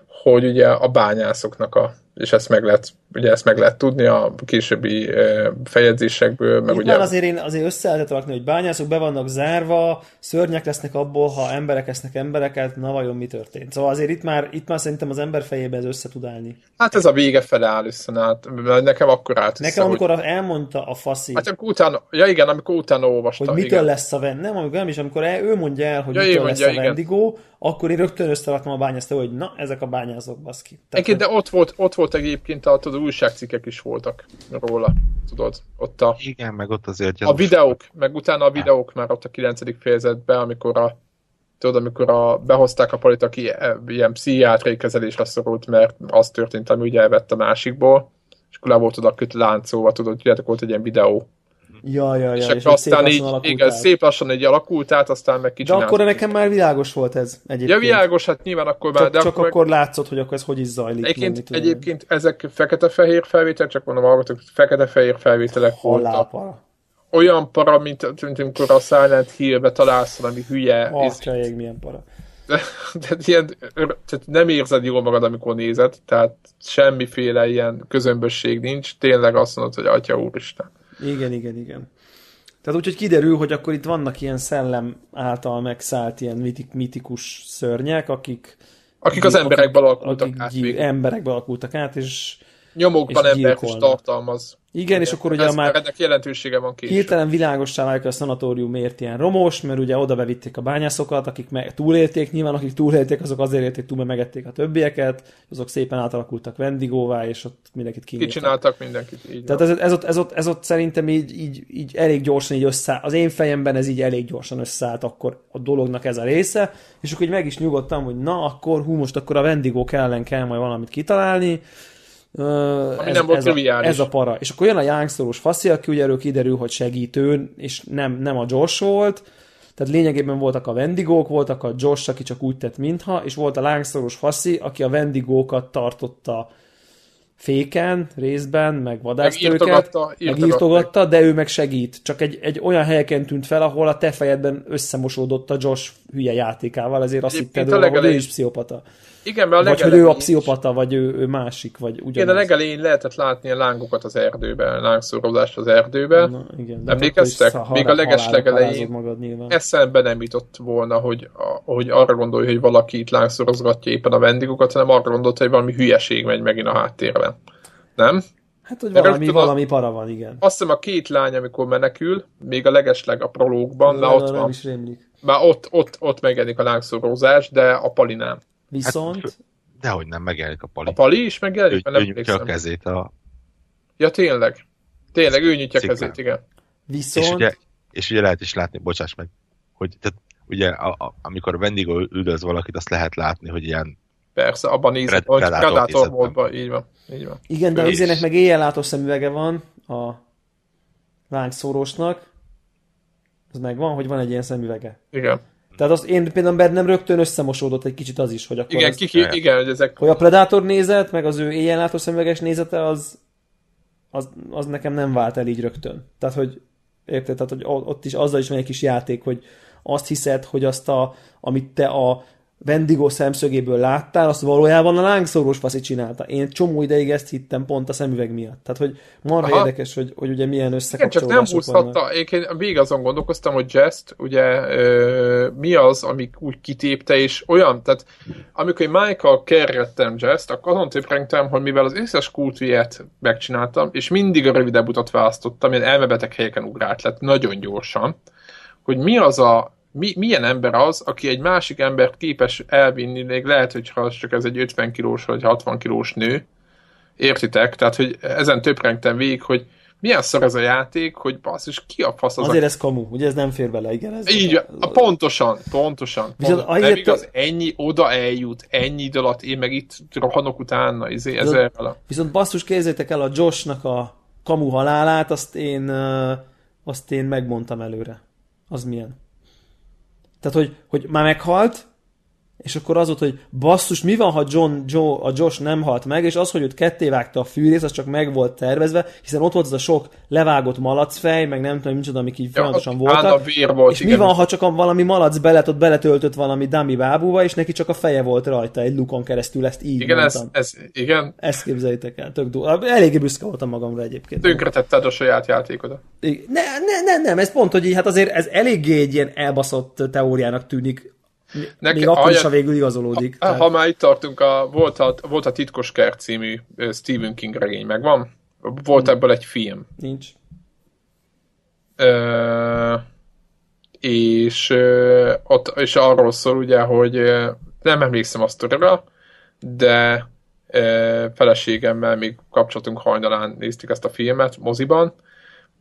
hogy ugye a bányászoknak a és ezt meg lehet, ugye ezt meg lehet tudni a későbbi feljegyzésekből. Meg ugye... azért én azért össze lehetett rakni, hogy bányászok be vannak zárva, szörnyek lesznek abból, ha emberek esznek embereket, na vajon mi történt. Szóval azért itt már, itt már szerintem az ember fejében ez össze tud állni. Hát ez a vége fele áll össze, hát nekem akkor állt Nekem össze, amikor hogy... elmondta a faszi. Hát amikor utána, ja igen, amikor utána olvastam. Hogy mitől igen. lesz a vend, nem, amikor nem is, amikor ő mondja el, hogy ja, mitől mondja, lesz a Vendigo, akkor én rögtön összeraktam a bányászt, hogy na, ezek a bányászok, baszki. Tehát, de ott volt, ott volt egyébként, a, tudod, újságcikkek is voltak róla, tudod, ott a... Igen, meg ott azért A videók, meg utána a videók már ott a 9. fejezetben, amikor a tudod, amikor a, behozták a palit, aki e, ilyen pszichiátriai kezelésre szorult, mert az történt, ami ugye elvett a másikból, és akkor le volt oda köt láncóval, tudod, tudjátok, volt egy ilyen videó, Ja, ja, ja. És, és aztán így, igen, át. szép lassan egy alakult át, aztán meg kicsit. De akkor nekem már világos volt ez egyébként. Ja, világos, hát nyilván akkor már... Csak, de csak akkor, akkor látszott, hogy akkor ez hogy is zajlik. Egyébként, nem, egyébként ezek fekete-fehér felvételek, csak mondom, hallgatok, fekete-fehér felvételek voltak. Olyan para, mint, mint amikor a Silent Hill-be találsz valami hülye... Atya ég, milyen para. tehát, ilyen, tehát nem érzed jól magad, amikor nézed, tehát semmiféle ilyen közömbösség nincs, tényleg azt mondod, hogy atya úristen. Igen, igen, igen. Tehát úgyhogy kiderül, hogy akkor itt vannak ilyen szellem által megszállt ilyen mitik, mitikus szörnyek, akik akik az emberekbe alakultak akik át. Gyív, emberekbe alakultak át, és Nyomokban embert is tartalmaz. Igen, és akkor ugye ez, már ennek jelentősége van később. Hirtelen világossá válik, hogy a szanatórium miért ilyen romos, mert ugye oda bevitték a bányászokat, akik meg túlélték, nyilván akik túlélték, azok azért élték túl, mert megették a többieket, azok szépen átalakultak Vendigóvá, és ott mindenkit kinyírtak. Kicsináltak mindenkit, így Tehát ez, ez, ott, ez, ott, ez ott szerintem így, így, így elég gyorsan így össze, az én fejemben ez így elég gyorsan összeállt akkor a dolognak ez a része, és akkor így meg is nyugodtam, hogy na akkor, hú, most akkor a Vendigók ellen kell majd valamit kitalálni, ami ez, nem volt ez, a, ez a para. És akkor jön a Youngszoros faszi, aki ugye erről kiderül, hogy segítő, és nem, nem a Josh volt, tehát lényegében voltak a Vendigók, voltak a Josh, aki csak úgy tett, mintha, és volt a lángszoros faszi, aki a Vendigókat tartotta féken, részben, meg vadászt meg őket, meg írtogatta, de ő meg segít. Csak egy, egy olyan helyeken tűnt fel, ahol a te fejedben összemosódott a Josh hülye játékával, ezért azt hitted, hogy ő is pszichopata. Igen, mert a vagy hogy ő a pszichopata, vagy ő, ő másik, vagy ugyanaz. Igen, a legelején lehetett látni a lángokat az erdőben, lángszorozást az erdőben. Na, igen, Emlékeztek? Még a leges legelején eszembe nem jutott volna, hogy, hogy arra gondolja, hogy valaki itt lángszorozgatja éppen a vendégokat, hanem arra gondolta, hogy valami hülyeség megy megint a háttérben. Nem? Hát, hogy valami, valami a, para van, igen. Azt hiszem a két lány, amikor menekül, még a legesleg a prológban, már ott van. Már ott, ott, ott megjelenik a lángszorozás, de a pali nem. Viszont... Hát, dehogy nem megjelenik a pali. A pali is megjelenik? Ő, ő nyújtja a kezét a... Ja, tényleg. Tényleg, ő nyújtja a kezét, igen. Viszont... És ugye, és ugye lehet is látni, bocsáss meg, hogy tehát ugye a, a, amikor a Wendigo üldöz valakit, azt lehet látni, hogy ilyen Persze, abban nézett, hogy Predator módban, így van. Így van. Igen, de az meg éjjellátó szemüvege van a lángszórósnak. Az megvan, hogy van egy ilyen szemüvege. Igen. Tehát az én például bennem rögtön összemosódott egy kicsit az is, hogy akkor igen, az, kiki, igen, hogy ezek... Hogy a Predator nézet, meg az ő éjjellátó szemüveges nézete, az, az, az nekem nem vált el így rögtön. Tehát, hogy érted, tehát, hogy ott is azzal is van egy kis játék, hogy azt hiszed, hogy azt a, amit te a Vendigo szemszögéből láttál, azt valójában a lángszórós faszi csinálta. Én csomó ideig ezt hittem pont a szemüveg miatt. Tehát, hogy marha Aha. érdekes, hogy, hogy ugye milyen összekapcsolódások Igen, csak nem húzhatta. Én végig azon gondolkoztam, hogy Jest, ugye ö, mi az, amik úgy kitépte, és olyan, tehát amikor én Michael kerrettem Jest, akkor azon töprengtem, hogy mivel az összes kultviet megcsináltam, és mindig a rövidebb utat választottam, ilyen elmebeteg helyeken ugrált lett, nagyon gyorsan, hogy mi az a mi, milyen ember az, aki egy másik embert képes elvinni, még lehet, hogy ha csak ez egy 50 kilós vagy 60 kilós nő, értitek? Tehát, hogy ezen töprengtem végig, hogy milyen szar ez a játék, hogy basszus, ki a fasz az Azért a... ez kamu, ugye ez nem fér bele, igen. Ez Így, a, pontosan, pontosan. Viszont pont, nem igaz, ennyi oda eljut, ennyi idő alatt, én meg itt rohanok utána, izé, ezzel. Viszont basszus, kézzétek el a Joshnak a kamu halálát, azt én, azt én megmondtam előre. Az milyen? Tehát, hogy, hogy már meghalt, és akkor az volt, hogy basszus, mi van, ha John, Joe, a Josh nem halt meg, és az, hogy őt ketté vágta a fűrész, az csak meg volt tervezve, hiszen ott volt az a sok levágott malacfej, meg nem tudom, micsoda, amik így ja, folyamatosan voltak. Volt, és igen. mi van, ha csak a valami malac belet, ott beletöltött valami dummy bábúba, és neki csak a feje volt rajta egy lukon keresztül, ezt így igen, mondtam. Ez, ez, igen. Ezt képzeljétek el, tök durva. Eléggé büszke voltam magamra egyébként. Tönkretetted a saját játékodat. Ne, ne, ne, nem, ez pont, hogy így, hát azért ez eléggé egy ilyen elbaszott teóriának tűnik, Neki, Még akkor is, ha végül igazolódik. Ha, tehát... ha már itt tartunk, a, volt, a, volt a Titkos Kert című Stephen King regény, megvan? Volt ebből egy film. Nincs. Ö, és, ö, ott, és arról szól ugye, hogy nem emlékszem a sztorira, de ö, feleségemmel még kapcsolatunk hajnalán néztük ezt a filmet moziban,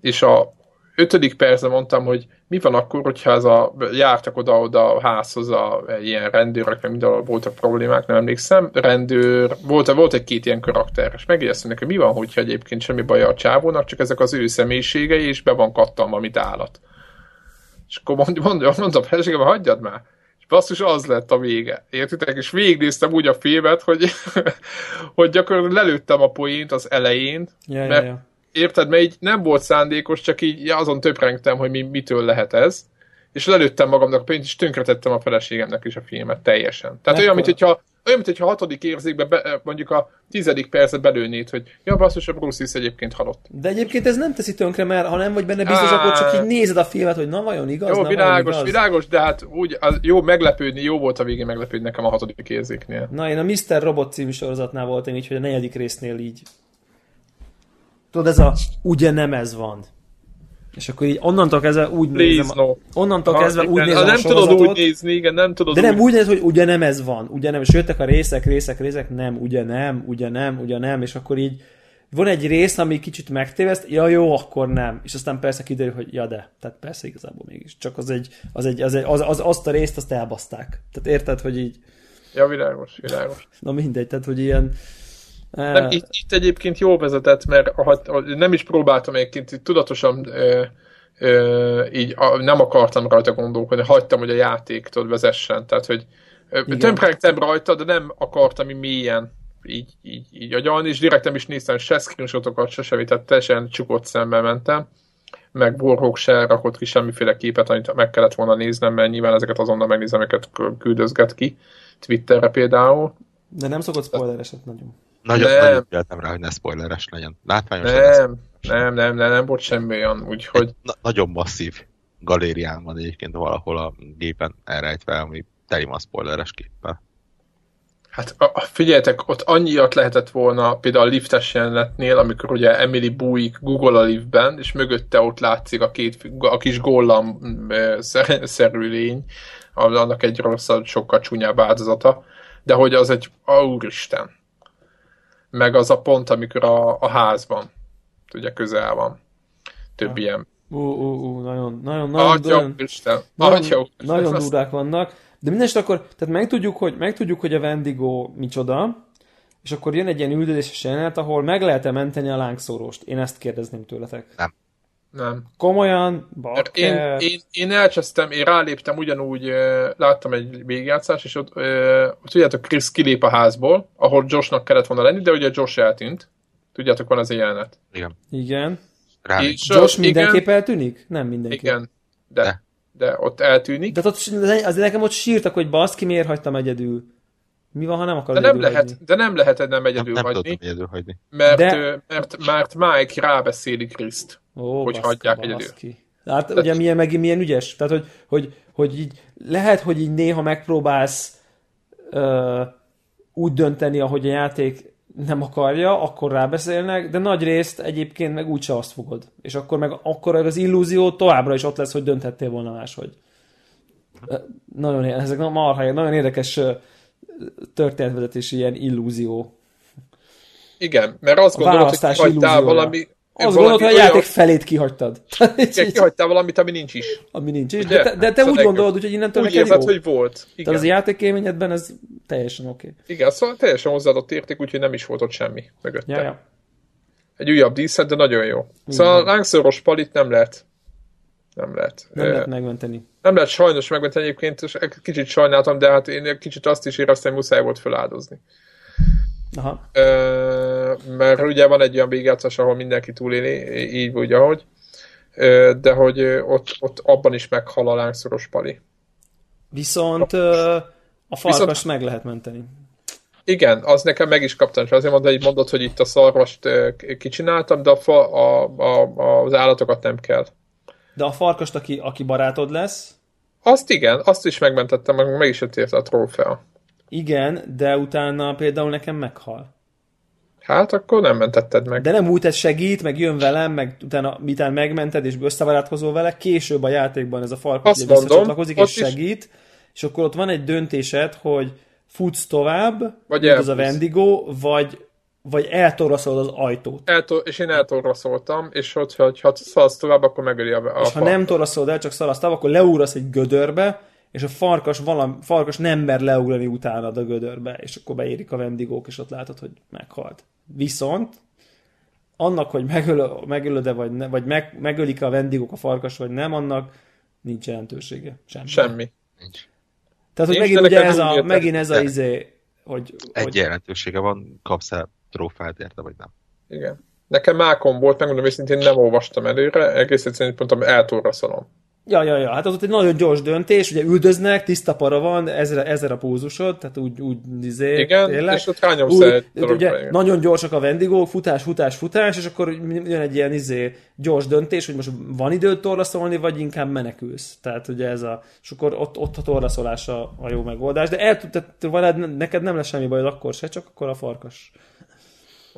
és a ötödik percben mondtam, hogy mi van akkor, hogyha ez a, jártak oda-oda a házhoz a ilyen rendőrök, meg mindenhol voltak problémák, nem emlékszem, rendőr, volt, volt egy-két ilyen karakter, és megjegyeztem neki, mi van, hogyha egyébként semmi baj a csávónak, csak ezek az ő személyiségei, és be van kattam, amit állat. És akkor mondom, mondom, mondom feleségem, hagyjad már. És basszus, az lett a vége. Értitek? És végignéztem úgy a filmet, hogy, <laughs> hogy gyakorlatilag lelőttem a poént az elején, ja, mert ja, ja érted, mert így nem volt szándékos, csak így azon töprengtem, hogy mi, mitől lehet ez, és lelőttem magamnak a pénzt, és tönkretettem a feleségemnek is a filmet teljesen. Tehát olyan, mint hogyha olyan, mint hogyha a hatodik érzékben be, mondjuk a tizedik percet belőnéd, hogy ja, basszus, a Bruce Willis egyébként halott. De egyébként ez nem teszi tönkre, mert ha nem vagy benne biztos, Á... akkor csak így nézed a filmet, hogy na vajon igaz, Jó, na, világos, igaz? világos, de hát úgy, az jó meglepődni, jó volt a végén meglepődni nekem a hatodik érzéknél. Na, én a Mr. Robot című sorozatnál voltam így, hogy a negyedik résznél így tudod, ez a ugye nem ez van. És akkor így onnantól kezdve úgy Please, nézem, no. onnantól kezdve Ha, úgy igen, nézem ha a nem tudod úgy nézni, igen, nem tudod de nem úgy. úgy néz, hogy ugye nem ez van, ugye nem, és jöttek a részek, részek, részek, nem, ugye nem, ugye nem, ugye nem, és akkor így van egy rész, ami kicsit megtéveszt, ja jó, akkor nem. És aztán persze kiderül, hogy ja de, tehát persze igazából mégis. Csak az egy, az egy, az egy az, az, azt a részt azt elbaszták. Tehát érted, hogy így, Ja, világos, világos. na mindegy, tehát hogy ilyen... Nem, itt, itt egyébként jól vezetett, mert ha, nem is próbáltam egyébként, tudatosan ö, ö, így a, nem akartam rajta gondolkodni, hagytam, hogy a játék tudod vezessen, tehát hogy tömprengtem rajta, de nem akartam így mélyen így, így, így agyalni, és direkt nem is néztem se screenshotokat, se semmi, tehát teljesen csukott szemmel mentem, meg Warhawk se rakott ki semmiféle képet, amit meg kellett volna néznem, mert nyilván ezeket azonnal megnézem, amiket küldözget ki, Twitterre például. De nem szokott spoilereset nagyon. Nagyon, Nem. nagyon figyeltem rá, hogy ne spoileres legyen. Látványos, Nem, nem, nem, nem, nem volt semmi olyan, úgyhogy Na, nagyon masszív galérián van egyébként valahol a gépen elrejtve, ami teli van spoileres képpel. Hát a, a, figyeljetek, ott annyiat lehetett volna, például a liftes jelenetnél, amikor ugye Emily bújik Google a liftben, és mögötte ott látszik a, két, a kis gollam szerű lény, annak egy rosszabb, sokkal csúnyább áldozata, de hogy az egy, ó, úristen. Meg az a pont, amikor a, a házban, ugye közel van. Több Ja. ilyen. Ú, ú, ú, nagyon, nagyon, nagyon, Atya nagyon, úristen, nagyon, atya úristen. nagyon durák vannak. De mindeset akkor, tehát megtudjuk, hogy, megtudjuk, hogy a Wendigo micsoda, és akkor jön egy ilyen üldözéses jelenet, ahol meg lehet-e menteni a lángszóróst. Én ezt kérdezném tőletek. Nem. Komolyan, Mert én, bakker. én, én elcsesztem, én ráléptem ugyanúgy, láttam egy végjátszás, és ott, ö, tudjátok, Chris kilép a házból, ahol Joshnak kellett volna lenni, de ugye Josh eltűnt. Tudjátok, van az a jelenet. Igen. Igen. És, Josh igen, mindenképp eltűnik? Nem mindenképp. Igen, de, De. de ott eltűnik. De ott, azért nekem ott sírtak, hogy baszki, miért hagytam egyedül. Mi van, ha nem akarod De nem lehet, hagyni? de nem lehet nem nem, egyedül nem hagyni, tudtam egyedül hagyni. mert, De- mert, mert Mike rábeszéli Kriszt. Ó, hogy baszka, hagyják egyedül. Hát ugye milyen, megint milyen ügyes. Tehát, hogy, hogy, hogy így lehet, hogy így néha megpróbálsz ö, úgy dönteni, ahogy a játék nem akarja, akkor rábeszélnek, de nagy részt egyébként meg úgyse azt fogod. És akkor meg akkor az illúzió továbbra is ott lesz, hogy dönthettél volna máshogy. Ö, Nagyon, ezek marha, nagyon érdekes ö, történetvezetési ilyen illúzió. Igen, mert azt A gondolod, hogy kihagytál valami... Azt gondolod, hogy a olyan- játék felét kihagytad. <laughs> Igen, kihagytál valamit, ami nincs is. Ami nincs is. De te, de te Szóval úgy gondolod, úgyhogy innentől Úgy neked érzed, jó. hogy volt. Igen. Tehát az játékélményedben ez teljesen oké. Okay. Igen, szóval teljesen hozzáadott érték, úgyhogy nem is volt ott semmi mögötte. Ja, ja. Egy újabb díszlet, de nagyon jó. Szóval a lángszoros palit nem lehet. Nem lehet. Nem lehet megmenteni. nem lehet sajnos megmenteni egyébként, és kicsit sajnáltam, de hát én egy kicsit azt is éreztem, hogy muszáj volt feláldozni. Aha. Ö, mert ugye van egy olyan végjátszás, ahol mindenki túléli, így úgy, ahogy. Ö, de hogy ott, ott abban is meghal a lángszoros pali. Viszont ö, a farkas Viszont- meg lehet menteni. Igen, az nekem meg is kaptam, és azért mondta, hogy mondod, hogy itt a szarvast kicsináltam, de a, fa, a, a, az állatokat nem kell. De a farkast, aki, aki barátod lesz, Azt igen, azt is megmentettem, meg, meg is jött érte a trófea. Igen, de utána például nekem meghal. Hát akkor nem mentetted meg. De nem úgy, hogy segít, meg jön velem, meg utána, mitán megmented, és összebarátkozol vele, később a játékban ez a farkas visszacsatlakozik, és ott is- segít, és akkor ott van egy döntésed, hogy futsz tovább, Vagy az a. Wendigo, vagy, vagy eltoraszolod az ajtót. Eltol, és én eltorraszoltam, és hogyha, ha szaladsz tovább, akkor megöli a, a És ha nem toraszolod el, csak szalasztav, akkor leugrasz egy gödörbe, és a farkas, valam, farkas nem mer leugrani utánad a gödörbe, és akkor beérik a vendigók, és ott látod, hogy meghalt. Viszont annak, hogy megöl, megölöd-e, vagy, ne, vagy meg, megölik a vendigók a farkas, vagy nem, annak nincs jelentősége. Semmi. Semmi. Nincs. Tehát, hogy Nincs, megint, ugye ez a, megint ez a De- izé, hogy, Egy hogy jelentősége van, kapsz-e trófát érte, vagy nem. Igen. Nekem mákom volt, megmondom őszintén, nem olvastam előre, egész egyszerűen mondtam, eltorraszolom. Ja, ja, ja, hát az ott egy nagyon gyors döntés, ugye üldöznek, tiszta para van, ezer, ezer a pózusod, tehát úgy, úgy izé, Igen, tényleg. és ott rányomsz Úgy, egy ugye, igen. nagyon gyorsak a vendigók, futás, futás, futás, és akkor jön egy ilyen izé, gyors döntés, hogy most van időt torlaszolni, vagy inkább menekülsz. Tehát ugye ez a, és akkor ott, ott a torlaszolás a, a jó megoldás. De el, tehát, neked nem lesz semmi bajod akkor se, csak akkor a farkas.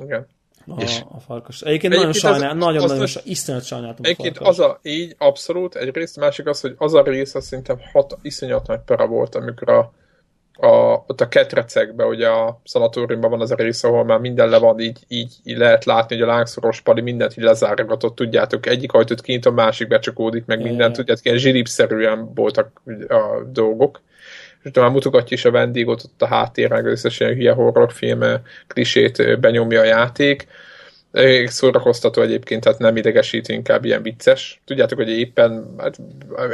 Igen. A, és a farkas. Egyébként, nagyon sajnál, az, nagyon, az, nagyon az, iszonyat sajnáltam Egyébként az a, így abszolút, egyrészt, másik az, hogy az a rész, az szerintem hat, iszonyat nagy para volt, amikor a, a, ott a ketrecekben, ugye a szanatóriumban van az a rész, ahol már minden le van, így, így, így lehet látni, hogy a lángszoros pali mindent így lezárogatott, tudjátok, egyik ajtót kinyitom, a másik becsukódik, meg mindent, tudjátok, ilyen zsilipszerűen voltak a dolgok és talán mutogatja is a vendégot ott a háttérben, összes ilyen hülye horrorfilm klisét benyomja a játék. Szórakoztató egyébként, tehát nem idegesít, inkább ilyen vicces. Tudjátok, hogy éppen hát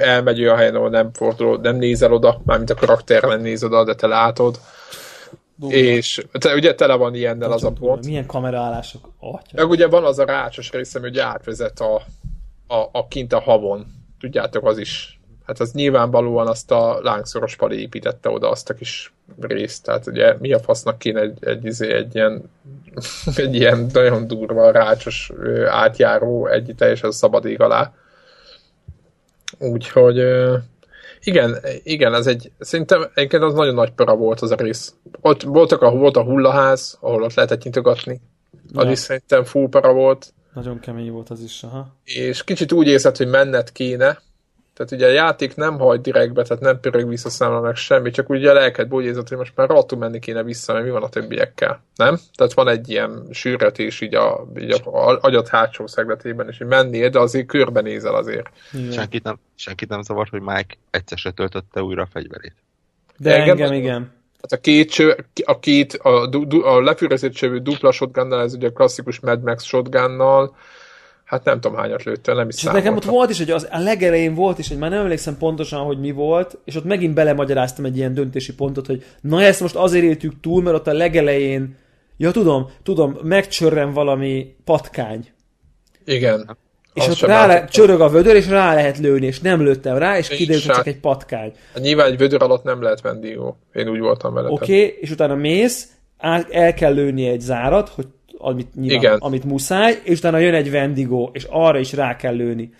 elmegy olyan helyen, ahol nem fordul, nem nézel oda, mármint a karakter nem néz oda, de te látod. Durva. És te, ugye tele van ilyennel az a pont. Milyen kameraállások? Atya. Meg ugye van az a rácsos részem, hogy átvezet a, a, a kint a havon. Tudjátok, az is hát az nyilvánvalóan azt a lángszoros pali építette oda azt a kis részt, tehát ugye mi a fasznak kéne egy, egy, egy, egy ilyen <laughs> egy ilyen nagyon durva, rácsos átjáró egy teljesen szabad ég alá. Úgyhogy igen, igen, ez egy, szerintem egyébként az nagyon nagy para volt az a rész. Ott voltak a, volt a hullaház, ahol ott lehetett nyitogatni. Az ja. is szerintem full para volt. Nagyon kemény volt az is, aha. És kicsit úgy érzed, hogy menned kéne, tehát ugye a játék nem hagy direktbe, tehát nem pörög vissza számla meg semmi, csak ugye lelked bógyézott, hogy most már rohadtul menni kéne vissza, mert mi van a többiekkel, nem? Tehát van egy ilyen sűrötés így a, így a agyat hátsó szegletében, és hogy mennél, de azért körbenézel azért. Senkit nem, senkit nem zavar, hogy Mike egyszer se töltötte újra a fegyverét. De engem, engem igen. Hát a két, cső, a, két a, a lefűrezett csövű dupla shotgunnal, ez ugye a klasszikus Mad Max shotgunnal, Hát nem tudom hányat lőttél, nem is és nekem ott volt is, hogy az, a legelején volt is, hogy már nem emlékszem pontosan, hogy mi volt, és ott megint belemagyaráztam egy ilyen döntési pontot, hogy na ezt most azért éltük túl, mert ott a legelején, ja tudom, tudom, megcsörren valami patkány. Igen. És ott rá le, csörög a vödör, és rá lehet lőni, és nem lőttem rá, és kiderült, hogy csak egy patkány. Hát nyilván egy vödör alatt nem lehet vendégó. Én úgy voltam vele. Oké, okay, és utána mész, el kell lőni egy zárat, hogy amit, nyilván, Igen. amit muszáj, és utána jön egy Vendigo, és arra is rá kell lőni.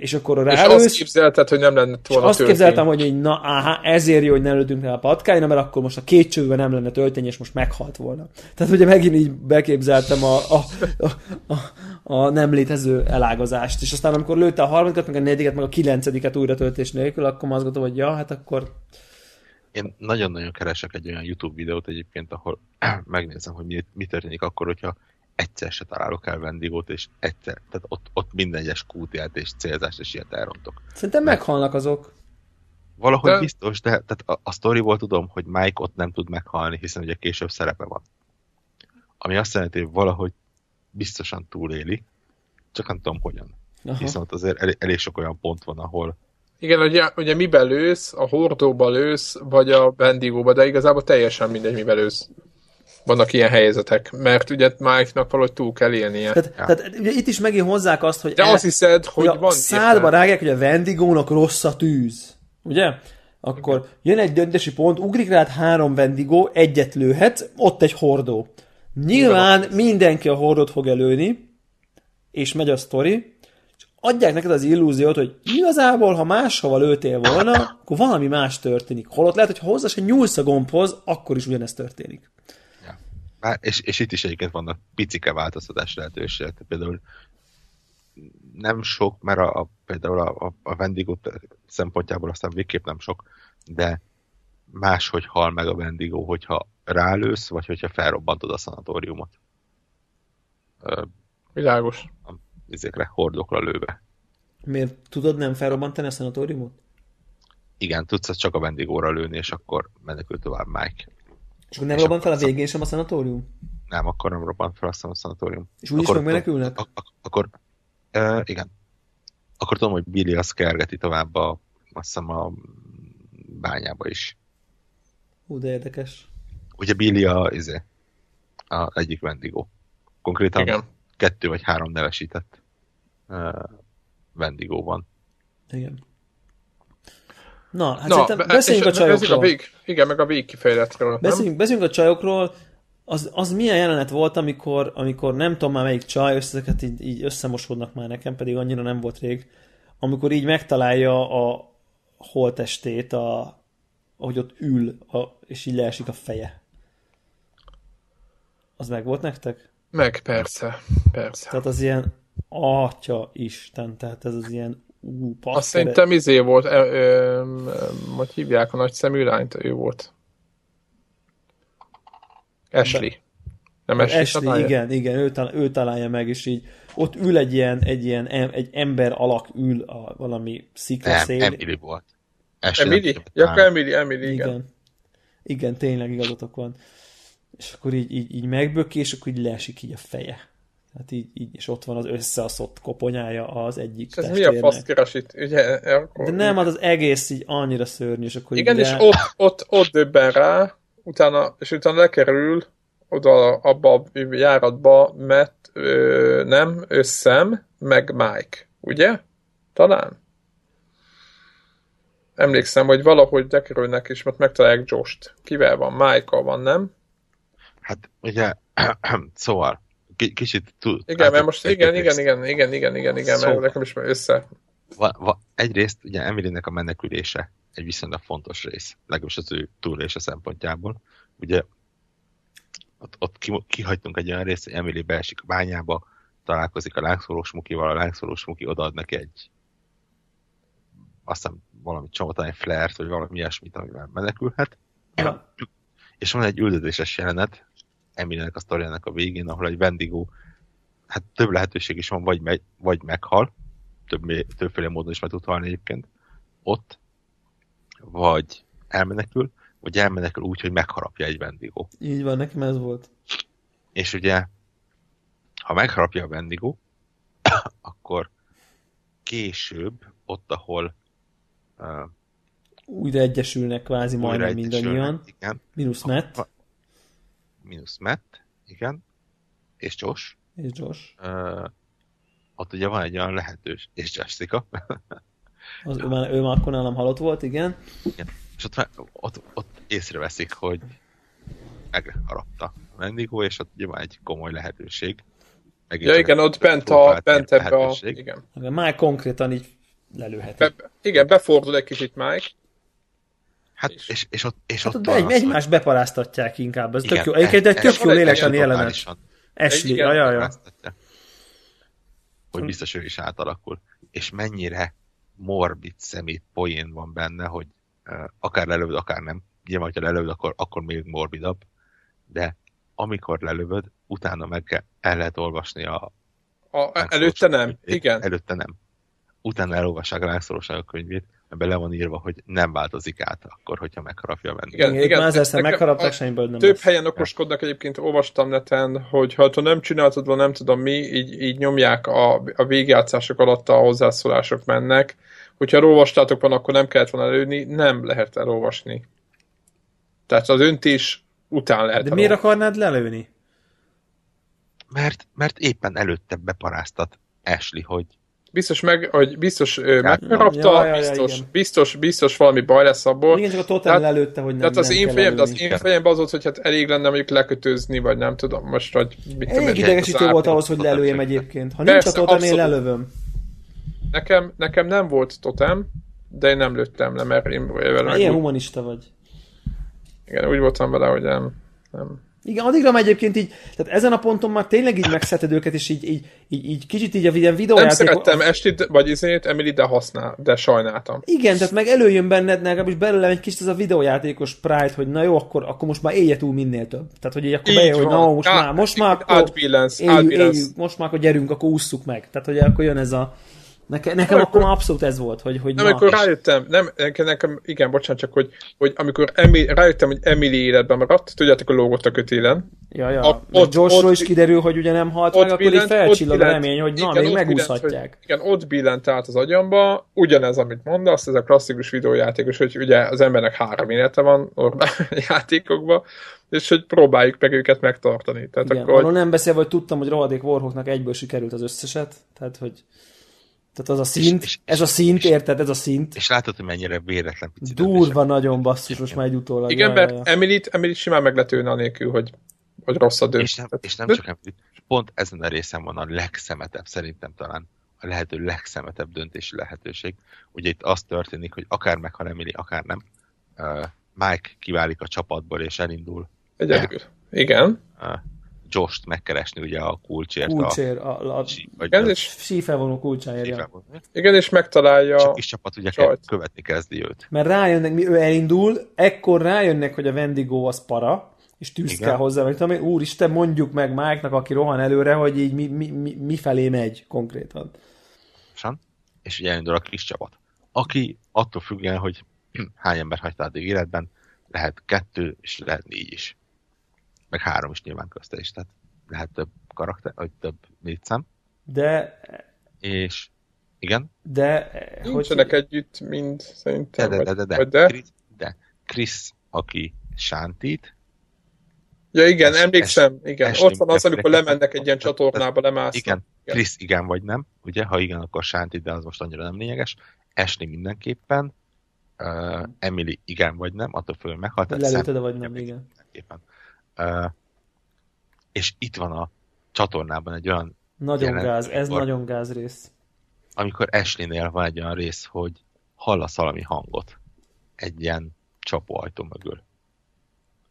És akkor ráülsz, és azt képzelted, hogy nem lenne volna azt képzeltem, hogy így, na, áhá, ezért jó, hogy nem lőttünk rá a patkányra, mert akkor most a két csőben nem lenne töltény, és most meghalt volna. Tehát ugye megint így beképzeltem a, a, a, a, a nem létező elágazást, és aztán amikor lőtte a harmadikat, meg a negyediket, meg a kilencediket újra töltés nélkül, akkor azt gondolom, hogy ja, hát akkor én nagyon-nagyon keresek egy olyan YouTube videót egyébként, ahol <clears throat> megnézem, hogy mi, mi történik akkor, hogyha egyszer se találok el vendigót, és egyszer, tehát ott, ott minden egyes kútját és célzást és ilyet elrontok. Szerintem Mert meghalnak azok. Valahogy de... biztos, de tehát a, a sztoriból tudom, hogy Mike ott nem tud meghalni, hiszen ugye később szerepe van. Ami azt jelenti, hogy valahogy biztosan túléli, csak nem tudom hogyan. Aha. Viszont azért elég, elég sok olyan pont van, ahol igen, ugye, ugye mibe lősz, a hordóba lősz, vagy a bendigóba, de igazából teljesen mindegy, mibe lősz. Vannak ilyen helyzetek, mert ugye Mike-nak valahogy túl kell élnie. Tehát, ja. tehát ugye itt is megint hozzák azt, hogy... De el, azt hiszed, hogy, hogy van... Szádba rágják, hogy a vendigónak rossz a tűz. Ugye? Akkor jön egy döntési pont, ugrik rád három vendigó, egyet lőhet, ott egy hordó. Nyilván mindenki a hordót fog előni, és megy a sztori, adják neked az illúziót, hogy igazából, ha máshova lőtél volna, akkor valami más történik. Holott lehet, hogy hozzá se nyúlsz a gombhoz, akkor is ugyanezt történik. Ja. És, és itt is egyébként vannak picike változtatás lehetőségek. Például nem sok, mert a, a például a, a, a Vendigo szempontjából aztán végképp nem sok, de máshogy hal meg a Vendigo, hogyha rálősz, vagy hogyha felrobbantod a szanatóriumot. Világos ezekre hordokra lőve. Miért tudod nem felrobbantani a szanatóriumot? Igen, tudsz csak a vendégóra lőni, és akkor menekül tovább Mike. És akkor nem robbant fel a végén sem a szanatórium? Nem, akkor nem robbant fel a szanatórium. És úgyis megmenekülnek? Ak- ak- akkor, uh, igen. Akkor tudom, hogy Billy az kergeti tovább a, azt hiszem a bányába is. Hú, de érdekes. Ugye Billy a, izé, a egyik vendigó. Konkrétan igen kettő vagy három nevesített uh, vendigó van. Igen. Na, hát Na, be, beszéljünk a csajokról. A vég, igen, meg a végkifejletről. Beszéljünk, beszéljünk a csajokról. Az, az milyen jelenet volt, amikor, amikor nem tudom már melyik csaj, ezeket így, így összemosódnak már nekem, pedig annyira nem volt rég, amikor így megtalálja a holtestét, a, ahogy ott ül, a, és így leesik a feje. Az meg volt nektek? Meg, persze, persze. Tehát az ilyen atya isten, tehát ez az ilyen ú, Azt szerintem izé volt, ö, ö, hogy hívják a nagy szemű lányt, ő volt. Ashley. Nem Ashley, Ashley találja? igen, igen, ő, találja, ő találja meg, és így ott ül egy ilyen, egy ilyen egy ember alak ül a valami sziklaszél. Nem, Emily volt. Ashley Emily? Ja, Emily, Emily, igen. igen. Igen, tényleg igazatok van. És akkor így, így, így megböki, és akkor így leesik így a feje. Hát így, így, és ott van az összeaszott koponyája az egyik Ez mi a fasz keres itt? Ugye, akkor... De nem, az, az egész így annyira szörnyű, és akkor Igen, és le... ott, ott, ott döbben rá, utána, és utána lekerül oda abba a járatba, mert ö, nem, összem, meg Mike, ugye? Talán? Emlékszem, hogy valahogy lekerülnek, és mert megtalálják Jost. Kivel van? Mike-kal van, nem? Hát ugye, <clears throat> szóval, kicsit túl... Igen, mert most igen, igen, igen, igen, igen, igen, igen, szóval, mert nekem is már össze. Va, va, egyrészt ugye Emilynek a menekülése egy viszonylag fontos rész, legalábbis az ő túlélése szempontjából. Ugye ott, ott ki, kihagytunk egy olyan részt, hogy Emily beesik a bányába, találkozik a lángszórós mukival, a lángszórós muki odaad neki egy aztán valami csomót, egy flert, vagy valami ilyesmit, amivel menekülhet. Ja. És van egy üldözéses jelenet, Emilynek a sztoriának a végén, ahol egy Wendigo, hát több lehetőség is van, vagy, megy, vagy meghal, több, többféle módon is meg tud halni egyébként, ott, vagy elmenekül, vagy elmenekül úgy, hogy megharapja egy Wendigo. Így van, nekem ez volt. És ugye, ha megharapja a Wendigo, <coughs> akkor később, ott, ahol uh, újra egyesülnek kvázi újra majdnem mindannyian. Igen. Minusz Matt. Minusz Matt, igen. És Josh. És Josh. Uh, ott ugye van egy olyan lehetős, és Jessica. <laughs> Az, ő, már, ő már akkor nálam halott volt, igen. igen. És ott, ott, ott észreveszik, hogy megharapta a Mendigo, és ott ugye van egy komoly lehetőség. Megint ja igen, ott bent, a, bent ebbe a... Igen. Már konkrétan így lelőheti. Be, igen, befordul egy kicsit Mike. Hát, és, és, és ott, és hát ott, ott egy, egymást beparáztatják inkább. Ez igen, tök jó. Egyébként egy tök jó lélektani jelenet. Ja, ja. Hogy biztos ő is átalakul. És mennyire morbid szemét poén van benne, hogy uh, akár lelövöd, akár nem. Nyilván, ha lelövöd, akkor, akkor még morbidabb. De amikor lelövöd, utána meg el lehet olvasni a... a előtte nem, igen. Előtte nem utána elolvassák a könyvét, ebben le van írva, hogy nem változik át akkor, hogyha megharapja a vendég. Igen, igen. Már ezerszer megharapták, semmiből nem Több lesz. helyen okoskodnak egyébként, olvastam neten, hogy ha nem csináltad volna, nem tudom mi, így, így nyomják a, a végjátszások alatt a hozzászólások mennek. Hogyha elolvastátok van, akkor nem kellett volna előni, nem lehet elolvasni. Tehát az öntés után lehet De miért akarnád lelőni? Mert, mert éppen előtte beparáztat Ashley, hogy biztos meg, hogy biztos ja, megharapta, ja, ja, ja, biztos, ja, biztos, biztos valami baj lesz abból. Igen, csak a totem lelőtte, hogy nem, Tehát az, nem én fejem, az én fejemben az volt, hogy hát elég lenne mondjuk lekötőzni, vagy nem tudom, most vagy mit tudom. Elég idegesítő volt ahhoz, hogy lelőjem egyébként. Ha nincs a totem, én lelövöm. Nekem, nekem nem volt totem, de én nem lőttem le, mert én. Ilyen humanista vagy. Igen, úgy voltam vele, hogy nem, nem, igen, addigra már egyébként így, tehát ezen a ponton már tényleg így megszeted őket, és így, így, így, így kicsit így a videójáték... Nem szerettem Estit, vagy izét, Emily, de használ, de sajnáltam. Igen, tehát meg előjön benned, legalábbis belőlem egy kicsit az a videójátékos pride, hogy na jó, akkor, akkor most már élje túl minél több. Tehát, hogy így akkor bejön, hogy na, most már, most már akkor éljük, éljük, most már akkor gyerünk, akkor ússzuk meg. Tehát, hogy akkor jön ez a Neke, nekem akkor, akkor abszolút ez volt, hogy, hogy nem, amikor rájöttem, nem, nekem, igen, bocsánat, csak hogy, hogy amikor Emi, rájöttem, hogy Emily életben maradt, tudjátok, a lógott a kötélen. Ja, ja. A, ott, Joshról is kiderül, hogy ugye nem halt meg, akkor így felcsillag a remény, hogy na, igen, még megúszhatják. Hogy, igen, ott billent át az agyamba, ugyanez, amit mondasz, ez a klasszikus videójátékos, hogy ugye az embernek három élete van normál <laughs> játékokban, és hogy próbáljuk meg őket megtartani. Tehát igen, akkor, nem beszélve, hogy tudtam, hogy rohadék Warhawknak egyből sikerült az összeset, tehát hogy tehát az a szint, és, és, ez a szint, és, érted? Ez a szint. És látod, hogy mennyire véletlen picit. Durva nagyon basszus, most már egy utólag. Igen, mert ja, ja. Emilit, Emilit simán meg lehet anélkül, hogy, hogy rossz a dönt. És nem, és nem csak Emilit, pont ezen a részen van a legszemetebb, szerintem talán a lehető legszemetebb döntési lehetőség. Ugye itt az történik, hogy akár meghal Emily, akár nem. Uh, Mike kiválik a csapatból és elindul. Egyedül. Igen. Jost megkeresni ugye a kulcsért. Kulcsér, a, a, a, a, igen, és sífelvonó kulcsáért. Igen, és megtalálja és a kis csapat ugye csajt. követni kezdi őt. Mert rájönnek, mi ő elindul, ekkor rájönnek, hogy a Wendigo az para, és tűz kell hozzá, vagy tudom én, úristen, mondjuk meg Mike-nak, aki rohan előre, hogy így mi, mi, mi, mi felé megy konkrétan. San? És ugye elindul a kis csapat, aki attól függően, hogy <clears throat> hány ember hagyta addig életben, lehet kettő, és lehet négy is. Meg három is nyilván közte is, tehát lehet több karakter, vagy több létszám. De... És igen? De... Nincsenek hogy... együtt mind, szerintem. De, de, de, de, de. de. Chris, de. Chris, aki Sántit, Ja igen, es, emlékszem, es, igen. Ott van az, amikor lemennek egy ilyen csatornába, lemásznak. Igen, igen. Chris igen vagy nem, ugye? Ha igen, akkor Sánti, de az most annyira nem lényeges. Esni mindenképpen. Uh, Emily igen vagy nem, attól föl meghalt. Lelőtted vagy nem, igen. Mindenképpen. És itt van a csatornában egy olyan Nagyon jelen, gáz, ez amikor, nagyon gáz rész. Amikor Ashley-nél van egy olyan rész, hogy hallasz valami hangot egy ilyen csapóajtó mögül.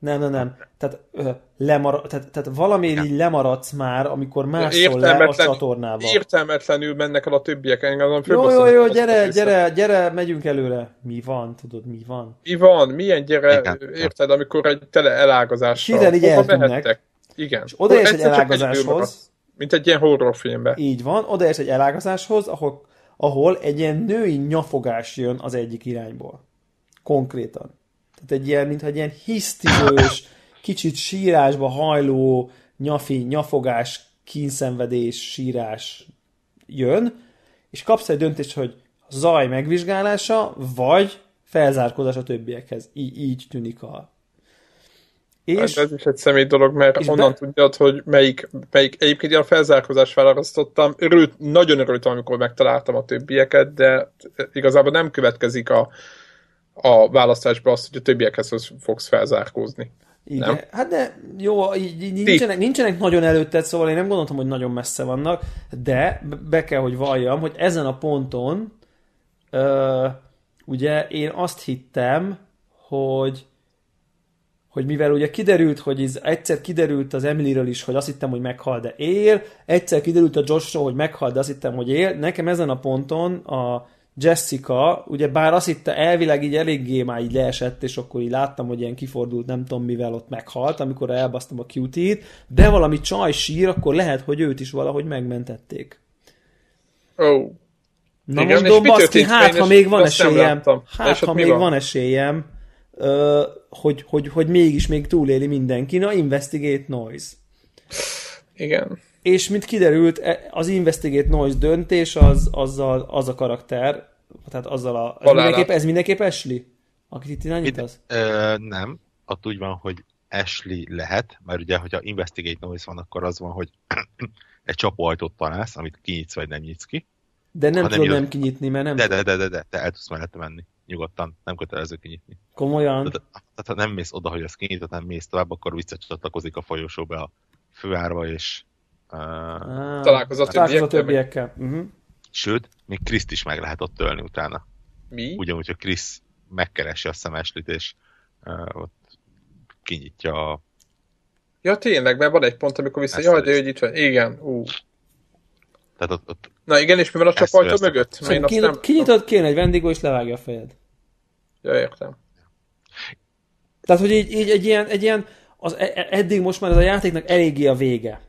Nem, nem, nem. Tehát, ö, lemar- tehát, tehát valami így lemaradsz már, amikor máshol le a csatornába. Értelmetlenül mennek el a többiek engem. Jó, jó, jó, gyere, gyere, gyere, megyünk előre. Mi van, tudod, mi van? Mi van? Milyen gyere, Igen. érted, amikor egy tele elágazással. Hirden így eltűnnek. Igen. És odaérsz egy elágazáshoz. Mint egy ilyen horrorfilmben. Így van, odaérsz egy elágazáshoz, ahol, ahol egy ilyen női nyafogás jön az egyik irányból. Konkrétan. Tehát egy ilyen, mintha egy ilyen hisztizős, <coughs> kicsit sírásba hajló, nyafi, nyafogás, kínszenvedés, sírás jön, és kapsz egy döntést, hogy zaj megvizsgálása, vagy felzárkózás a többiekhez. Így, így tűnik a... És, hát ez is egy személy dolog, mert onnan be... tudjad, hogy melyik, melyik egyébként ilyen felzárkózást választottam. Örült, nagyon örültem, amikor megtaláltam a többieket, de igazából nem következik a, a választásba azt, hogy a többiekhez fogsz felzárkózni. Igen, nem? hát de jó, így, nincsenek, nincsenek nagyon előtted, szóval én nem gondoltam, hogy nagyon messze vannak, de be kell, hogy valljam, hogy ezen a ponton uh, ugye én azt hittem, hogy hogy mivel ugye kiderült, hogy ez, egyszer kiderült az Emilyről is, hogy azt hittem, hogy meghal, de él, egyszer kiderült a Joshról, hogy meghal, de azt hittem, hogy él. Nekem ezen a ponton a Jessica, ugye bár azt hitte elvileg így eléggé már így leesett, és akkor így láttam, hogy ilyen kifordult, nem tudom mivel ott meghalt, amikor elbasztam a QT-t, de valami csaj sír, akkor lehet, hogy őt is valahogy megmentették. Ó. Oh. Na Igen, most dobbasz ki, hát ha még van esélyem, hát ha még van? van esélyem, hogy, hogy, hogy mégis még túléli mindenki, na investigate noise. Igen és mint kiderült, e, az Investigate Noise döntés az, azzal, az a karakter, tehát azzal a... Ez mindenképp, ez mindenképp Ashley, akit itt irányítasz? Ö, nem, ott úgy van, hogy Ashley lehet, mert ugye, hogyha Investigate Noise van, akkor az van, hogy <clears throat> egy csapóajtót találsz, amit kinyitsz vagy nem nyitsz ki. De nem tudod nem kinyitni, mert nem... De, de, de, de, de, te el tudsz mellette menni. Nyugodtan, nem kötelező kinyitni. Komolyan? Tehát ha nem mész oda, hogy ezt kinyitod, nem mész tovább, akkor visszacsatlakozik a folyosóba a főárba, és Uh, találkozott többiekkel. többiekkel. Uh-huh. Sőt, még Kriszt is meg lehet ott tölni utána. Mi? Ugyanúgy, hogy Krisz megkeresi a szemeslit, és uh, ott kinyitja a... Ja, tényleg, mert van egy pont, amikor vissza, jaj, de hogy itt van. Igen, ú. Tehát ott, ott Na igen, és mi van a csapajtó mögött? Szóval kinyitod, kinyitod kéne egy vendégó, és levágja a fejed. Ja, értem. Tehát, hogy így, így egy ilyen, egy ilyen az, e- e- eddig most már ez a játéknak eléggé a vége.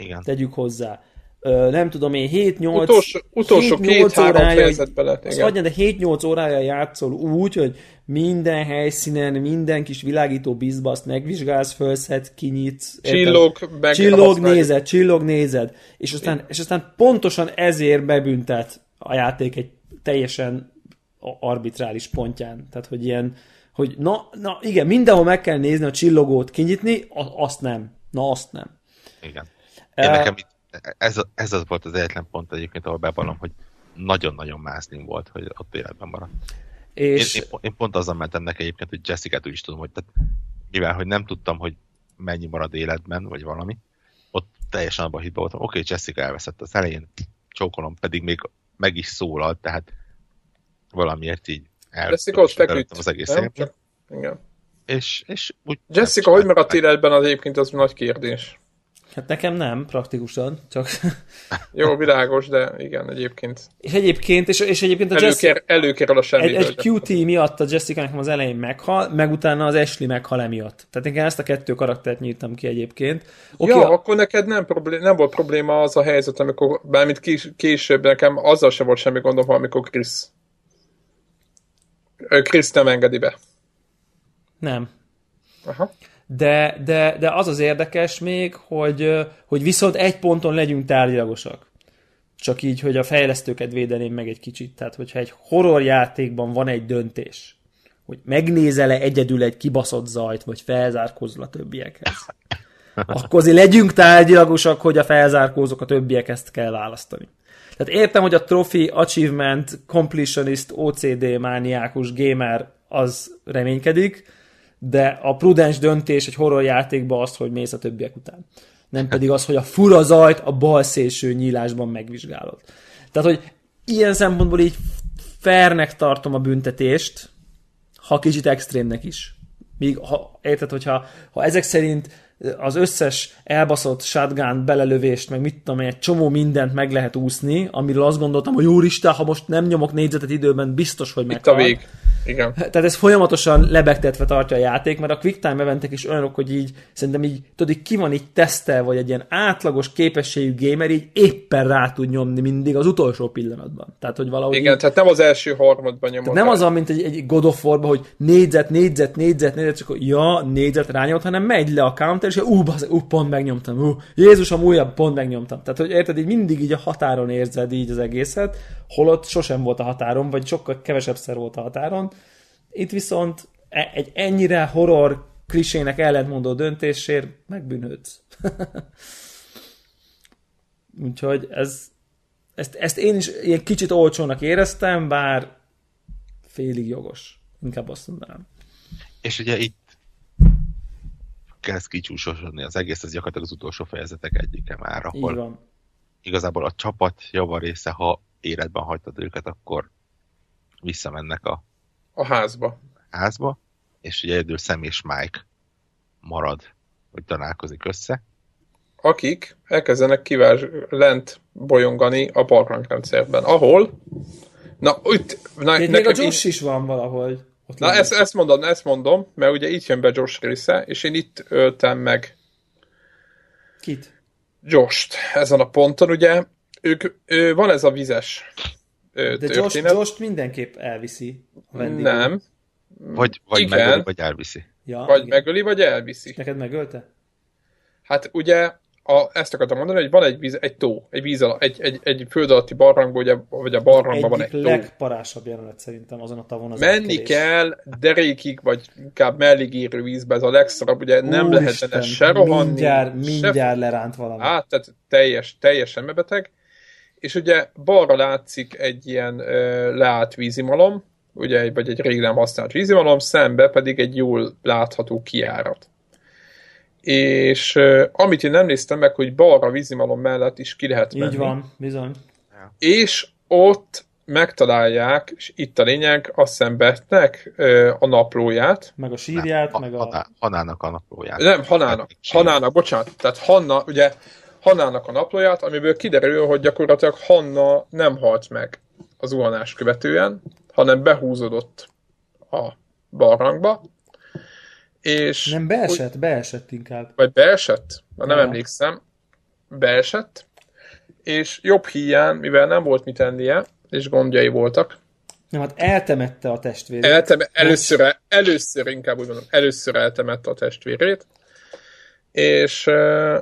Igen. Tegyük hozzá. Ö, nem tudom én, 7-8 utolsó, utolsó 7, órája, bele, az adja, de 7-8 órája játszol úgy, hogy minden helyszínen, minden kis világító bizbaszt megvizsgálsz, fölszed, kinyitsz. Csillog, meg csillog, nézed, csillog, nézed. És aztán, és aztán pontosan ezért bebüntet a játék egy teljesen arbitrális pontján. Tehát, hogy ilyen, hogy na, na igen, mindenhol meg kell nézni a csillogót kinyitni, azt nem. Na, azt nem. Igen. Én nekem itt, ez, ez az volt az egyetlen pont egyébként, ahol bevallom, hogy nagyon-nagyon mászling volt, hogy ott életben maradt. És... Én, én, én pont azzal mentem neki egyébként, hogy Jessica-t úgy is tudom, hogy tehát, mivel hogy nem tudtam, hogy mennyi marad életben, vagy valami, ott teljesen abban a hitben voltam, oké, okay, Jessica elveszett az elején, csókolom, pedig még meg is szólalt, tehát valamiért így el, Jessica ott feküdt, az egész nem? Igen. És, és úgy Jessica, hogy maradt életben az egyébként az nagy kérdés. Hát nekem nem, praktikusan, csak... Jó, világos, de igen, egyébként. És egyébként, és, és egyébként a Jessica... Előkér a semmi. Egy, egy QT miatt a Jessica nekem az elején meghal, meg utána az Ashley meghal emiatt. Tehát én ezt a kettő karaktert nyírtam ki egyébként. Okay, ja, a... akkor neked nem, problém, nem volt probléma az a helyzet, amikor, bármint kés, később nekem azzal sem volt semmi gondom, amikor Chris Chris nem engedi be. Nem. Aha. De, de, de az az érdekes még, hogy, hogy viszont egy ponton legyünk tárgyilagosak. Csak így, hogy a fejlesztőket védeném meg egy kicsit. Tehát, hogyha egy horror játékban van egy döntés, hogy megnézel-e egyedül egy kibaszott zajt, vagy felzárkózol a többiekhez, akkor azért legyünk tárgyilagosak, hogy a felzárkózok a többiek ezt kell választani. Tehát értem, hogy a Trophy, Achievement, Completionist, OCD mániákus gamer az reménykedik, de a prudens döntés egy horror játékban az, hogy mész a többiek után. Nem pedig az, hogy a fura zajt a bal szélső nyílásban megvizsgálod. Tehát, hogy ilyen szempontból így fernek tartom a büntetést, ha kicsit extrémnek is. Míg, ha, érted, hogyha ha ezek szerint az összes elbaszott shotgun belelövést, meg mit tudom egy csomó mindent meg lehet úszni, amiről azt gondoltam, hogy úristen, ha most nem nyomok négyzetet időben, biztos, hogy meghal. Itt a vég. Igen. Tehát ez folyamatosan lebegtetve tartja a játék, mert a quick time eventek is olyanok, hogy így szerintem így, tudod, így ki van így tesztel, vagy egy ilyen átlagos képességű gamer így éppen rá tud nyomni mindig az utolsó pillanatban. Tehát, hogy valahogy Igen, így... tehát nem az első harmadban nyomod. Nem az, mint egy, egy God of War-ban, hogy négyzet, négyzet, négyzet, négyzet, csak ja, négyzet rányomod, hanem megy le a counter, és ú, basz, ú, pont megnyomtam, ú, Jézusom, újabb, pont megnyomtam. Tehát, hogy érted, így mindig így a határon érzed így az egészet, holott sosem volt a határon, vagy sokkal kevesebb szer volt a határon. Itt viszont e- egy ennyire horror klisének ellentmondó döntésért megbűnődsz. <laughs> Úgyhogy ez, ezt, ezt én is ilyen kicsit olcsónak éreztem, bár félig jogos. Inkább azt mondanám. És ugye itt kezd kicsúsosodni az egész, ez gyakorlatilag az utolsó fejezetek egyike már, ahol Így van. igazából a csapat java része, ha életben hagytad őket, akkor visszamennek a, a házba. házba, és ugye egyedül Sam és Mike marad, hogy találkozik össze. Akik elkezdenek kivás lent bolyongani a barlangrendszerben, ahol Na, itt, na, Még nekem a Josh így... is van valahol. Ott Na, ezt, ezt, mondom, ezt mondom, mert ugye itt jön be Josh része, és én itt öltem meg Kit? Josh-t ezen a ponton, ugye ők, ő, van ez a vizes De. Josh, Josh-t mindenképp elviszi. Nem. Vagy, vagy Igen. megöli, vagy elviszi. Ja, vagy igen. megöli, vagy elviszi. Neked megölte? Hát ugye a, ezt akartam mondani, hogy van egy, víz, egy tó, egy víz alatt, egy, egy, egy föld alatti barlangban, ugye, vagy a barlangban van egy tó. legparásabb jelenet szerintem azon a tavon az Menni elkerés. kell derékig, vagy inkább mellig érő vízbe, ez a legszarabb, ugye nem Úristen, lehet benne se rohanni. Mindjárt, mindjárt se... leránt valami. Hát, tehát teljes, teljesen mebeteg. És ugye balra látszik egy ilyen ö, leállt vízimalom, ugye, vagy egy rég nem használt vízimalom, szembe pedig egy jól látható kiárat és uh, amit én nem néztem meg, hogy balra vízimalom mellett is ki lehet menni. Így van, bizony. És ott megtalálják, és itt a lényeg, azt hiszem Betnek uh, a naplóját. Meg a sírját, nem, meg a... a... Hanának a naplóját. Nem, Hanának. Hanának, bocsánat. Tehát Hanna, ugye Hannának a naplóját, amiből kiderül, hogy gyakorlatilag Hanna nem halt meg az zuhanás követően, hanem behúzódott a barlangba, és... Nem, beesett, úgy, beesett inkább. Vagy beesett? Na, nem ja. emlékszem. Beesett, és jobb hiány, mivel nem volt mit ennie, és gondjai voltak. Nem, hát eltemette a testvérét. Elteme, először, először, inkább úgy mondom, először eltemette a testvérét, és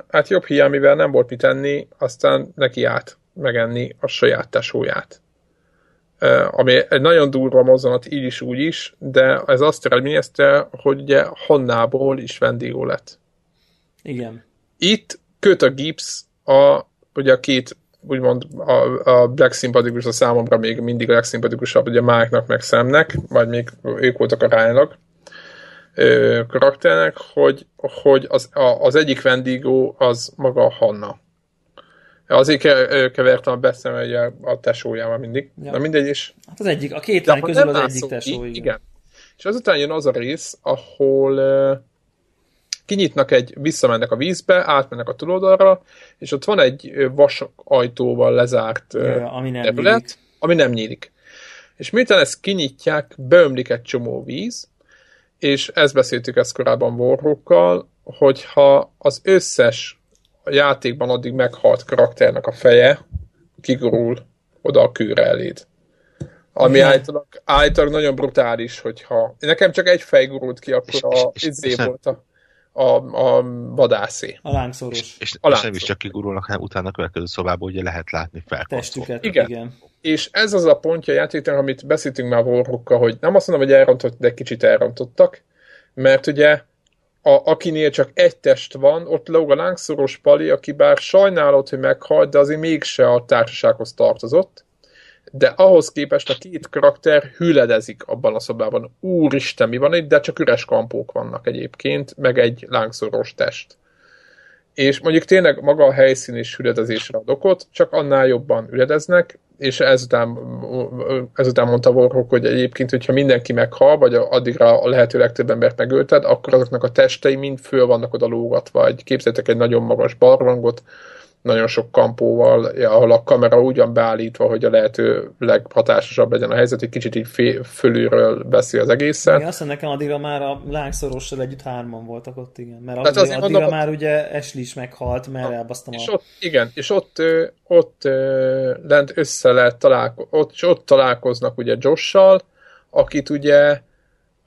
hát jobb hiány, mivel nem volt mit enni, aztán neki át megenni a saját tesóját ami egy nagyon durva mozzanat így is, úgy is, de ez azt eredményezte, hogy ugye Hannából is vendégó lett. Igen. Itt köt a Gibbs a, ugye a két úgymond a, a legszimpatikus a számomra még mindig a legszimpatikusabb ugye Mike-nak meg Samnek, vagy még ők voltak a ryan karakternek, hogy, hogy az, a, az egyik vendégó az maga a Hanna. Azért kevertem a beszem a tesójával mindig. Ja. Na mindegy is. Hát az egyik, a két lány közül az egyik tesó. Igen. igen. És azután jön az a rész, ahol uh, kinyitnak egy, visszamennek a vízbe, átmennek a túloldalra, és ott van egy vas ajtóval lezárt ja, ami nem terület, nyílik. ami nem nyílik. És miután ezt kinyitják, beömlik egy csomó víz, és ezt beszéltük ezt korábban Warhawkkal, hogyha az összes a játékban addig meghalt karakternek a feje kigurul oda a kőre eléd. Ami állítólag nagyon brutális, hogyha... Nekem csak egy fej gurult ki, akkor a izé volt a, a, a vadászé. A lángszoros. És, és, a és nem is csak kigurulnak, hanem utána a következő szobában ugye lehet látni fel. Testüket, igen. igen. És ez az a pontja a játéknak, amit beszéltünk már Warhawkkal, hogy nem azt mondom, hogy elrontott, de kicsit elrontottak, mert ugye a, akinél csak egy test van, ott lóg a lángszoros pali, aki bár sajnálod, hogy meghalt, de azért mégse a társasághoz tartozott, de ahhoz képest a két karakter hüledezik abban a szobában. Úristen, mi van itt, de csak üres kampók vannak egyébként, meg egy lángszoros test. És mondjuk tényleg maga a helyszín is hüledezésre ad okot, csak annál jobban üledeznek, és ezután, ezután mondta Warhawk, hogy egyébként, hogyha mindenki meghal, vagy addigra a lehető legtöbb embert megölted, akkor azoknak a testei mind föl vannak oda lógatva. Vagy képzeljétek egy nagyon magas barlangot, nagyon sok kampóval, ahol a kamera úgy van beállítva, hogy a lehető leghatásosabb legyen a helyzet, egy kicsit így fé, fölülről veszi az egészet. Igen, azt nekem addigra már a lángszorossal együtt hárman voltak ott, igen. Mert addigra, addigra mondom, már ugye Ashley is meghalt, mert elbasztam és a... Ott, igen, és ott, ott lent össze lehet találko- ott, ott találkoznak ugye Josh-sal, akit ugye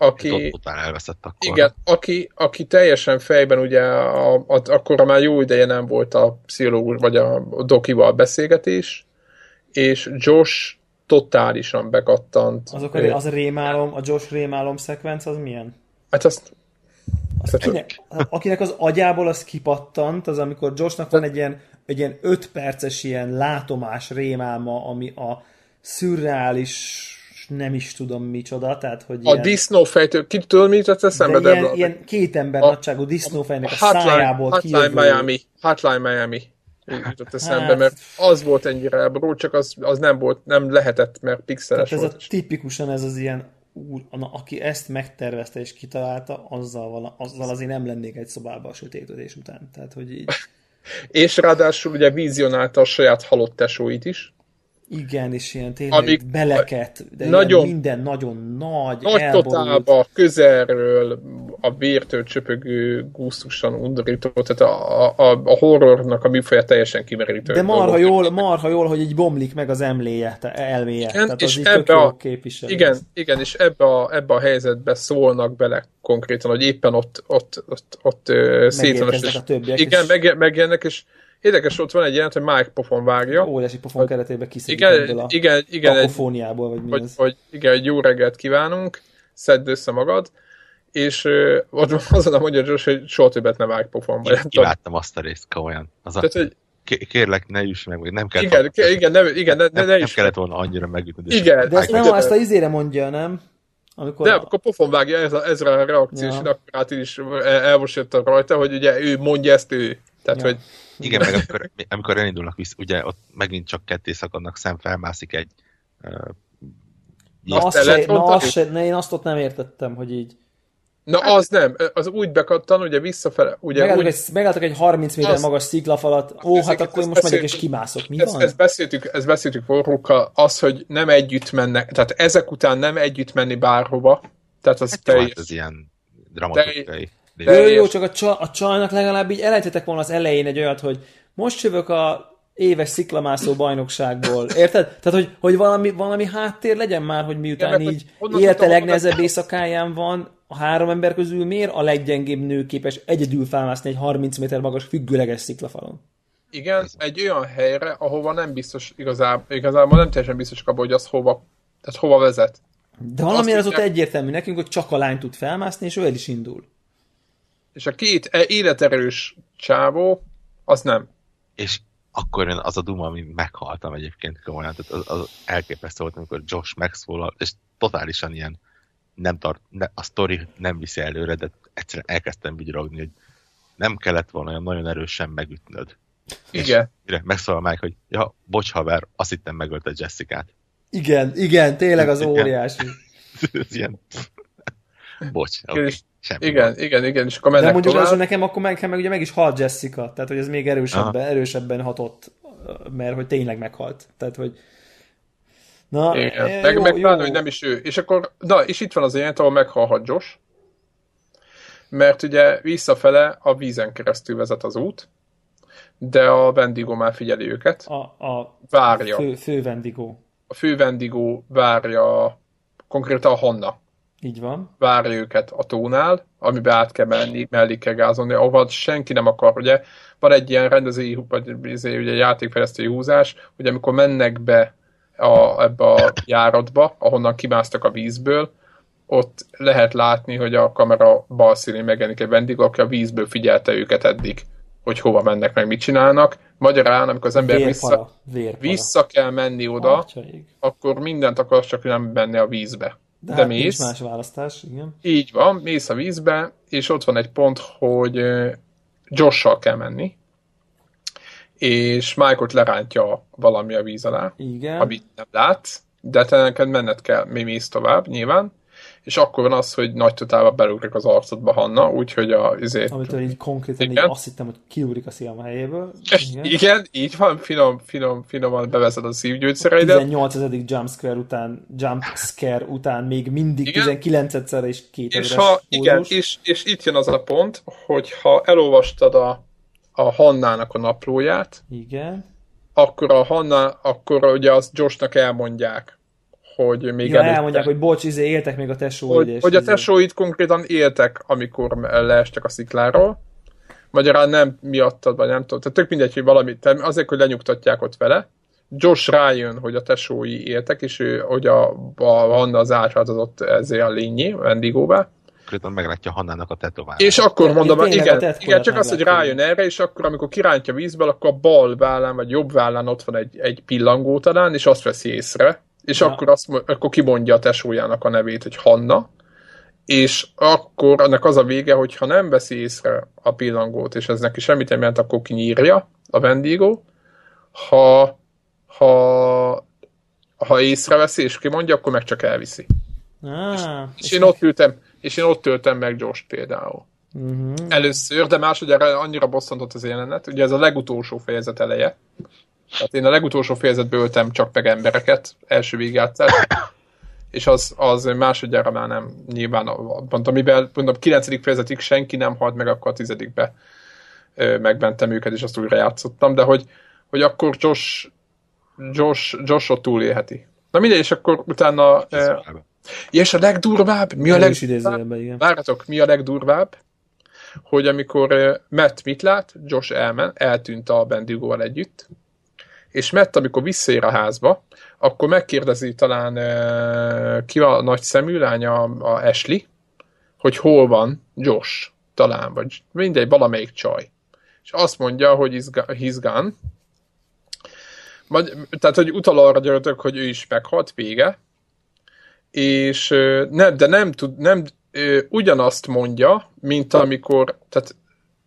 aki, ott után elveszett akkor. Igen, aki, aki teljesen fejben ugye a, a, akkor már jó ideje nem volt a pszichológus vagy a, dokival beszélgetés, és Josh totálisan bekattant. Azok a, az a rémálom, a Josh rémálom szekvenc, az milyen? Hát azt az kinek, akinek az agyából az kipattant, az amikor Joshnak van egy ilyen, egy ilyen öt perces ilyen látomás rémálma, ami a szürreális nem is tudom micsoda, tehát hogy A ilyen... disznófejtő, ki tudod, mit tett eszembe? De ilyen, ilyen két ember a, nagyságú disznófejnek a, a hotline, szájából Hotline kijövő... Miami, Hotline Miami jutott eszembe, hát... mert az volt ennyire elborult, csak az, az nem volt, nem lehetett, mert pixeles Tehát ez volt. a tipikusan ez az ilyen úr, aki ezt megtervezte és kitalálta, azzal, vala, azzal azért nem lennék egy szobába a sötétedés után. Tehát, hogy így... <laughs> és ráadásul ugye vizionálta a saját halott tesóit is. Igen, és ilyen tényleg Amik beleket, de nagyon, minden nagyon nagy, Nagy totálba, közelről, a vértől csöpögő, gusztusan undorító, tehát a, a, a horrornak a műfaja teljesen kimerítő. De marha jól, marha jól, hogy így bomlik meg az emléje, elméje. Igen, tehát és ebbe a, igen, igen, és ebbe a, ebbe a helyzetbe szólnak bele konkrétan, hogy éppen ott, ott, ott, ott, ott szétvan. a többiek. Igen, meg, megjelennek, és Érdekes, ott van egy jelent, hogy Mike pofon vágja. Óriási pofon keretében kiszedik igen, a igen, igen, kakofóniából, vagy mi hogy, ez. Hogy, igen, egy jó reggelt kívánunk, szedd össze magad, és uh, ott <laughs> azon a mondja Josh, hogy soha többet ne vágj pofonba. Én imádtam azt a részt komolyan. Az Tehát, a... hogy kérlek, ne üss meg, nem kell. Igen, ke, igen, nem, igen, ne, nem, ne, nem kellett volna annyira megütni. Igen. De ezt nem, ezt a izére mondja, nem? Amikor de a... akkor pofon vágja ez a, ezre a reakció, ja. és akkor át is elmosítottam rajta, hogy ugye ő mondja ezt ő. Tehát, ja. hogy igen, meg amikor, amikor elindulnak vissza, ugye ott megint csak ketté szakadnak, szem felmászik egy uh, Na, azt se, na azt se, ne, én azt ott nem értettem, hogy így. Na hát, az nem, az úgy bekattan, ugye visszafele. Ugye megálltak, úgy, egy, megálltak egy 30 méter az, magas sziklafalat, ó, hát akkor én most megyek és kimászok. Mi ezt, van? Ezt beszéltük, ezt beszéltük Warhawkkal, az, hogy nem együtt mennek, tehát ezek után nem együtt menni bárhova, tehát az hát teljes. Hát ez ilyen dramatikai. De jó, jó, csak a, csa, a csajnak legalább így elejtetek volna az elején egy olyat, hogy most jövök a éves sziklamászó bajnokságból. Érted? Tehát, hogy, hogy valami, valami háttér legyen már, hogy miután Igen, így élete legnehezebb éjszakáján van, a három ember közül miért a leggyengébb nő képes egyedül felmászni egy 30 méter magas függőleges sziklafalon? Igen, egy olyan helyre, ahova nem biztos igazából, igazából nem teljesen biztos abban, hogy az hova, tehát hova vezet. De valamiért az ott egyértelmű nekünk, hogy csak a lány tud felmászni, és ő el is indul. És a két e- életerős csávó, az nem. És akkor én az a duma, ami meghaltam egyébként komolyan, tehát az, az elképesztő volt, amikor Josh megszólal, és totálisan ilyen nem tart, ne, a sztori nem viszi előre, de egyszerűen elkezdtem vigyorogni, hogy nem kellett volna olyan nagyon erősen megütnöd. Igen. És megszólal meg, hogy ja, bocs haver, azt hittem megölte Jessica-t. Igen, igen, tényleg az óriási. <laughs> ilyen Bocs, okay. és, Semmi igen, van. igen, igen, és akkor mennek De mondjuk tovább. nekem akkor meg, meg, ugye meg is halt Jessica, tehát hogy ez még erősebben, erősebben hatott, mert hogy tényleg meghalt. Tehát, hogy Na, igen. E, meg, jó, meg jó. hogy nem is ő. És akkor, na, és itt van az ilyen, ahol meghalhat Josh, mert ugye visszafele a vízen keresztül vezet az út, de a Vendigo már figyeli őket. A, a várja. Fő, fő Vendigo. A fő Vendigo várja konkrétan a Hanna. Így van. Várja őket a tónál, amiben át kell menni, mellé kell gázolni, ahol senki nem akar, ugye van egy ilyen rendezői, vagy izé, ugye játékfejlesztői húzás, hogy amikor mennek be a, ebbe a járatba, ahonnan kimásztak a vízből, ott lehet látni, hogy a kamera bal színén megjelenik egy vendég, aki a vízből figyelte őket eddig, hogy hova mennek, meg mit csinálnak. Magyarán, amikor az ember vérpara, vissza, vérpara. vissza kell menni oda, Atyaig. akkor mindent akar, csak nem menni a vízbe. De, De hát mész. más választás, igen. Így van, mész a vízbe, és ott van egy pont, hogy Josh-sal kell menni, és Mike-ot lerántja valami a víz alá, Igen. amit nem látsz, de te neked menned kell, mi mész tovább, nyilván, és akkor van az, hogy nagy totálba belugrik az arcodba Hanna, úgyhogy a... Izé, Amitől így konkrétan igen. így azt hittem, hogy kiugrik a szívem a helyéből. Igen. igen, így van, finom, finom, finoman bevezed a szívgyógyszereidet. 18. jumpscare után, jumpscare után még mindig igen. 19-szer és két és ha, Igen, és, és itt jön az a pont, hogy ha elolvastad a a Hannának a naplóját. Igen. Akkor a Hanna, akkor ugye azt Joshnak elmondják, hogy még ja, előtte, elmondják, hogy bocs, izé, éltek még a tesóid. Hogy, hogy a tesóid konkrétan éltek, amikor leestek a szikláról. Magyarán nem miattad, vagy nem tudom. Tehát tök mindegy, hogy valami, azért, hogy lenyugtatják ott vele. Josh rájön, hogy a tesói éltek, és ő, hogy a, a Hanna az átváltozott ezért a lényé, Wendigóvá konkrétan meglátja Hannának a tetovát. És akkor mondom, igen, igen, csak az, hogy rájön erre, és akkor amikor kirántja vízből, akkor a bal vállán, vagy jobb vállán ott van egy, egy pillangó talán, és azt veszi észre, és ja. akkor, azt, akkor kimondja a tesójának a nevét, hogy Hanna, és akkor annak az a vége, hogy ha nem veszi észre a pillangót, és ez neki semmit nem jelent, akkor kinyírja a vendégó, ha, ha, ha észreveszi és kimondja, akkor meg csak elviszi. Ah, és, és én ott ültem, és én ott töltem meg gyors például. Uh-huh. Először, de másodjára annyira bosszantott az jelenet. Ugye ez a legutolsó fejezet eleje. Tehát én a legutolsó fejezetből öltem csak meg embereket, első végigjátszás. És az, az másodjára már nem nyilván, mondtam, amiben mondom, 9. fejezetig senki nem halt meg, akkor a tizedikbe megmentem őket, és azt újra játszottam, de hogy, hogy akkor Josh, Josh, Josh ott túlélheti. Na mindegy, és akkor utána... És a legdurvább, mi a legdurvább? Várjatok, mi a legdurvább? Hogy amikor Matt mit lát, Josh elmen, eltűnt a Bendigóval együtt, és Matt, amikor visszaér a házba, akkor megkérdezi talán ki a nagy szemű lánya, a Ashley, hogy hol van Josh, talán, vagy mindegy, valamelyik csaj. És azt mondja, hogy he's gone. Tehát, hogy utal arra gyertek, hogy ő is meghalt, vége, és nem, de nem tud, nem, ugyanazt mondja, mint amikor, tehát,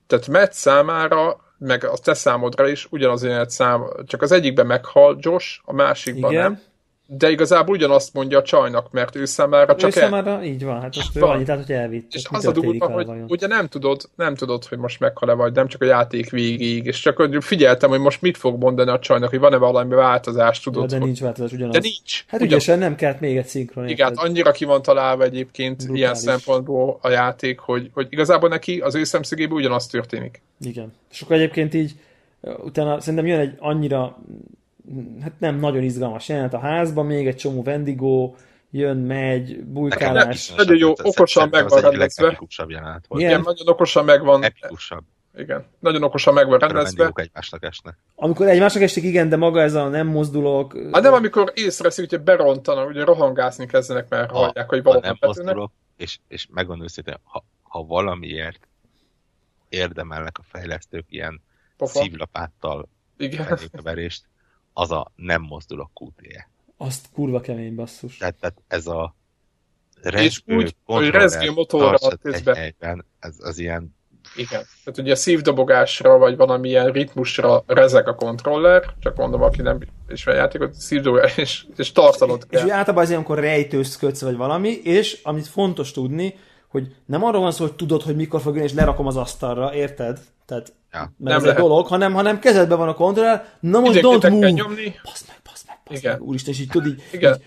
tehát Matt számára, meg a te számodra is ugyanaz a szám, csak az egyikben meghal Josh, a másikban Igen. nem de igazából ugyanazt mondja a csajnak, mert ő számára csak ő számára, el... így van, hát most ő annyit, tehát, hogy elvitt. És az a durva, hogy vajon? ugye nem tudod, nem tudod, hogy most meghal-e vagy, nem csak a játék végéig, és csak figyeltem, hogy most mit fog mondani a csajnak, hogy van-e valami változás, tudod. Ja, de hogy... nincs változás, ugyanaz. De nincs. Hát ugyan... ügyesen nem kellett még egy szinkron. Igen, hát annyira ki van találva egyébként Brutális. ilyen szempontból a játék, hogy, hogy igazából neki az ő szemszögéből ugyanaz történik. Igen. És akkor egyébként így utána szerintem jön egy annyira hát nem nagyon izgalmas jelenet a házban, még egy csomó vendigó, jön, megy, bujkálás. Nagyon jó, okosan meg van rendezve. Igen, nagyon okosan meg van. Epikusabb. Igen, nagyon okosan meg van rendezve. egymásnak esnek. Amikor egymásnak esik, igen, de maga ez a nem mozdulok. Hát nem, amikor észreveszik, hogy berontanak, ugye rohangászni kezdenek, mert ha, hallják, hogy valami nem mozdulok, és, és megvan őszintén, ha, ha valamiért érdemelnek a fejlesztők ilyen Pofa. szívlapáttal igen. verést, az a nem mozdulok QTE. Azt kurva kemény basszus. Tehát, tehát ez a rezgő, úgy, hogy rezgő motorra közben. Ez az ilyen igen. Tehát ugye a szívdobogásra, vagy valamilyen ritmusra rezeg a kontroller, csak mondom, aki nem ismer játékot, szívdobogás, és, és tartanod kell. És, és általában az ilyenkor rejtőzködsz, vagy valami, és amit fontos tudni, hogy nem arról van szó, hogy tudod, hogy mikor fog jönni, és lerakom az asztalra, érted? Tehát, Ja. mert Nem ez lehet. egy dolog, hanem, hanem kezedben van a kontroller, na most don't move, nyomni. Basz meg, basz meg, basz Igen. meg, úristen, és így tudod, így, Igen. így,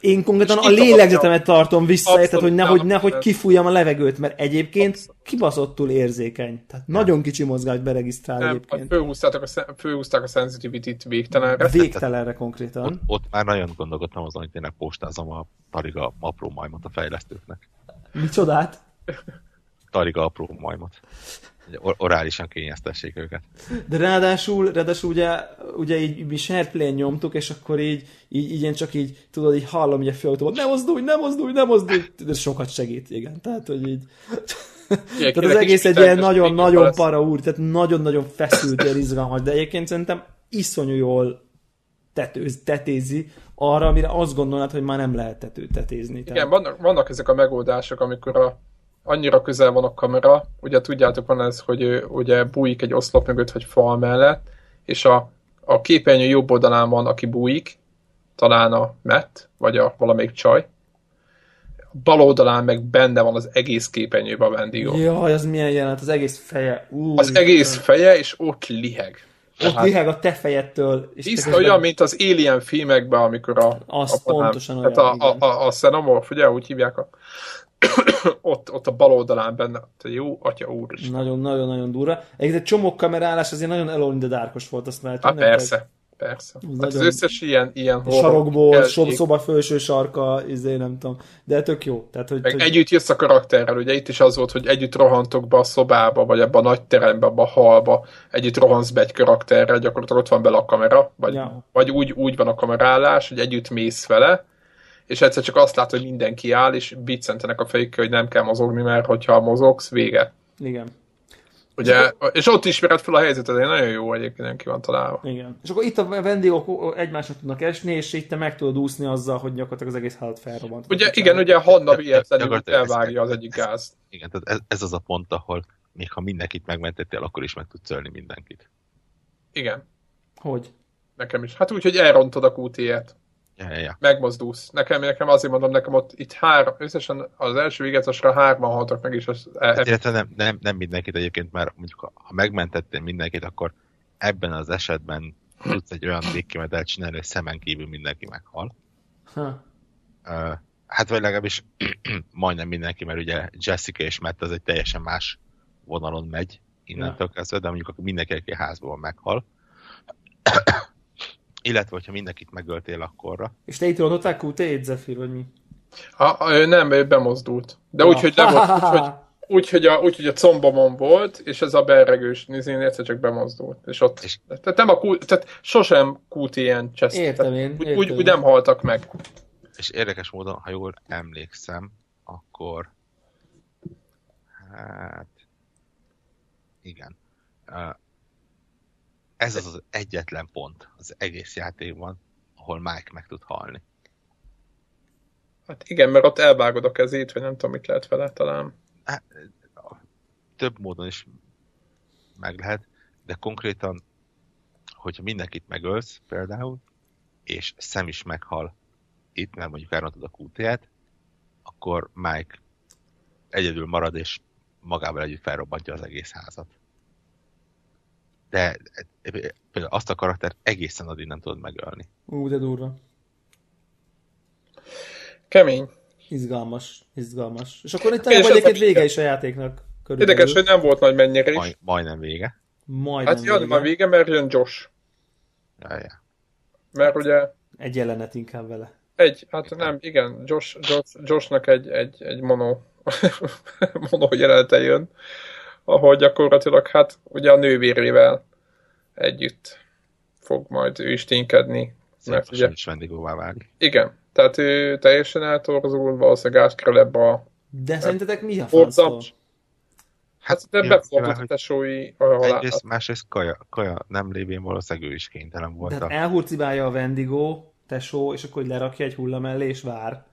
én konkrétan a lélegzetemet tartom vissza, Abszolút, érted, hogy nehogy, nem, nehogy nem. kifújjam a levegőt, mert egyébként kibaszottul érzékeny. Tehát nagyon kicsi mozgás beregisztrál Nem, egyébként. fölhúzták a, fölhúzták a sensitivity-t végtelenre. Végtelenre Ott, konkrétan. ott már nagyon gondolkodtam azon, hogy tényleg postázom a Tariga apró majmot a fejlesztőknek. Micsodát? Tariga apró majmot. Hogy or- orálisan kényeztessék őket. De ráadásul, ráadásul ugye, ugye így mi share play nyomtuk, és akkor így, így, így én csak így, tudod, így hallom így a főautóban, ne mozdulj, ne mozdulj, ne mozdulj, de sokat segít, igen. Tehát, hogy így... Tehát az egész egy ilyen nagyon-nagyon para úr, tehát nagyon-nagyon feszült, ilyen izgalmas, de egyébként szerintem iszonyú jól tetőz, tetézi arra, amire azt gondolnád, hogy már nem lehet tető, tetézni. Igen, vannak, vannak ezek a megoldások, amikor a, annyira közel van a kamera, ugye tudjátok van ez, hogy ugye bújik egy oszlop mögött, vagy fal mellett, és a, a képernyő jobb oldalán van, aki bújik, talán a Matt, vagy a valamelyik csaj, a bal oldalán meg benne van az egész képernyőben a Wendigo. Jaj, az milyen jelenet, az egész feje. Úr, Az egész feje, és ott liheg. Ott liheg a te fejettől. És te olyan, mint az Alien filmekben, amikor a... Az a pontosan tehát olyan, a, a, igen. a, a Xenomorph, ugye, úgy hívják a... <coughs> ott, ott a bal oldalán benne, te jó, atya úr is. Nagyon-nagyon-nagyon durva. Egyébként egy csomó kamerálás azért nagyon Alone in the Darkos volt, azt már Hát persze, persze. Hát az nagyon- összes ilyen, ilyen Sarokból, szoba felső sarka, izé nem tudom. De tök jó. Tehát, hogy, Meg hogy együtt jössz a karakterrel, ugye itt is az volt, hogy együtt rohantok be a szobába, vagy ebbe a nagy terembe, abba a halba, együtt rohansz be egy karakterrel, gyakorlatilag ott van bele a kamera, vagy, Ja. vagy úgy, úgy van a kamerálás, hogy együtt mész vele, és egyszer csak azt látod, hogy mindenki áll, és biccentenek a fejükkel, hogy nem kell mozogni, mert hogyha mozogsz, vége. igen. Ugye, és ott ismered fel a helyzetet, egy nagyon jó egyébként, ki van találva. Igen. És akkor itt a vendégok egymásra tudnak esni, és itt te meg tudod úszni azzal, hogy gyakorlatilag az egész házat felrobbant. Ugye, igen, ugye Hanna véletlenül elvágja az egyik gázt. Igen, tehát ez, ez az a pont, ahol még ha mindenkit megmentettél, akkor is meg tudsz ölni mindenkit. Igen, Hogy? nekem is. Hát úgy, hogy elrontod a QT-et. Ja, ja, ja. megmozdulsz. Nekem, nekem azért mondom, nekem ott itt három, összesen az első végetesre hárman haltak meg, és az, e, e, illetve nem, nem, nem mindenkit egyébként, mert mondjuk ha, megmentettél mindenkit, akkor ebben az esetben tudsz egy olyan végkimetelt csinálni, hogy szemen kívül mindenki meghal. Ha. Uh, hát vagy legalábbis <clears throat> majdnem mindenki, mert ugye Jessica és Matt az egy teljesen más vonalon megy innentől kezdve, de mondjuk akkor mindenki, aki házban van, meghal. Illetve, hogyha mindenkit megöltél akkorra, És te itt rontották QT-t, Zephyr, vagy mi? a, a, ő nem, ő bemozdult. De Ja. úgy, hogy nem volt, úgy, hogy, <laughs> úgy, hogy a, úgy, hogy a combomon volt, és ez a berregős nézén egyszer csak bemozdult. És ott, És- tehát nem a Q, tehát sosem QT-en cseszt. Értem én, Úgy, értem úgy, úgy, nem haltak meg. és érdekes módon, ha jól emlékszem, akkor hát igen. Ez az az egyetlen pont az egész játékban, ahol Mike meg tud halni. Hát igen, mert ott elvágod a kezét, vagy nem tudom, mit lehet vele talán. Hát, több módon is meg lehet, de konkrétan, hogyha mindenkit megölsz például, és szem is meghal itt, mert mondjuk elrontod a QT-et, akkor Mike egyedül marad, és magával együtt felrobbantja az egész házat. De például azt a karaktert egészen addig nem tudod megölni. Ú, de durva. Kemény. Izgalmas, izgalmas. És akkor itt az egyébként a- vége is a játéknak. Körülbelül. Érdekes, hogy nem volt nagy mennyire Maj, is. majdnem vége. Majdnem Hát jön a vége, mert jön Josh. Ja, ja. Mert ugye Egy jelenet inkább vele. Egy, hát nem, igen, Josh, Josh, Joshnak egy, egy, egy mono, <laughs> mono jelenete jön, ahol gyakorlatilag hát ugye a nővérével együtt fog majd ő is ténykedni. Mert ugye, is vendégóvá válik. igen, tehát ő teljesen eltorzul, valószínűleg átkerül ebbe a De szerintetek mi a fasztól? Hát de befordult a tesói a halálát. Egyrészt, másrészt kaja, kaja nem lévén valószínűleg ő is kénytelen volt. Tehát a- elhurcibálja a Wendigo, tesó, és akkor hogy lerakja egy hulla mellé, és vár.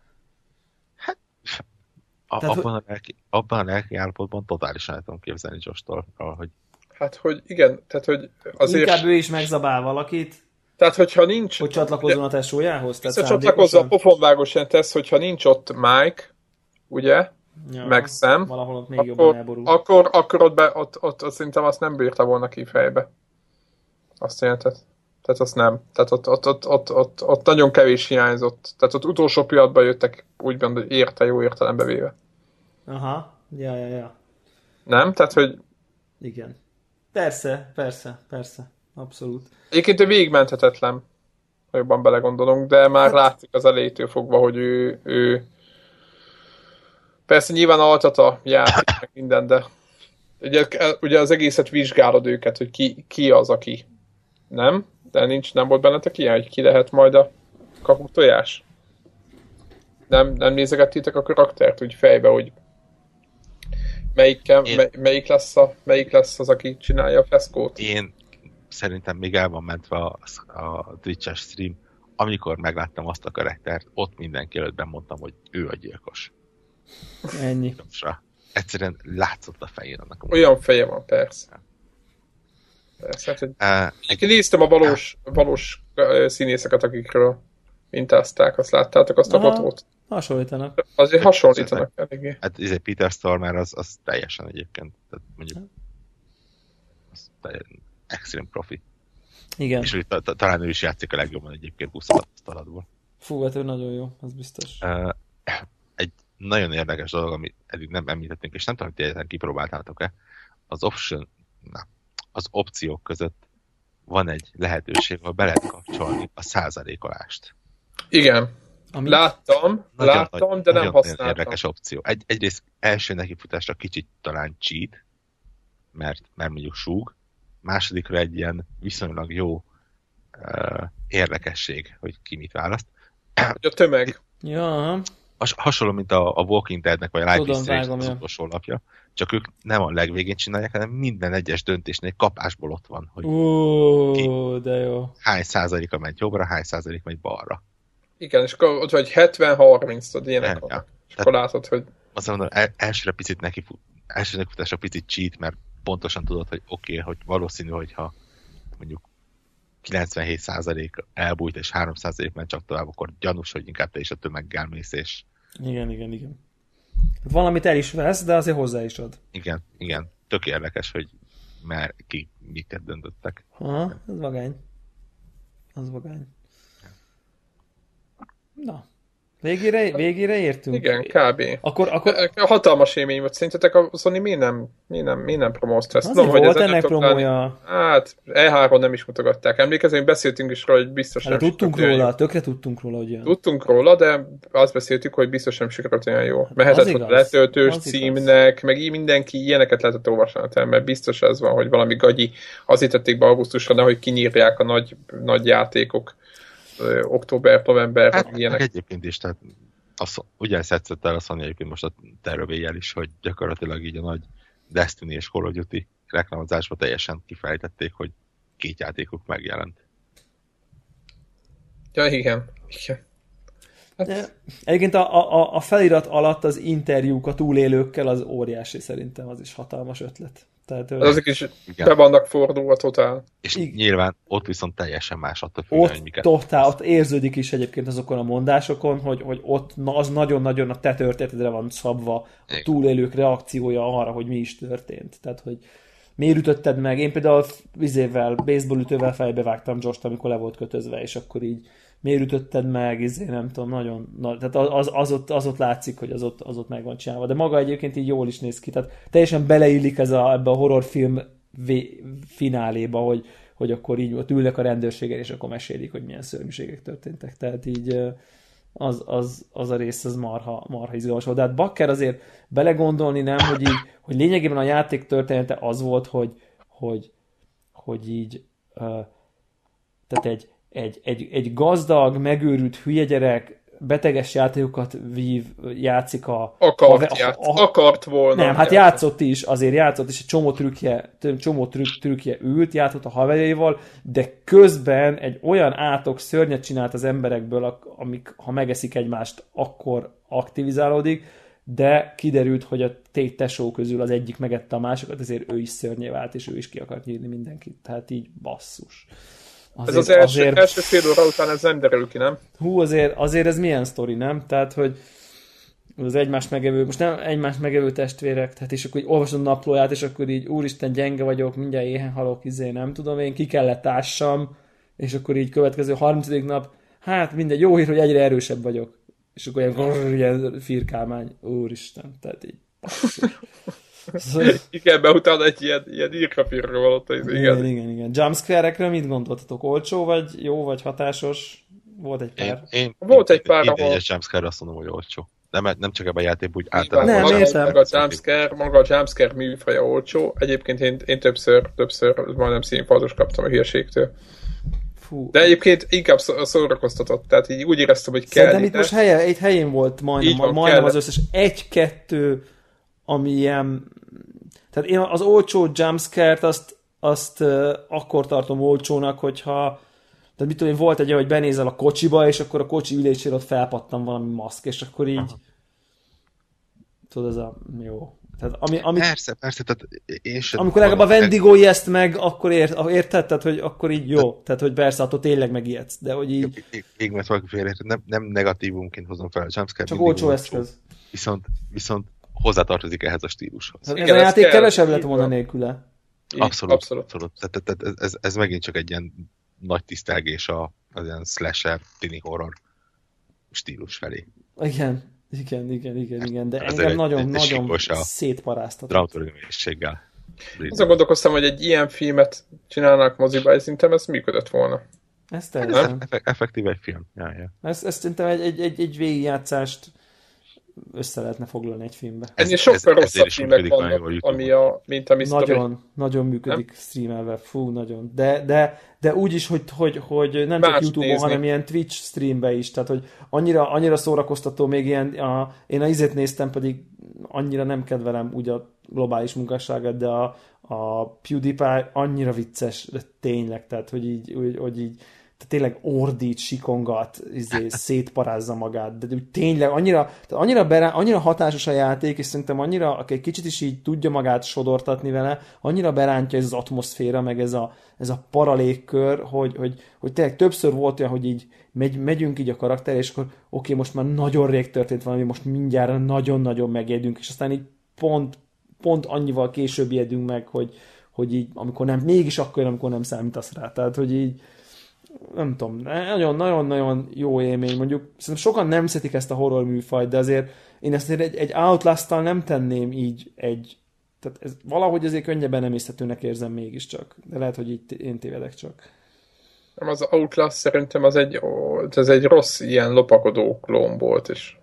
A, Tehát, abban, a lelki, abban a lelki állapotban totálisan el tudom képzelni Josh-tól, hogy Hát, hogy igen, tehát, hogy azért, Inkább ő is megzabál valakit, tehát, hogyha nincs, hogy csatlakozzon a tesójához. Tehát Visszacsatlakozza a pofonvágos ilyen tesz, hogyha nincs ott Mike, ugye, ja, meg szem, valahol ott még akkor, jobban elborul. Akkor, akkor ott, be, ott, ott, ott, szerintem azt nem bírta volna ki fejbe. Azt jelentett. Tehát azt nem. Tehát ott, ott, ott, ott, ott, ott nagyon kevés hiányzott. Tehát ott utolsó pillanatban jöttek úgymond, hogy érte jó értelembe véve. Aha, ja, ja, ja. Nem? Tehát, hogy... Igen. Persze, persze, persze. Abszolút. Egyébként ő végigmenthetetlen, ha jobban belegondolunk, de már hát... látszik az elejétől fogva, hogy ő, ő... Persze nyilván a játék, meg minden, de ugye, ugye az egészet vizsgálod őket, hogy ki, ki az, aki. Nem? De nincs, nem volt bennetek ilyen, hogy ki lehet majd a kapu tojás? Nem, nem nézegettétek a karaktert úgy fejbe, hogy melyik, mely, melyik, lesz a, melyik lesz az, aki csinálja a feszkót? Én szerintem még el van mentve a, a Twitch-es stream, amikor megláttam azt a karaktert, ott mindenki előtt mondtam, hogy ő a gyilkos. Ennyi. Egyszerűen látszott a fején annak. Olyan feje van, persze. Persze, hát, hogy... Uh, egy... Néztem a valós, valós színészeket, akikről mintázták, azt láttátok azt Aha, a fotót? Hasonlítanak. Azért hasonlítanak eléggé. Hát ez egy Peter Stormer, az, az teljesen egyébként, tehát mondjuk az teljesen extrém profi. Igen. És ta, ta, talán ő is játszik a legjobban egyébként 20 tapasztalatból. Fú, hát ő nagyon jó, az biztos. Uh, egy nagyon érdekes dolog, amit eddig nem említettünk, és nem tudom, hogy ti kipróbáltátok-e, az option, na, az opciók között van egy lehetőség, ahol be lehet kapcsolni a százalékolást. Igen. Ami... Láttam, nagyon láttam, nagy, de nem használtam. érdekes opció. Egy, egyrészt első nekifutásra kicsit talán cheat, mert, mert mondjuk súg, másodikra egy ilyen viszonylag jó uh, érdekesség, hogy ki mit választ. Hogy a tömeg. Ja. Has, hasonló, mint a, a Walking Deadnek, vagy a Life is az utolsó lapja. Csak ők nem a legvégén csinálják, hanem minden egyes döntésnél kapásból ott van, hogy Ó, ki, de jó. hány százaléka megy jobbra, hány százalék megy balra. Igen, és akkor ott vagy 70-30, tudod, ilyenek ja, ja. És akkor látod, hogy... Azt mondom, el, elsőre picit neki, elsőre nekifutásra picit cheat, mert pontosan tudod, hogy oké, okay, hogy valószínű, hogyha mondjuk 97% elbújt, és 3% ment csak tovább, akkor gyanús, hogy inkább te is a tömeggel mész, és... Igen, igen, igen. Valamit el is vesz, de azért hozzá is ad. Igen, igen. Tök érdekes, hogy már ki miket döntöttek. Aha, ez vagány. Az vagány. Na, Végére, végére értünk? Igen, kb. Akkor, akkor... Hatalmas élmény volt. Szerintetek a Sony miért nem, miért nem, miért nem promózta ezt? Tudom, volt hogy ennek promója. Hát, E3-on nem is mutogatták. Emlékezem, beszéltünk is róla, hogy biztos hát, nem tudtunk róla, olyan. tökre tudtunk róla, hogy jön. Tudtunk róla, de azt beszéltük, hogy biztos nem sikerült olyan jó. Mehetett a letöltős az címnek, igaz. meg így mindenki ilyeneket lehetett olvasni, mert biztos ez van, hogy valami gagyi azért tették be augusztusra, nehogy kinyírják a nagy, nagy játékok október, november, hát, ilyenek. Egyébként is, tehát az, ugye szedszett el a Sony egyébként most a tervevéjel is, hogy gyakorlatilag így a nagy Destiny és Call of Duty reklámozásban teljesen kifejtették, hogy két játékuk megjelent. Ja, igen. igen. Hát... Egyébként a, a, a felirat alatt az interjúk a túlélőkkel az óriási szerintem, az is hatalmas ötlet. Tehát, azok is igen. be vannak fordulva totál. És igen. nyilván ott viszont teljesen más attól függően, hogy miket... Totál, ott érződik is egyébként azokon a mondásokon, hogy, hogy ott na, az nagyon-nagyon a te történetedre van szabva a túlélők reakciója arra, hogy mi is történt. Tehát, hogy miért ütötted meg? Én például vizével, baseballütővel fejbe vágtam Jost, amikor le volt kötözve, és akkor így miért ütötted meg, izé, nem tudom, nagyon, na, tehát az, az, ott, az ott látszik, hogy az ott, az ott meg van csinálva, de maga egyébként így jól is néz ki, tehát teljesen beleillik ez a, ebbe a horrorfilm vé, fináléba, hogy, hogy akkor így ott ülnek a rendőrségen, és akkor mesélik, hogy milyen szörnyűségek történtek, tehát így az, az, az a rész az marha, marha izgalmas volt. De hát Bakker azért belegondolni nem, hogy így, hogy lényegében a játék története az volt, hogy, hogy, hogy így tehát egy, egy, egy, egy gazdag, megőrült hülye gyerek beteges játékokat vív, játszik a... Akart, a, a, a, akart volna. Nem, hát játszott is, azért játszott, és egy csomó trükkje, csomó trükk, trükkje ült, játszott a haverjaival, de közben egy olyan átok szörnyet csinált az emberekből, amik, ha megeszik egymást, akkor aktivizálódik, de kiderült, hogy a tét tesó közül az egyik megette a másikat, ezért ő is szörnyé vált, és ő is ki akart nyírni mindenkit. Tehát így basszus. Azért, ez az első, azért... első fél óra után ez nem derül ki, nem? Hú, azért, azért ez milyen sztori, nem? Tehát, hogy az egymás megevő, most nem egymás megevő testvérek, tehát és akkor így olvasod a naplóját, és akkor így úristen gyenge vagyok, mindjárt éhen halok, izé, nem tudom én, ki kellett tássam, és akkor így következő 30. nap, hát mindegy, jó hír, hogy egyre erősebb vagyok. És akkor ilyen, ilyen firkálmány, úristen, tehát így. <laughs> Igen, be utána egy ilyen, ilyen írkapírra valott. Igen, igen, igen. igen. Jumpscare-ekre mit gondoltatok? Olcsó, vagy jó, vagy hatásos? Volt egy pár. Én, én, Volt egy pár, én, ahol... Én egy jumpscare azt mondom, hogy olcsó. Nem, nem csak ebben a játékban, úgy általában. Nem, maga, értem. Maga a jumpscare, maga a jumpscare műfaja olcsó. Egyébként én, én többször, többször majdnem színfados kaptam a hírségtől. Fú. De egyébként inkább szórakoztatott, tehát így úgy éreztem, hogy kell. Szerintem itt most helye, egy helyén volt majdnem, van, majdnem az összes egy-kettő, ami ilyen... Tehát én az olcsó jumpscare-t azt, azt uh, akkor tartom olcsónak, hogyha tehát mit tudom én, volt egy olyan, hogy benézel a kocsiba, és akkor a kocsi ülésére ott felpattan valami maszk, és akkor így Aha. tudod, ez a jó. Tehát ami, ami, persze, persze, tehát én sem Amikor legalább a Wendigói ezt meg, akkor ért, érted? Tehát, hogy akkor így jó. De, tehát, hogy persze, attól tényleg megijedsz. De hogy így... Még mert valaki félre, nem, nem negatívumként hozom fel a jumpscare. Csak olcsó eszköz. Viszont, viszont hozzátartozik ehhez a stílushoz. Hát ez a játék kevesebb lett volna nélküle. Abszolút, abszolút. abszolút. Tehát, tehát ez, ez, megint csak egy ilyen nagy tisztelgés a, az ilyen slasher, tini horror stílus felé. Igen, igen, igen, igen, igen, de Ez engem nagyon-nagyon szétparáztat. Dramaturgiaiséggel. Azon gondolkoztam, hogy egy ilyen filmet csinálnak moziba, és szerintem ez működött volna. Ez teljesen. Ez effektív egy film. Ja, ja. Ez, ez szerintem egy, egy, egy, egy végigjátszást össze lehetne foglalni egy filmbe. Ennél sokkal rosszabb filmek vannak, ami a, mint a Mr. Nagyon, nagyon működik nem? streamelve, fú, nagyon. De, de, de úgy is, hogy, hogy, hogy nem Más csak YouTube-on, hanem ilyen Twitch streambe is, tehát hogy annyira, annyira szórakoztató még ilyen, a, én a izét néztem, pedig annyira nem kedvelem úgy a globális munkásságát, de a, a PewDiePie annyira vicces, de tényleg, tehát hogy így, hogy, hogy így tehát tényleg ordít, sikongat, izé, <laughs> szétparázza magát, de úgy tényleg annyira, tehát annyira, berá, annyira hatásos a játék, és szerintem annyira, aki egy kicsit is így tudja magát sodortatni vele, annyira berántja ez az atmoszféra, meg ez a, ez a paralégkör, hogy, hogy, hogy tényleg többször volt olyan, hogy így megy, megyünk így a karakter, és akkor oké, okay, most már nagyon rég történt valami, most mindjárt nagyon-nagyon megjedünk, és aztán így pont, pont annyival később jedünk meg, hogy, hogy így, amikor nem, mégis akkor, amikor nem számítasz rá. Tehát, hogy így, nem tudom, nagyon-nagyon-nagyon jó élmény. Mondjuk szerintem sokan nem szetik ezt a horror műfajt, de azért én ezt egy, egy outlast nem tenném így egy tehát ez valahogy azért könnyebben emészhetőnek érzem mégiscsak. De lehet, hogy itt én tévedek csak. Nem, az Outlast szerintem az egy, ez egy rossz ilyen lopakodó klón volt, és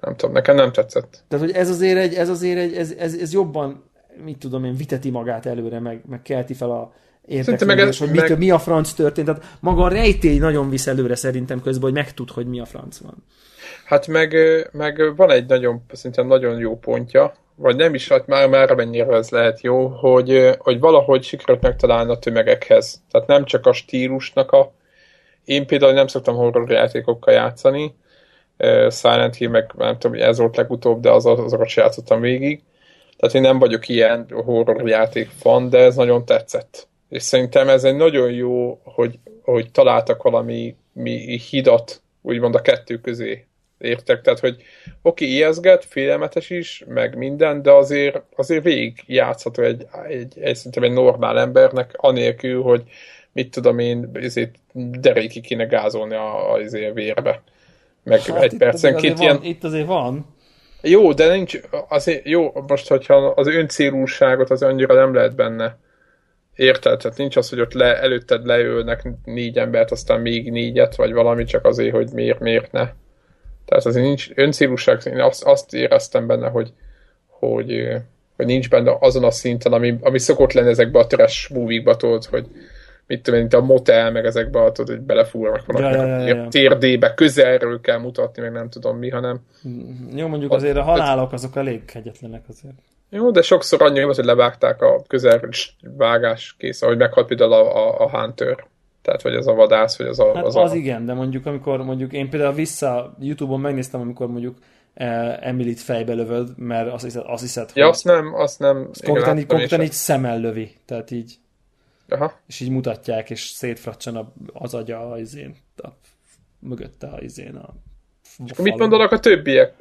nem tudom, nekem nem tetszett. Tehát, hogy ez azért egy, ez azért egy, ez, ez, ez jobban, mit tudom én, viteti magát előre, meg, meg kelti fel a, érdeklődés, hogy meg... mi a franc történt. Tehát maga a rejtély nagyon visz előre szerintem közben, hogy megtud, hogy mi a franc van. Hát meg, meg van egy nagyon, szerintem nagyon jó pontja, vagy nem is, hát már, már mennyire ez lehet jó, hogy, hogy valahogy sikerült megtalálni a tömegekhez. Tehát nem csak a stílusnak a... Én például nem szoktam horror játékokkal játszani, Silent Hill, meg nem tudom, ez volt legutóbb, de az, azokat sem játszottam végig. Tehát én nem vagyok ilyen horror játék fan, de ez nagyon tetszett és szerintem ez egy nagyon jó, hogy, hogy találtak valami mi hidat, úgymond a kettő közé. Értek? Tehát, hogy oké, okay, ijeszget, félelmetes is, meg minden, de azért, azért végig játszható egy, egy, egy, szerintem egy normál embernek, anélkül, hogy mit tudom én, ezért deréki kéne gázolni a, a, a vérbe. Meg hát egy percenként ilyen... Van, itt azért van. Jó, de nincs, azért jó, most, hogyha az öncélúságot az annyira nem lehet benne Érted? Tehát nincs az, hogy ott le, előtted leülnek négy embert, aztán még négyet, vagy valami, csak azért, hogy miért, miért ne. Tehát azért nincs öncélúság, én azt, azt éreztem benne, hogy, hogy, hogy nincs benne azon a szinten, ami, ami szokott lenni ezekbe a trash movie-ba, tudod, hogy mit tudom én, a motel, meg ezekbe, tudod, hogy belefúrnak valami ja, ja, ja, ja. térdébe, közelről kell mutatni, meg nem tudom mi, hanem... Jó, mondjuk azért a halálok azok elég kegyetlenek azért. Jó, de sokszor annyi hogy levágták a közel vágás kész, ahogy meghalt például a, a, a Hunter. Tehát, vagy az a vadász, vagy az a... Hát az, az a... igen, de mondjuk amikor mondjuk én például vissza Youtube-on megnéztem, amikor mondjuk eh, Emily-t fejbe lövöd, mert azt hiszed, azt hiszed hogy... Ja, azt nem, azt nem... Azt konkrétan, így, konkrétan így szemmel lövi, tehát így... Aha. És így mutatják, és szétfracsan az agya a izén, a, mögötte a izén a... És mit mondanak a többiek?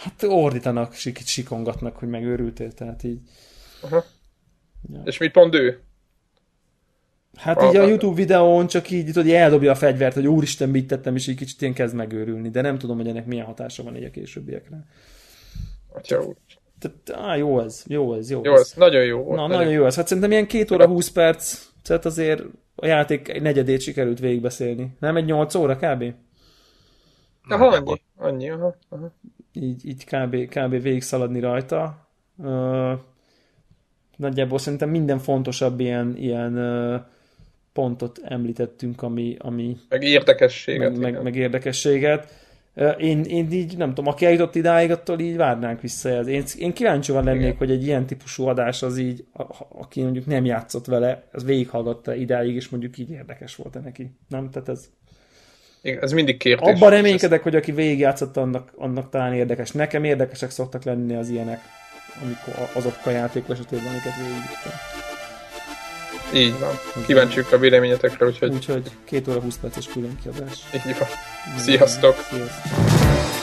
Hát ordítanak, sikit sikongatnak, hogy megőrültél, tehát így. Aha. Ja. És mit mond ő? Hát így a YouTube videón csak így, tudod, eldobja a fegyvert, hogy úristen, mit tettem, és így kicsit ilyen kezd megőrülni, de nem tudom, hogy ennek milyen hatása van így a későbbiekre. Atya úr. Tehát, á, jó ez, jó ez, jó, jó ez. Nagyon jó volt. Na, nagyon, nagyon jó ez. Hát szerintem ilyen két óra, 20 perc, tehát azért a játék egy negyedét sikerült végigbeszélni. Nem egy 8 óra kb? Aha, annyi, annyi, aha, aha. Így, így kb, kb végig szaladni rajta. Uh, nagyjából szerintem minden fontosabb ilyen, ilyen pontot említettünk, ami... ami meg érdekességet. Meg, meg, meg érdekességet. Én, én így, nem tudom, aki eljutott idáig, attól így várnánk vissza. Én, én kíváncsi van lennék, Igen. hogy egy ilyen típusú adás az így, a, aki mondjuk nem játszott vele, az végighallgatta idáig, és mondjuk így érdekes volt -e neki. Nem? Tehát ez... Ez mindig kérdés. Abban reménykedek, hogy aki végigjátszott, annak, annak talán érdekes. Nekem érdekesek szoktak lenni az ilyenek, amikor azok a játékok esetében, amiket végigvittem. Így van. Kíváncsiuk a véleményetekre, úgyhogy... Úgyhogy két óra 20 perces külön kiadás. Így van. Sziasztok! Sziasztok!